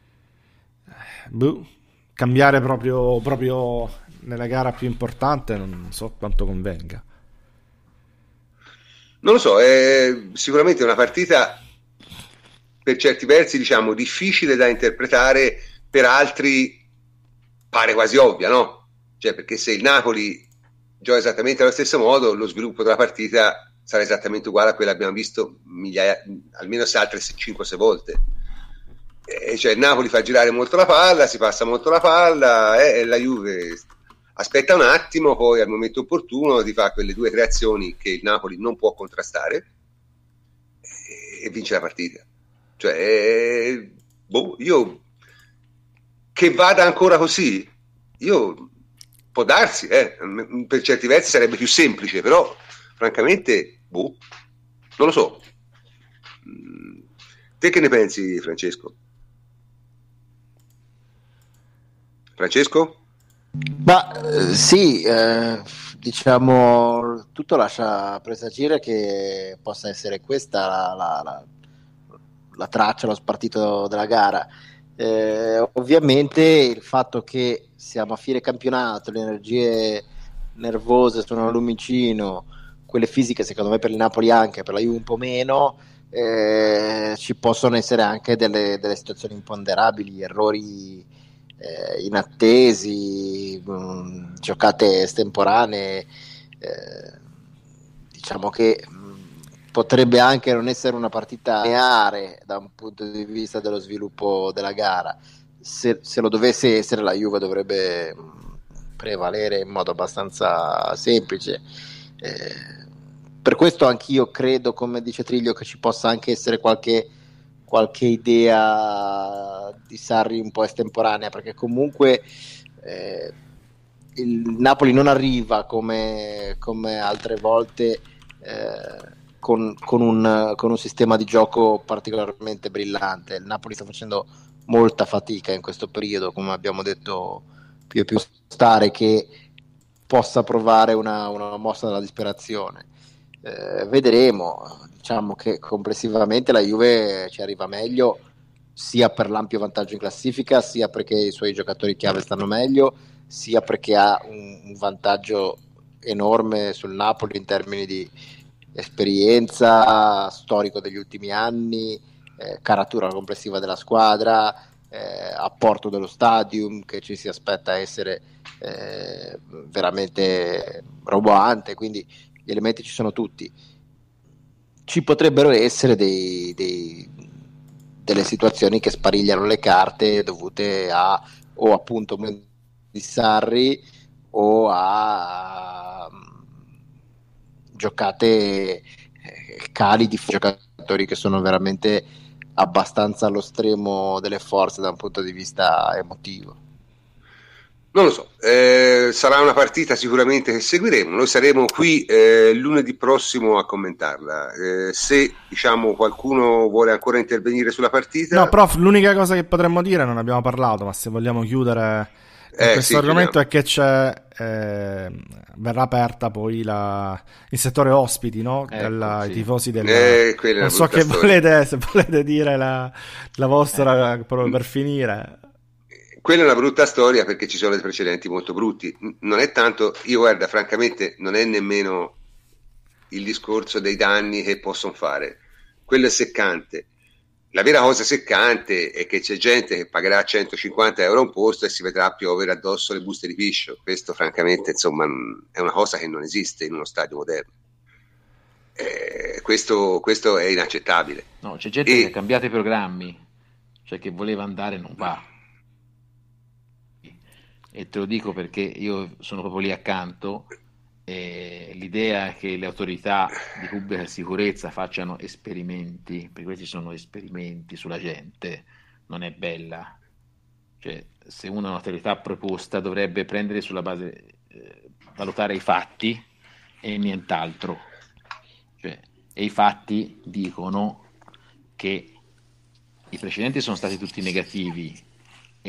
[SPEAKER 2] boh, cambiare proprio, proprio nella gara più importante non so quanto convenga.
[SPEAKER 1] Non lo so, è sicuramente una partita per certi versi, diciamo, difficile da interpretare, per altri pare quasi ovvia, no? Cioè, perché se il Napoli gioca esattamente allo stesso modo, lo sviluppo della partita sarà esattamente uguale a quello che abbiamo visto migliaia, almeno se altre 5-6 volte. E cioè il Napoli fa girare molto la palla, si passa molto la palla eh, e la Juve aspetta un attimo, poi al momento opportuno ti fa quelle due creazioni che il Napoli non può contrastare e, e vince la partita. Cioè, boh, io che vada ancora così, io può darsi, eh, per certi versi sarebbe più semplice, però francamente, boh, non lo so. Mm, Te che ne pensi, Francesco? Francesco?
[SPEAKER 4] Ma eh, sì, eh, diciamo, tutto lascia presagire che possa essere questa la, la- la- la traccia, lo spartito della gara. Eh, ovviamente il fatto che siamo a fine campionato, le energie nervose sono a lumicino, quelle fisiche secondo me per il Napoli anche, per la Juve un po' meno, eh, ci possono essere anche delle, delle situazioni imponderabili, errori eh, inattesi, mh, giocate estemporanee. eh, diciamo che mh, potrebbe anche non essere una partita lineare da un punto di vista dello sviluppo della gara. Se, se lo dovesse essere, la Juve dovrebbe mh, prevalere in modo abbastanza semplice. Eh, per questo anch'io credo, come dice Triglio, che ci possa anche essere qualche, qualche idea di Sarri un po' estemporanea, perché comunque eh, il Napoli non arriva come, come altre volte eh, con, con un, con un sistema di gioco particolarmente brillante. Il Napoli sta facendo molta fatica in questo periodo, come abbiamo detto più e più stare che possa provare una, una mossa della disperazione. Eh, vedremo, diciamo che complessivamente la Juve ci arriva meglio sia per l'ampio vantaggio in classifica, sia perché i suoi giocatori chiave stanno meglio, sia perché ha un, un vantaggio enorme sul Napoli in termini di, esperienza, storico degli ultimi anni, eh, caratura complessiva della squadra, eh, apporto dello stadium che ci si aspetta essere eh, veramente roboante, quindi gli elementi ci sono tutti. Ci potrebbero essere dei, dei, delle situazioni che sparigliano le carte dovute a o appunto di Sarri o a um, giocate eh, cali di giocatori che sono veramente abbastanza allo stremo delle forze da un punto di vista emotivo.
[SPEAKER 1] Non lo so, eh, sarà una partita sicuramente che seguiremo. Noi saremo qui eh, lunedì prossimo a commentarla. Eh, se diciamo qualcuno vuole ancora intervenire sulla partita,
[SPEAKER 2] no, prof. L'unica cosa che potremmo dire, non abbiamo parlato, ma se vogliamo chiudere eh, questo sì, argomento chiudiamo. è che c'è, eh, verrà aperta poi la, il settore ospiti, no? Ecco, Della, sì. I tifosi del...
[SPEAKER 1] Eh,
[SPEAKER 2] non so che volete, se volete dire la, la vostra eh. proprio per finire.
[SPEAKER 1] Quella è una brutta storia perché ci sono dei precedenti molto brutti. Non è tanto, io guarda, francamente, non è nemmeno il discorso dei danni che possono fare. Quello è seccante la vera cosa seccante è che c'è gente che pagherà 150 euro un posto e si vedrà piovere addosso le buste di piscio. Questo, francamente, insomma, è una cosa che non esiste in uno stadio moderno. Eh, questo, questo, è inaccettabile.
[SPEAKER 3] No, c'è gente e... che ha cambiato i programmi, cioè che voleva andare e non va. E te lo dico perché io sono proprio lì accanto eh, l'idea che le autorità di pubblica sicurezza facciano esperimenti, perché questi sono esperimenti sulla gente, non è bella. Cioè, se una un'autorità proposta dovrebbe prendere sulla base, eh, valutare i fatti e nient'altro. Cioè, e i fatti dicono che i precedenti sono stati tutti negativi,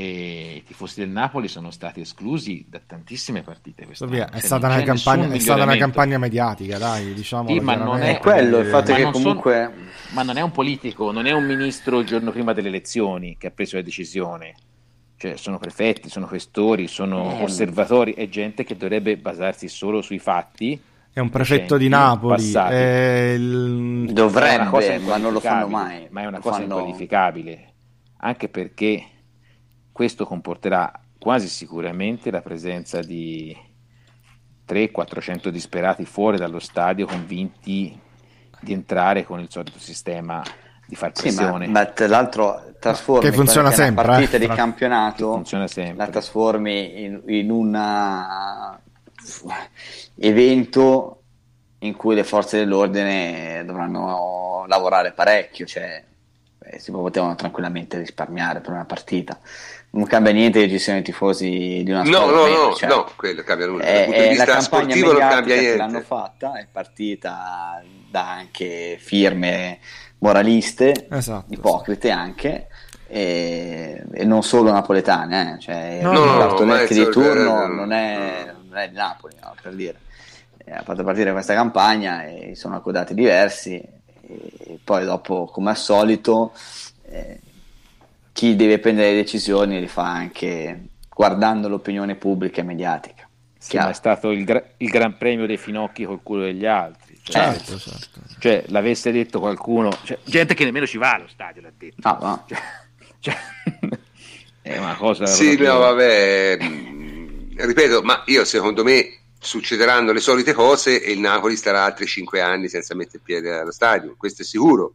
[SPEAKER 3] i tifosi del Napoli sono stati esclusi da tantissime partite.
[SPEAKER 2] Via, è, stata una, campagna, è stata una campagna mediatica, dai, diciamo.
[SPEAKER 3] Sì, ma non è,
[SPEAKER 5] quello, il fatto che comunque...
[SPEAKER 3] Sono, ma non è un politico, non è un ministro il giorno prima delle elezioni che ha preso la decisione. Cioè, sono prefetti, sono questori, sono eh. osservatori, è gente che dovrebbe basarsi solo sui fatti.
[SPEAKER 2] È un prefetto di Napoli.
[SPEAKER 5] Il... Dovrebbe, ma non lo fanno mai.
[SPEAKER 3] Ma è una cosa fanno... inqualificabile. Anche perché questo comporterà quasi sicuramente la presenza di 300-400 disperati fuori dallo stadio convinti di entrare con il solito sistema di far pressione.
[SPEAKER 5] Sì, ma, ma tra l'altro trasformi
[SPEAKER 2] che funziona sempre,
[SPEAKER 5] una partita
[SPEAKER 2] eh?
[SPEAKER 5] di campionato,
[SPEAKER 3] sempre.
[SPEAKER 5] la trasformi in, in un evento in cui le forze dell'ordine dovranno lavorare parecchio, cioè eh, si potevano tranquillamente risparmiare per una partita non cambia niente che ci siano i tifosi di una
[SPEAKER 1] squadra. No, no, no, cioè, no, quello cambia nulla. Dal punto di vista sportivo non cambia niente.
[SPEAKER 5] L'hanno fatta, è partita da anche firme moraliste, esatto, ipocrite sì. anche. E, e, non solo napoletane, eh. cioè no, il Bartoletti no, di turno non è, non è di Napoli, no, per dire. Ha fatto partire questa campagna e sono accodati diversi e poi dopo, come al solito, eh, chi deve prendere le decisioni li fa anche guardando l'opinione pubblica e mediatica.
[SPEAKER 3] Sì, ma è stato il, gra- il, gran premio dei finocchi col culo degli altri.
[SPEAKER 2] Cioè, certo, certo.
[SPEAKER 3] cioè l'avesse detto qualcuno, cioè, gente che nemmeno ci va allo stadio l'ha detto.
[SPEAKER 5] Ah, no.
[SPEAKER 3] cioè, cioè, è una cosa...
[SPEAKER 1] Sì, proprio... no, vabbè, mm, ripeto, ma io secondo me succederanno le solite cose e il Napoli starà altri 5 anni senza mettere piede allo stadio, questo è sicuro.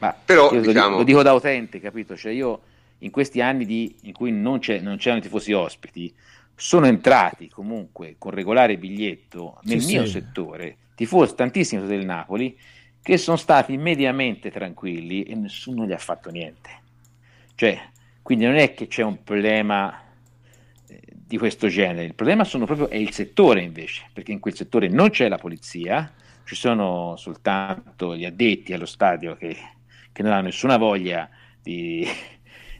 [SPEAKER 3] Ma Però, diciamo... lo, dico, lo dico da utente, capito? Cioè io in questi anni di, in cui non, non, c'erano i tifosi ospiti, sono entrati comunque con regolare biglietto nel sì, mio sì. settore tifosi tantissimi del Napoli che sono stati mediamente tranquilli e nessuno gli ha fatto niente. Cioè, quindi non è che c'è un problema eh, di questo genere, il problema sono proprio, è il settore invece, perché in quel settore non c'è la polizia, ci sono soltanto gli addetti allo stadio che, che non hanno nessuna voglia di,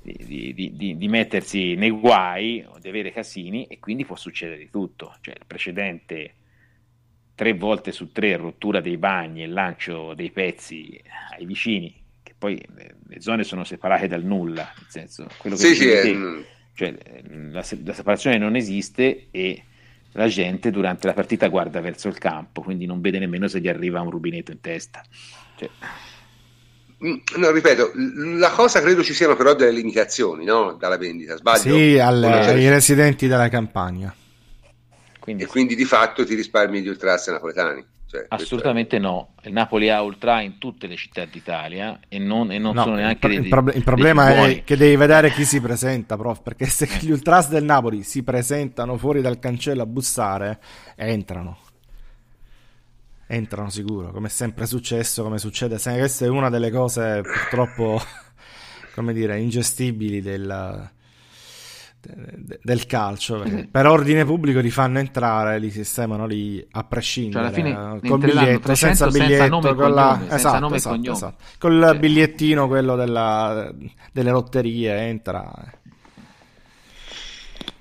[SPEAKER 3] di, di, di, mettersi nei guai o di avere casini e quindi può succedere di tutto. Cioè, il precedente tre volte su tre rottura dei bagni e lancio dei pezzi ai vicini, che poi le zone sono separate dal nulla, nel senso, quello che
[SPEAKER 1] sì, sì,
[SPEAKER 3] te, cioè, la, la, separazione non esiste e la gente durante la partita guarda verso il campo, quindi non vede nemmeno se gli arriva un rubinetto in testa. Cioè...
[SPEAKER 1] Mm, no, ripeto, la cosa credo ci siano però delle limitazioni no? dalla vendita, sbaglio?
[SPEAKER 2] Sì, alle, ai residenti della campagna.
[SPEAKER 1] Quindi, e quindi di fatto ti risparmi gli ultras napoletani.
[SPEAKER 3] Cioè, Assolutamente è... no. Il Napoli ha ultra in tutte le città d'Italia e non, e non no, sono neanche
[SPEAKER 2] il,
[SPEAKER 3] dei,
[SPEAKER 2] il, prob- il problema è che devi vedere chi si presenta, prof, perché se eh. gli ultras del Napoli si presentano fuori dal cancello a bussare, entrano. Entrano sicuro, come è sempre successo, come succede sempre. Questa è una delle cose purtroppo, come dire, ingestibili del del calcio per ordine pubblico li fanno entrare li sistemano lì a prescindere cioè, alla fine, col biglietto senza biglietto senza con la... cognome, esatto, nome esatto, esatto. col cioè. bigliettino quello della... delle lotterie entra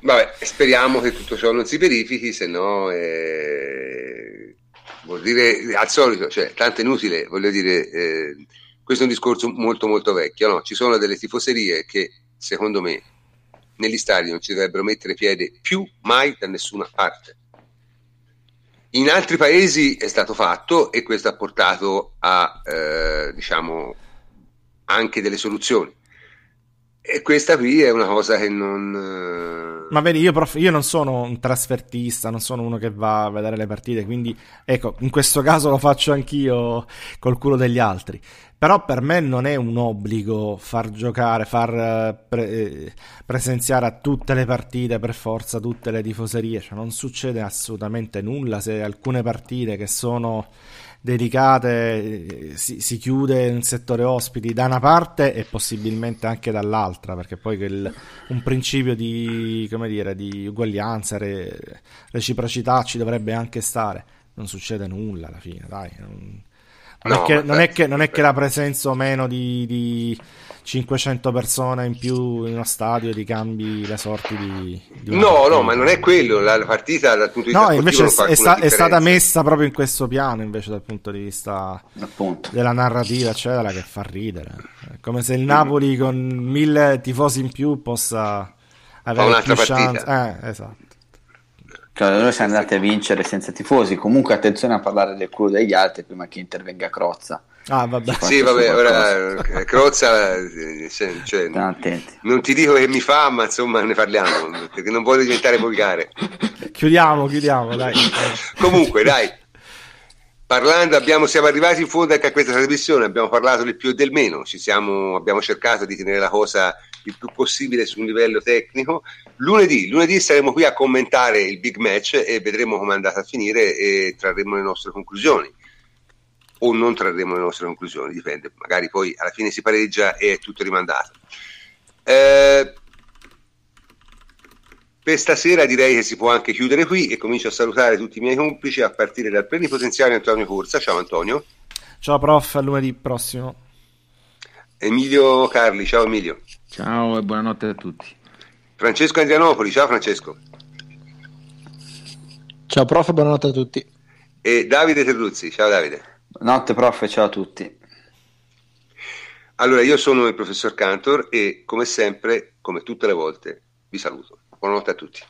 [SPEAKER 1] vabbè speriamo che tutto ciò non si verifichi se no eh... vuol dire al solito cioè tanto inutile voglio dire eh... questo è un discorso molto molto vecchio no? ci sono delle tifoserie che secondo me negli stadi non ci dovrebbero mettere piede più mai da nessuna parte. In altri paesi è stato fatto e questo ha portato a, eh, diciamo, anche delle soluzioni. E questa qui è una cosa che non...
[SPEAKER 2] Ma vedi, io, prof, io non sono un trasfertista, non sono uno che va a vedere le partite, quindi ecco, in questo caso lo faccio anch'io col culo degli altri. Però per me non è un obbligo far giocare, far eh, pre- eh, presenziare a tutte le partite per forza tutte le tifoserie. Cioè, non succede assolutamente nulla se alcune partite che sono dedicate eh, si, si, chiude un settore ospiti da una parte e possibilmente anche dall'altra, perché poi quel, un principio di, dire, di uguaglianza, re, reciprocità ci dovrebbe anche stare. Non succede nulla alla fine, dai. Non non, no, è, che, non, è, che, non è, che, la presenza o meno di, di, 500 persone in più in uno stadio ti cambi le sorti di...
[SPEAKER 1] di no, no, ma non è quello, la, partita dal punto di vista
[SPEAKER 2] No, invece è, sta, è, stata messa proprio in questo piano, invece dal punto di vista Appunto. della narrativa, eccetera, che fa ridere. È come se il Napoli con mille tifosi in più possa avere più chance. Eh, esatto.
[SPEAKER 5] Cioè, noi siamo andati a vincere senza tifosi. Comunque, attenzione a parlare del culo degli altri prima che intervenga Crozza.
[SPEAKER 2] Ah, vabbè.
[SPEAKER 1] Sì, vabbè, ora eh, Crozza, eh, cioè, non ti dico che mi fa, ma insomma ne parliamo perché non voglio diventare volgare.
[SPEAKER 2] Chiudiamo, chiudiamo, dai.
[SPEAKER 1] Comunque, dai. Parlando, abbiamo, siamo arrivati in fondo anche a questa trasmissione, abbiamo parlato del più e del meno, siamo, abbiamo cercato di tenere la cosa il più possibile su un livello tecnico. Lunedì, lunedì saremo qui a commentare il big match e vedremo come è andata a finire e trarremo le nostre conclusioni. O non trarremo le nostre conclusioni, dipende, magari poi alla fine si pareggia e è tutto rimandato. Eh, per stasera direi che si può anche chiudere qui e comincio a salutare tutti i miei complici a partire dal plenipotenziario Antonio Corsa. Ciao Antonio.
[SPEAKER 2] Ciao prof, a lunedì prossimo.
[SPEAKER 1] Emilio Carli, ciao Emilio.
[SPEAKER 3] Ciao e buonanotte a tutti.
[SPEAKER 1] Francesco Andrianopoli, ciao Francesco.
[SPEAKER 6] Ciao prof, buonanotte a tutti.
[SPEAKER 1] E Davide Terruzzi, ciao Davide.
[SPEAKER 5] Notte prof, ciao a tutti.
[SPEAKER 1] Allora, io sono il professor Cantor e come sempre, come tutte le volte, vi saluto. Buonanotte a tutti.